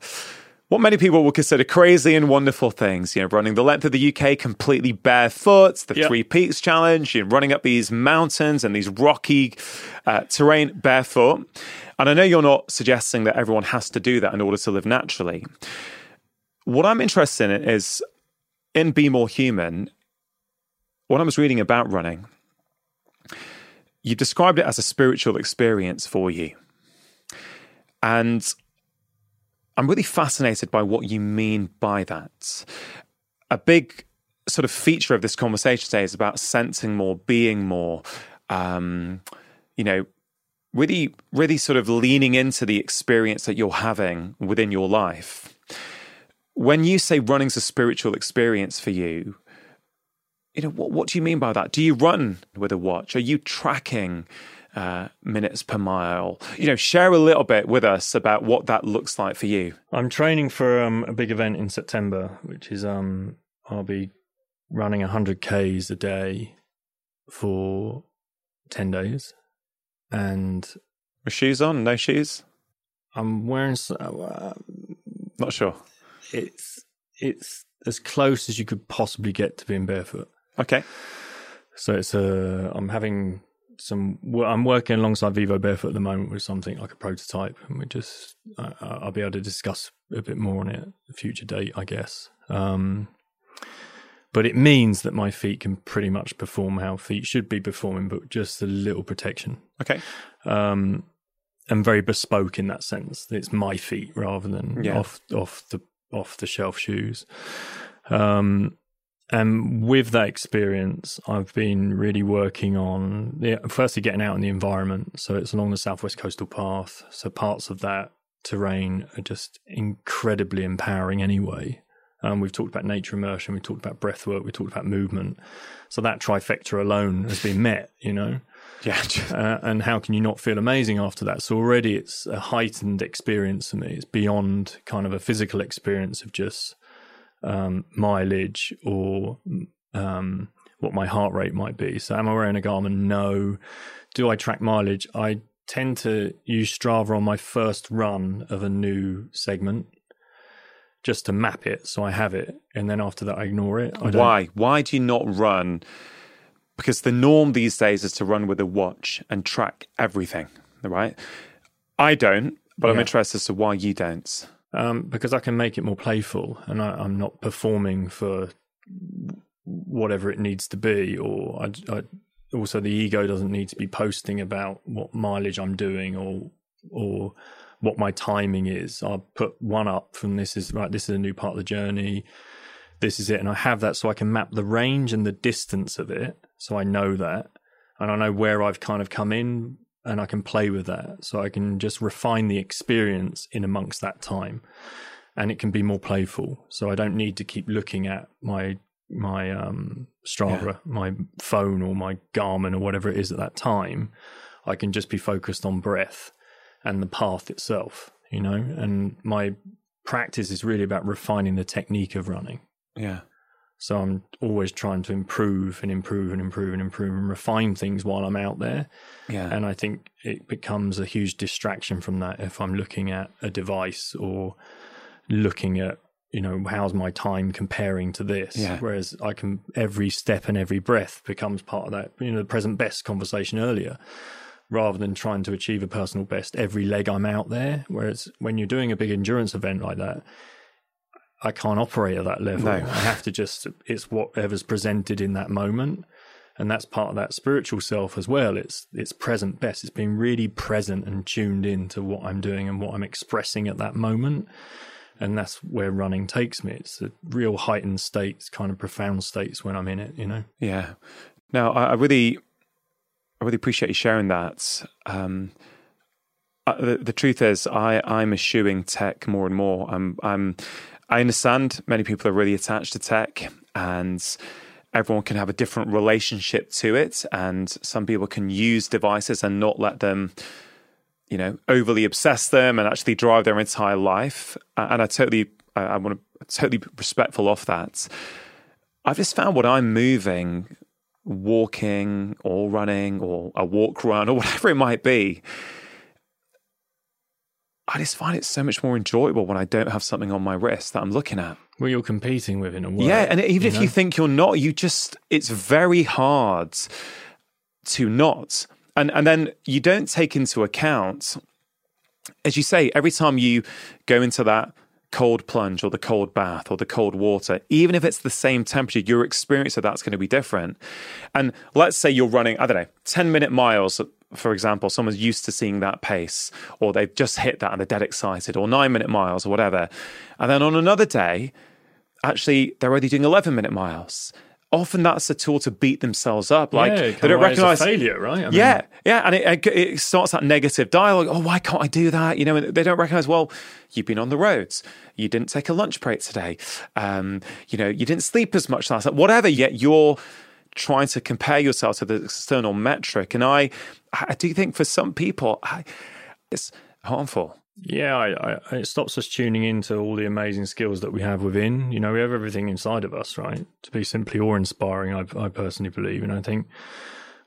what many people would consider crazy and wonderful things. You know, running the length of the UK completely barefoot, the Yeah. Three Peaks Challenge, you know, running up these mountains and these rocky uh, terrain barefoot. And I know you're not suggesting that everyone has to do that in order to live naturally. What I'm interested in is in Be More Human, when I was reading about running, you described it as a spiritual experience for you. And I'm really fascinated by what you mean by that. A big sort of feature of this conversation today is about sensing more, being more, um, you know, really, really sort of leaning into the experience that you're having within your life. When you say running's a spiritual experience for you, you know, what, what do you mean by that? Do you run with a watch? Are you tracking uh, minutes per mile? You know, share a little bit with us about what that looks like for you. I'm training for um, a big event in September, which is um, I'll be running 100 k's a day for 10 days, and With shoes on, no shoes? I'm wearing. Uh, Not sure. it's it's as close as you could possibly get to being barefoot. Okay. So it's a. I'm having some. I'm working alongside Vivo Barefoot at the moment with something like a prototype, and we just. I I'll be able to discuss a bit more on it at a future date, I guess. Um, but it means that my feet can pretty much perform how feet should be performing, but just a little protection. Okay. Um, and very bespoke in that sense. It's my feet rather than Yeah. off off the off the shelf shoes. Um, and with that experience, I've been really working on yeah, firstly getting out in the environment. So it's along the Southwest Coastal Path. So parts of that terrain are just incredibly empowering anyway. Um, we've talked about nature immersion, we've talked about breath work, we talked about movement. So that trifecta alone has been met, you know [laughs] Yeah. uh, and how can you not feel amazing after that? So already it's a heightened experience for me. It's beyond kind of a physical experience of just um, mileage or um, what my heart rate might be. So am I wearing a Garmin? No. Do I track mileage? I tend to use Strava on my first run of a new segment just to map it so I have it. And then after that, I ignore it. I Why? Why do you not run? Because the norm these days is to run with a watch and track everything, right? I don't, but I'm interested as to why you don't. Um, because I can make it more playful, and I, I'm not performing for whatever it needs to be, or I, I, also the ego doesn't need to be posting about what mileage I'm doing or or what my timing is. I'll put one up from this is right. This is a new part of the journey. This is it, and I have that so I can map the range and the distance of it, so I know that, and I know where I've kind of come in and I can play with that. So I can just refine the experience in amongst that time. And it can be more playful. So I don't need to keep looking at my my um Strava, my phone or my Garmin or whatever it is at that time. I can just be focused on breath and the path itself, you know? And my practice is really about refining the technique of running. Yeah. So I'm always trying to improve and improve and improve and improve and refine things while I'm out there. Yeah. And I think it becomes a huge distraction from that if I'm looking at a device or looking at, you know, how's my time comparing to this? Yeah. Whereas I can, every step and every breath becomes part of that, you know, the present best conversation earlier, rather than trying to achieve a personal best every leg I'm out there. Whereas when you're doing a big endurance event like that, I can't operate at that level. No. I have to just, it's whatever's presented in that moment and that's part of that spiritual self as well it's it's present best it's being really present and tuned in to what i'm doing and what i'm expressing at that moment and that's where running takes me it's a real heightened states kind of profound states when i'm in it you know Yeah. Now, I, I really, I really appreciate you sharing that. Um, uh, the, the truth is, I, I'm eschewing tech more and more. I'm, I'm, I understand many people are really attached to tech, and everyone can have a different relationship to it, and some people can use devices and not let them, you know, overly obsess them and actually drive their entire life. And I totally, I, want to totally respectful of that. I've just found when I'm moving, walking or running or a walk run or [laughs] whatever it might be, I just find it so much more enjoyable when I don't have something on my wrist that I'm looking at. Well, you're competing with in a way. Yeah, and even you if know? you think you're not, you just it's very hard to not. And and then you don't take into account as you say, every time you go into that cold plunge or the cold bath or the cold water, even if it's the same temperature, your experience of that's going to be different. And let's say you're running, I don't know, 10 minute miles, for example, someone's used to seeing that pace, or they've just hit that and they're dead excited, or nine minute miles or whatever. And then on another day, actually, they're only doing 11 minute miles. Often that's a tool to beat themselves up. Like yeah, they don't away as a recognize failure, right? I mean, yeah, yeah, and it, it starts that negative dialogue. Oh, why can't I do that? You know, and they don't recognize. Well, you've been on the roads. You didn't take a lunch break today. Um, you know, you didn't sleep as much last night. Whatever. Yet you're trying to compare yourself to the external metric, and I, I do think for some people, I, it's harmful. Yeah, I, I, it stops us tuning into all the amazing skills that we have within. You know, we have everything inside of us, right? To be simply awe-inspiring, I, I personally believe, and I think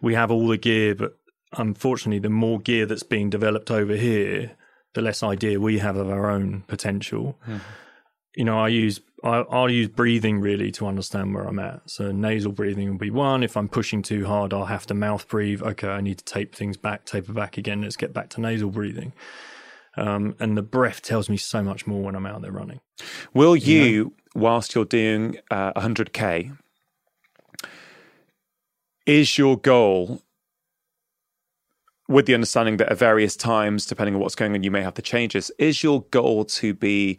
we have all the gear, but unfortunately, the more gear that's being developed over here, the less idea we have of our own potential. Hmm. You know, I use I, I'll use breathing really to understand where I'm at. So nasal breathing will be one. If I'm pushing too hard, I'll have to mouth breathe. Okay, I need to tape things back, taper back again. Let's get back to nasal breathing. Um, and the breath tells me so much more when I'm out there running. Will you, whilst you're doing uh, 100k, is your goal with the understanding that at various times, depending on what's going on, you may have to changes, is your goal to be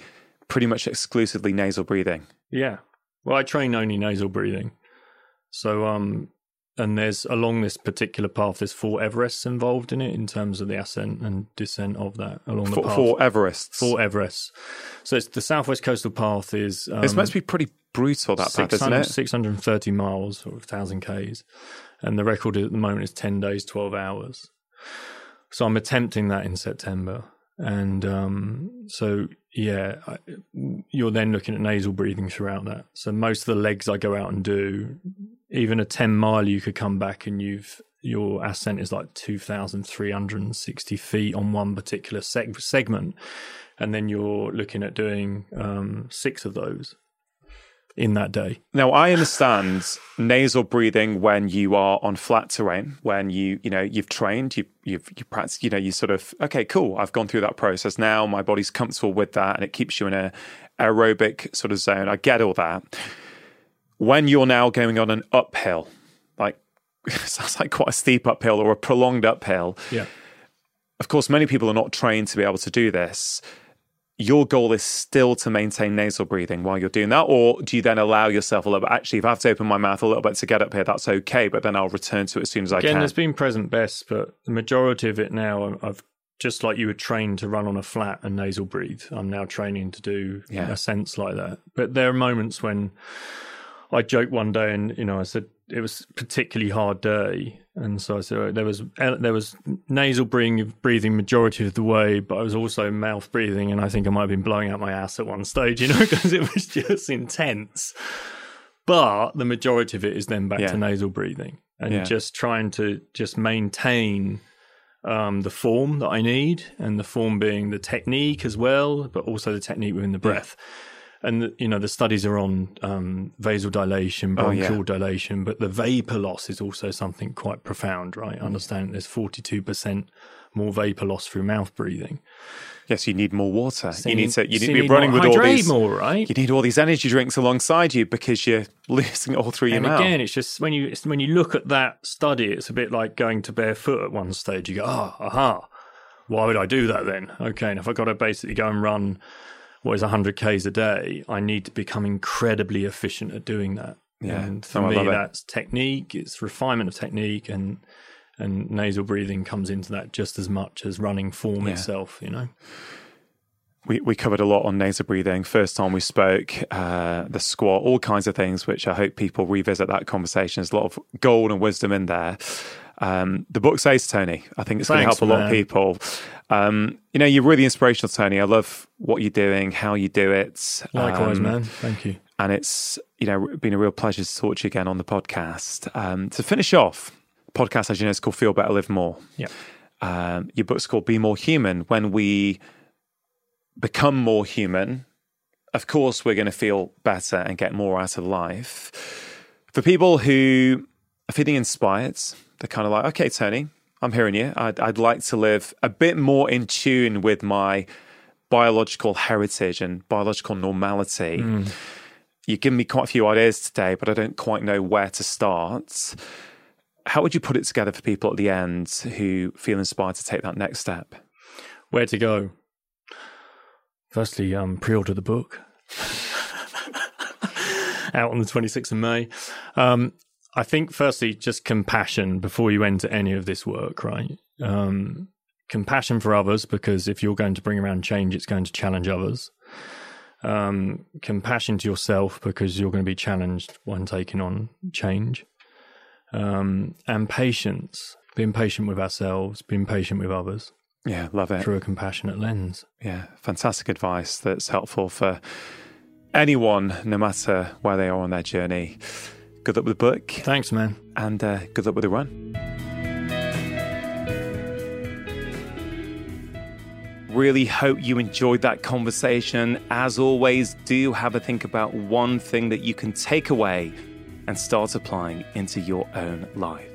pretty much exclusively nasal breathing? Yeah. Well, I train only nasal breathing. So, um, and there's along this particular path, there's four Everests involved in it in terms of the ascent and descent of that along the For, path. for Everest. Four Everests. So it's the Southwest Coastal Path is um, it's meant to be pretty brutal, that path, isn't it? 630 miles or 1,000 Ks. And the record at the moment is 10 days, 12 hours. So I'm attempting that in September. And um, so, yeah, I, you're then looking at nasal breathing throughout that. So most of the legs I go out and do, even a 10 mile, you could come back and you've your ascent is like 2,360 feet on one particular seg- segment. And then you're looking at doing um, six of those in that day. Now, I understand nasal breathing when you are on flat terrain, when you, you know, you've trained, you, you've, you practice, you know, you sort of, okay, cool, I've gone through that process now. My body's comfortable with that and it keeps you in a aerobic sort of zone. I get all that. When you're now going on an uphill, like, [laughs] sounds like quite a steep uphill or a prolonged uphill. Yeah. Of course, many people are not trained to be able to do this your goal is still to maintain nasal breathing while you're doing that, or do you then allow yourself a little bit? Actually, if I have to open my mouth a little bit to get up here, that's okay, but then I'll return to it as soon as I can. Again, there's been present best, but the majority of it now, I've just like you were trained to run on a flat and nasal breathe. I'm now training to do Yeah. a sense like that. But there are moments when I joked one day, and you know, I said it was a particularly hard day, and so I said there was there was nasal breathing, breathing majority of the way, but I was also mouth breathing, and I think I might have been blowing out my ass at one stage, you know, [laughs] because it was just intense. But the majority of it is then back Yeah. to nasal breathing and Yeah. just trying to just maintain um, the form that I need, and the form being the technique as well, but also the technique within the breath. And you know the studies are on um, vasodilation, Oh, yeah. bronchial dilation, but the vapor loss is also something quite profound, right? Understand there's 42% more vapor loss through mouth breathing. yes, you need more water. So you need to. You so need to be running with all these. more, right? You need all these energy drinks alongside you because you're [laughs] losing it all through your and mouth. again, it's just when you it's, when you look at that study, it's a bit like going to barefoot at one stage. You go, ah, aha, why would I do that then? Okay, and if I got to basically go and run what is 100 k's a day, I need to become incredibly efficient at doing that. Yeah. and for I me, love it. that's technique. It's refinement of technique, and and nasal breathing comes into that just as much as running form Yeah. itself. You know, we, we covered a lot on nasal breathing. First time we spoke, uh, the squat, all kinds of things, which I hope people revisit that conversation. There's a lot of gold and wisdom in there. Um, the book says, Tony, I think it's going to help a lot of people. Um, you know, you're really inspirational, Tony. I love what you're doing, how you do it. Likewise, um, man. Thank you. And it's, you know, been a real pleasure to talk to you again on the podcast. Um, to finish off, podcast, as you know, is called Feel Better, Live More. Yeah. Um, your book's called Be More Human. When we become more human, of course, we're going to feel better and get more out of life. For people who are feeling inspired, they're kind of like, okay, Tony, I'm hearing you. I'd, I'd like to live a bit more in tune with my biological heritage and biological normality. Mm. You've given me quite a few ideas today, but I don't quite know where to start. How would you put it together for people at the end who feel inspired to take that next step? Where to go? Firstly, um, pre-order the book. [laughs] Out on the 26th of May. Um, I think, firstly, just compassion before you enter any of this work, right? Um, compassion for others, because if you're going to bring around change, it's going to challenge others. Um, compassion to yourself, because you're going to be challenged when taking on change. Um, and patience, being patient with ourselves, being patient with others. Yeah, love it. Through a compassionate lens. Yeah, fantastic advice that's helpful for anyone, no matter where they are on their journey. Good luck with the book. Thanks, man. And uh, good luck with the run. Really hope you enjoyed that conversation. As always, do have a think about one thing that you can take away and start applying into your own life.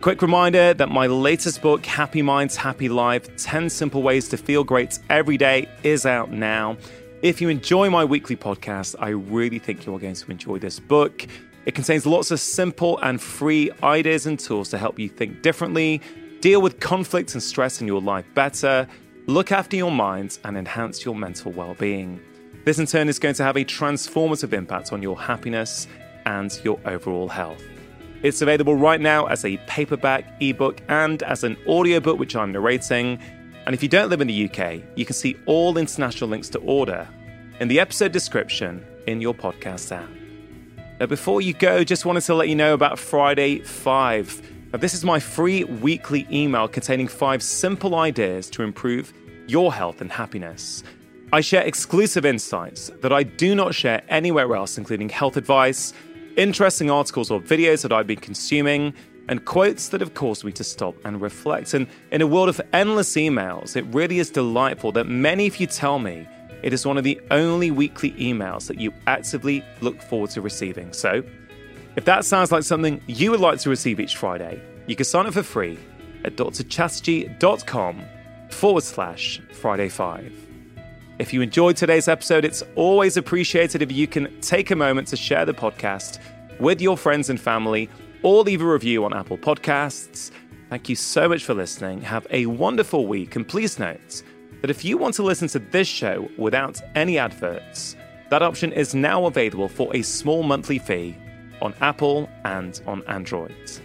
Quick reminder that my latest book, Happy Minds, Happy Life 10 Simple Ways to Feel Great Every Day, is out now. If you enjoy my weekly podcast, I really think you're going to enjoy this book. It contains lots of simple and free ideas and tools to help you think differently, deal with conflict and stress in your life better, look after your minds, and enhance your mental well being. This, in turn, is going to have a transformative impact on your happiness and your overall health. It's available right now as a paperback, ebook, and as an audiobook, which I'm narrating. And if you don't live in the UK, you can see all international links to order in the episode description in your podcast app. Now, before you go, just wanted to let you know about Friday 5. Now, this is my free weekly email containing five simple ideas to improve your health and happiness. I share exclusive insights that I do not share anywhere else, including health advice interesting articles or videos that I've been consuming, and quotes that have caused me to stop and reflect. And in a world of endless emails, it really is delightful that many of you tell me it is one of the only weekly emails that you actively look forward to receiving. So, if that sounds like something you would like to receive each Friday, you can sign up for free at drchatterjee.com forward slash Friday 5. If you enjoyed today's episode, it's always appreciated if you can take a moment to share the podcast with your friends and family or leave a review on Apple Podcasts. Thank you so much for listening. Have a wonderful week. And please note that if you want to listen to this show without any adverts, that option is now available for a small monthly fee on Apple and on Android.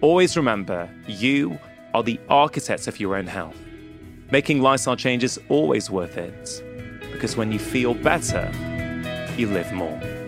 Always remember, you are the architects of your own health. Making lifestyle changes always worth it because when you feel better, you live more.